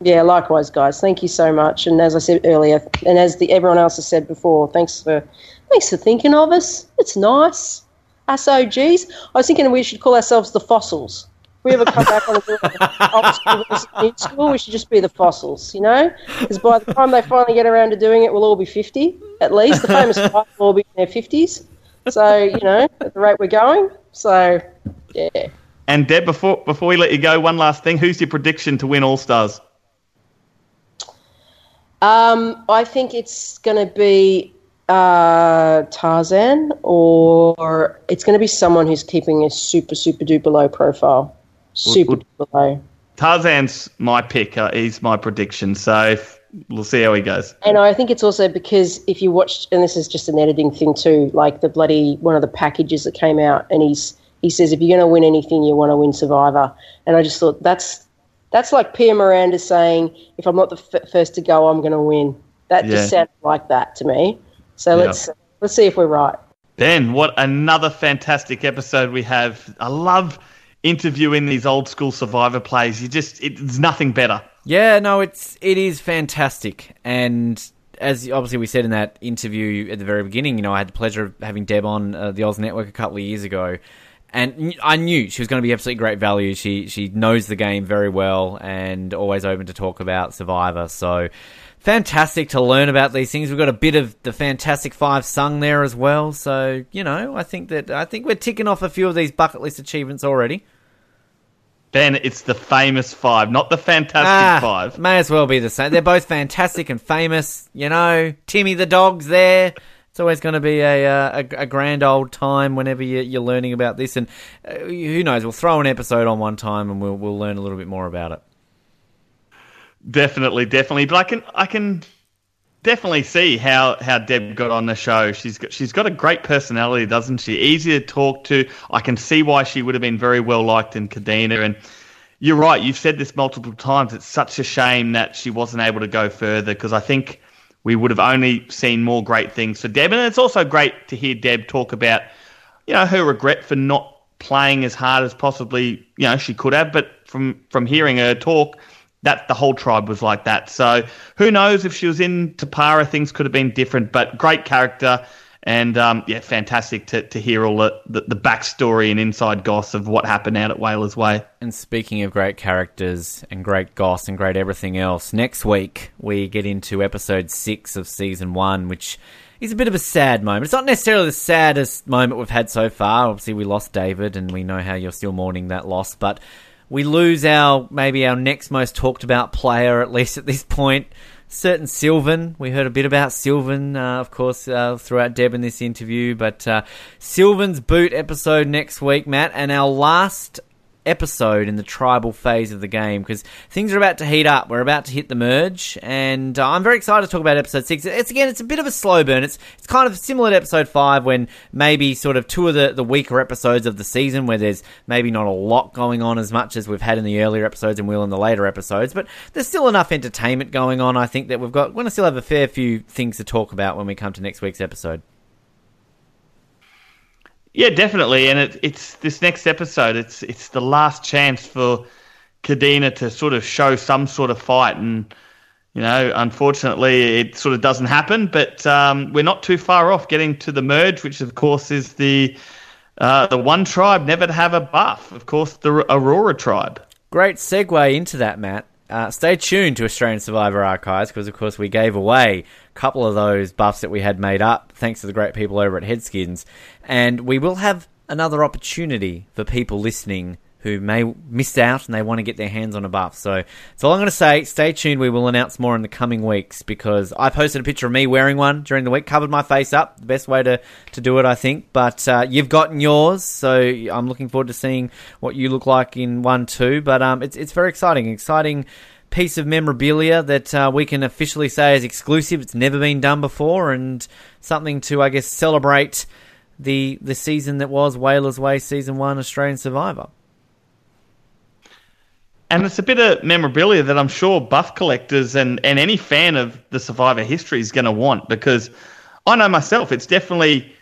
Yeah, likewise, guys. Thank you so much. And as I said earlier, and as the everyone else has said before, thanks for thanks for thinking of us. It's nice. Us OGs. I was thinking we should call ourselves the fossils. If we ever come back on and do old school <laughs> new school, we should just be the fossils, you know? Because by the time they finally get around to doing it, we'll all be 50, at least. The famous <laughs> five will all be in their 50s. So, you know, at the rate we're going. So, yeah. And Deb, before before we let you go, one last thing: who's your prediction to win All Stars? Um, I think it's going to be uh, Tarzan, or it's going to be someone who's keeping a super, super duper low profile. Super duper low. Tarzan's my pick. Uh, he's my prediction. So if, we'll see how he goes. And I think it's also because if you watched, and this is just an editing thing too, like the bloody one of the packages that came out, and he's he says if you're going to win anything, you want to win Survivor. And I just thought that's that's like Pierre Miranda saying if I'm not the f- first to go, I'm going to win. That Yeah. just sounded like that to me. So Yeah. let's let's see if we're right. Ben, what another fantastic episode we have. I love interviewing these old school survivor plays. You just it's nothing better. Yeah, no, it's it is fantastic, and as obviously we said in that interview at the very beginning, you know, I had the pleasure of having Deb on uh, the Oz Network a couple of years ago, and I knew she was going to be absolutely great value. She she knows the game very well and always open to talk about Survivor. So fantastic to learn about these things. We've got a bit of the Fantastic Five sung there as well. So you know, I think that I think we're ticking off a few of these bucket list achievements already. Ben, it's the famous five, not the fantastic Ah, five. May as well be the same. They're both fantastic and famous. You know, Timmy the dog's there. It's always going to be a, uh, a a grand old time whenever you, you're learning about this. And uh, who knows? We'll throw an episode on one time and we'll we'll learn a little bit more about it. Definitely, definitely. But I can I can definitely see how how Deb got on the show. She's got she's got a great personality, doesn't she? Easy to talk to. I can see why she would have been very well liked in Kadena. And you're right. You've said this multiple times. It's such a shame that she wasn't able to go further because I think we would have only seen more great things for Deb. And it's also great to hear Deb talk about you know her regret for not playing as hard as possibly you know she could have. But from from hearing her talk that the whole tribe was like that. So who knows if she was in Tapara, things could have been different. But great character, and um, yeah, fantastic to, to hear all the, the the backstory and inside goss of what happened out at Whalers Way. And speaking of great characters and great goss and great everything else, next week we get into episode six of season one, which is a bit of a sad moment. It's not necessarily the saddest moment we've had so far. Obviously, we lost David, and we know how you're still mourning that loss, but we lose our maybe our next most talked about player, at least at this point. Certain Sylvan. We heard a bit about Sylvan, uh, of course, uh, throughout Deb in this interview. But uh, Sylvan's boot episode next week, Matt, and our last episode in the tribal phase of the game because things are about to heat up. We're about to hit the merge, and uh, I'm very excited to talk about episode six. It's again, it's a bit of a slow burn. It's it's kind of similar to episode five when maybe sort of two of the the weaker episodes of the season where there's maybe not a lot going on as much as we've had in the earlier episodes and will in the later episodes, but there's still enough entertainment going on. I think that we've got we're going to still have a fair few things to talk about when we come to next week's episode. Yeah, definitely. And it, it's this next episode. It's it's the last chance for Kadena to sort of show some sort of fight, and you know, unfortunately, it sort of doesn't happen. But um, we're not too far off getting to the merge, which of course is the uh, the one tribe never to have a buff. Of course, the Aurora tribe. Great segue into that, Matt. Uh, stay tuned to Australian Survivor Archives because, of course, we gave away a couple of those buffs that we had made up thanks to the great people over at Headskins. And we will have another opportunity for people listening who may missed out and they want to get their hands on a buff. So that's all I'm going to say. Stay tuned. We will announce more in the coming weeks because I posted a picture of me wearing one during the week, covered my face up. The best way to, to do it, I think. But uh, you've gotten yours, so I'm looking forward to seeing what you look like in one too. But um, it's it's very exciting, exciting piece of memorabilia that uh, we can officially say is exclusive. It's never been done before, and something to I guess celebrate the the season that was Whalers Way Season One Australian Survivor. And it's a bit of memorabilia that I'm sure buff collectors and, and any fan of the Survivor history is going to want because I know myself, it's definitely,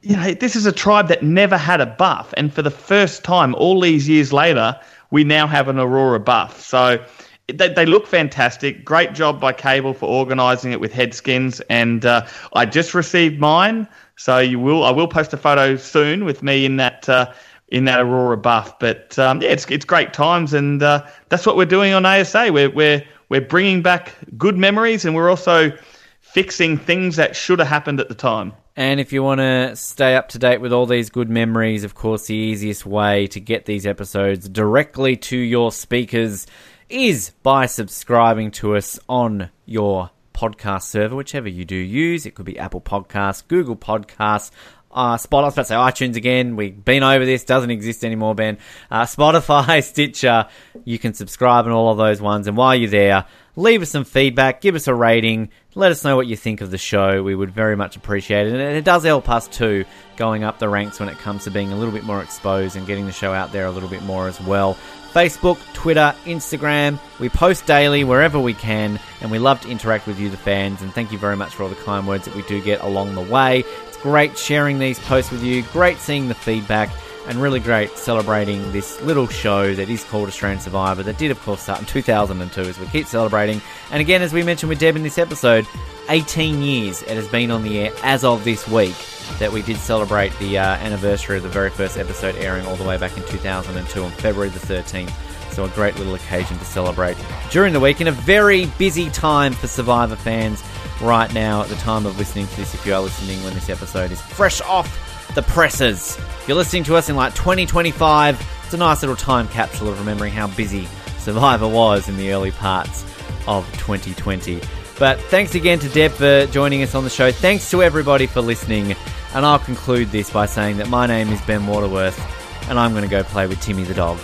you know, this is a tribe that never had a buff. And for the first time, all these years later, we now have an Aurora buff. So they, they look fantastic. Great job by Cable for organising it with Headskins. And uh, I just received mine. So you will, I will post a photo soon with me in that. Uh, in that Aurora buff. But um, yeah, it's it's great times, and uh, that's what we're doing on ASA. We're we're we're bringing back good memories, and we're also fixing things that should have happened at the time. And if you want to stay up to date with all these good memories, of course, the easiest way to get these episodes directly to your speakers is by subscribing to us on your podcast server, whichever you do use. It could be Apple Podcasts, Google Podcasts, uh, Spotify, about to say iTunes again. We've been over this, doesn't exist anymore, Ben. Uh, <laughs> Spotify, Stitcher, you can subscribe on all of those ones. And while you're there, leave us some feedback, give us a rating, let us know what you think of the show. We would very much appreciate it. And it does help us too, going up the ranks when it comes to being a little bit more exposed and getting the show out there a little bit more as well. Facebook, Twitter, Instagram. We post daily wherever we can, and we love to interact with you, the fans. And thank you very much for all the kind words that we do get along the way. Great sharing these posts with you, great seeing the feedback, and really great celebrating this little show that is called Australian Survivor that did, of course, start in 2002 as we keep celebrating. And again, as we mentioned with Deb in this episode, 18 years it has been on the air as of this week that we did celebrate the uh, anniversary of the very first episode airing all the way back in 2002 on February the 13th. So, a great little occasion to celebrate during the week in a very busy time for Survivor fans right now at the time of listening to this. If you are listening when this episode is fresh off the presses, if you're listening to us in like 2025, it's a nice little time capsule of remembering how busy Survivor was in the early parts of 2020. But thanks again to Deb for joining us on the show. Thanks to everybody for listening. And I'll conclude this by saying that my name is Ben Waterworth, and I'm going to go play with Timmy the dog.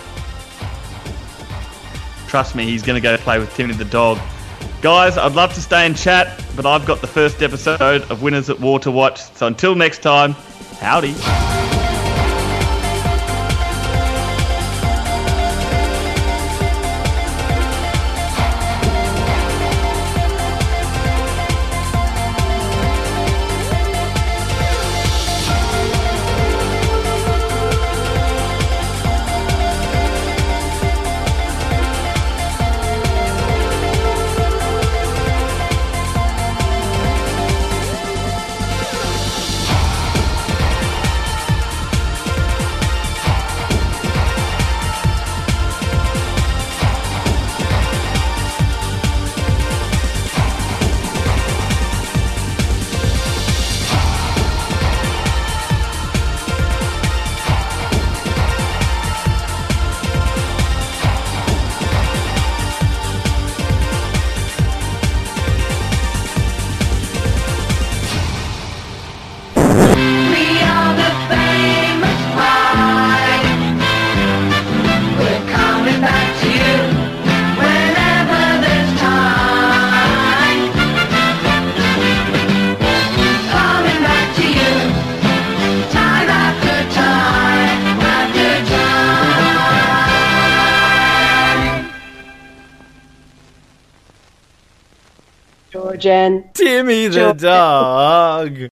Trust me, he's going to go play with Timmy the dog. Guys, I'd love to stay and chat, but I've got the first episode of Winners at War to watch. So until next time, howdy. Jan. Timmy the dog.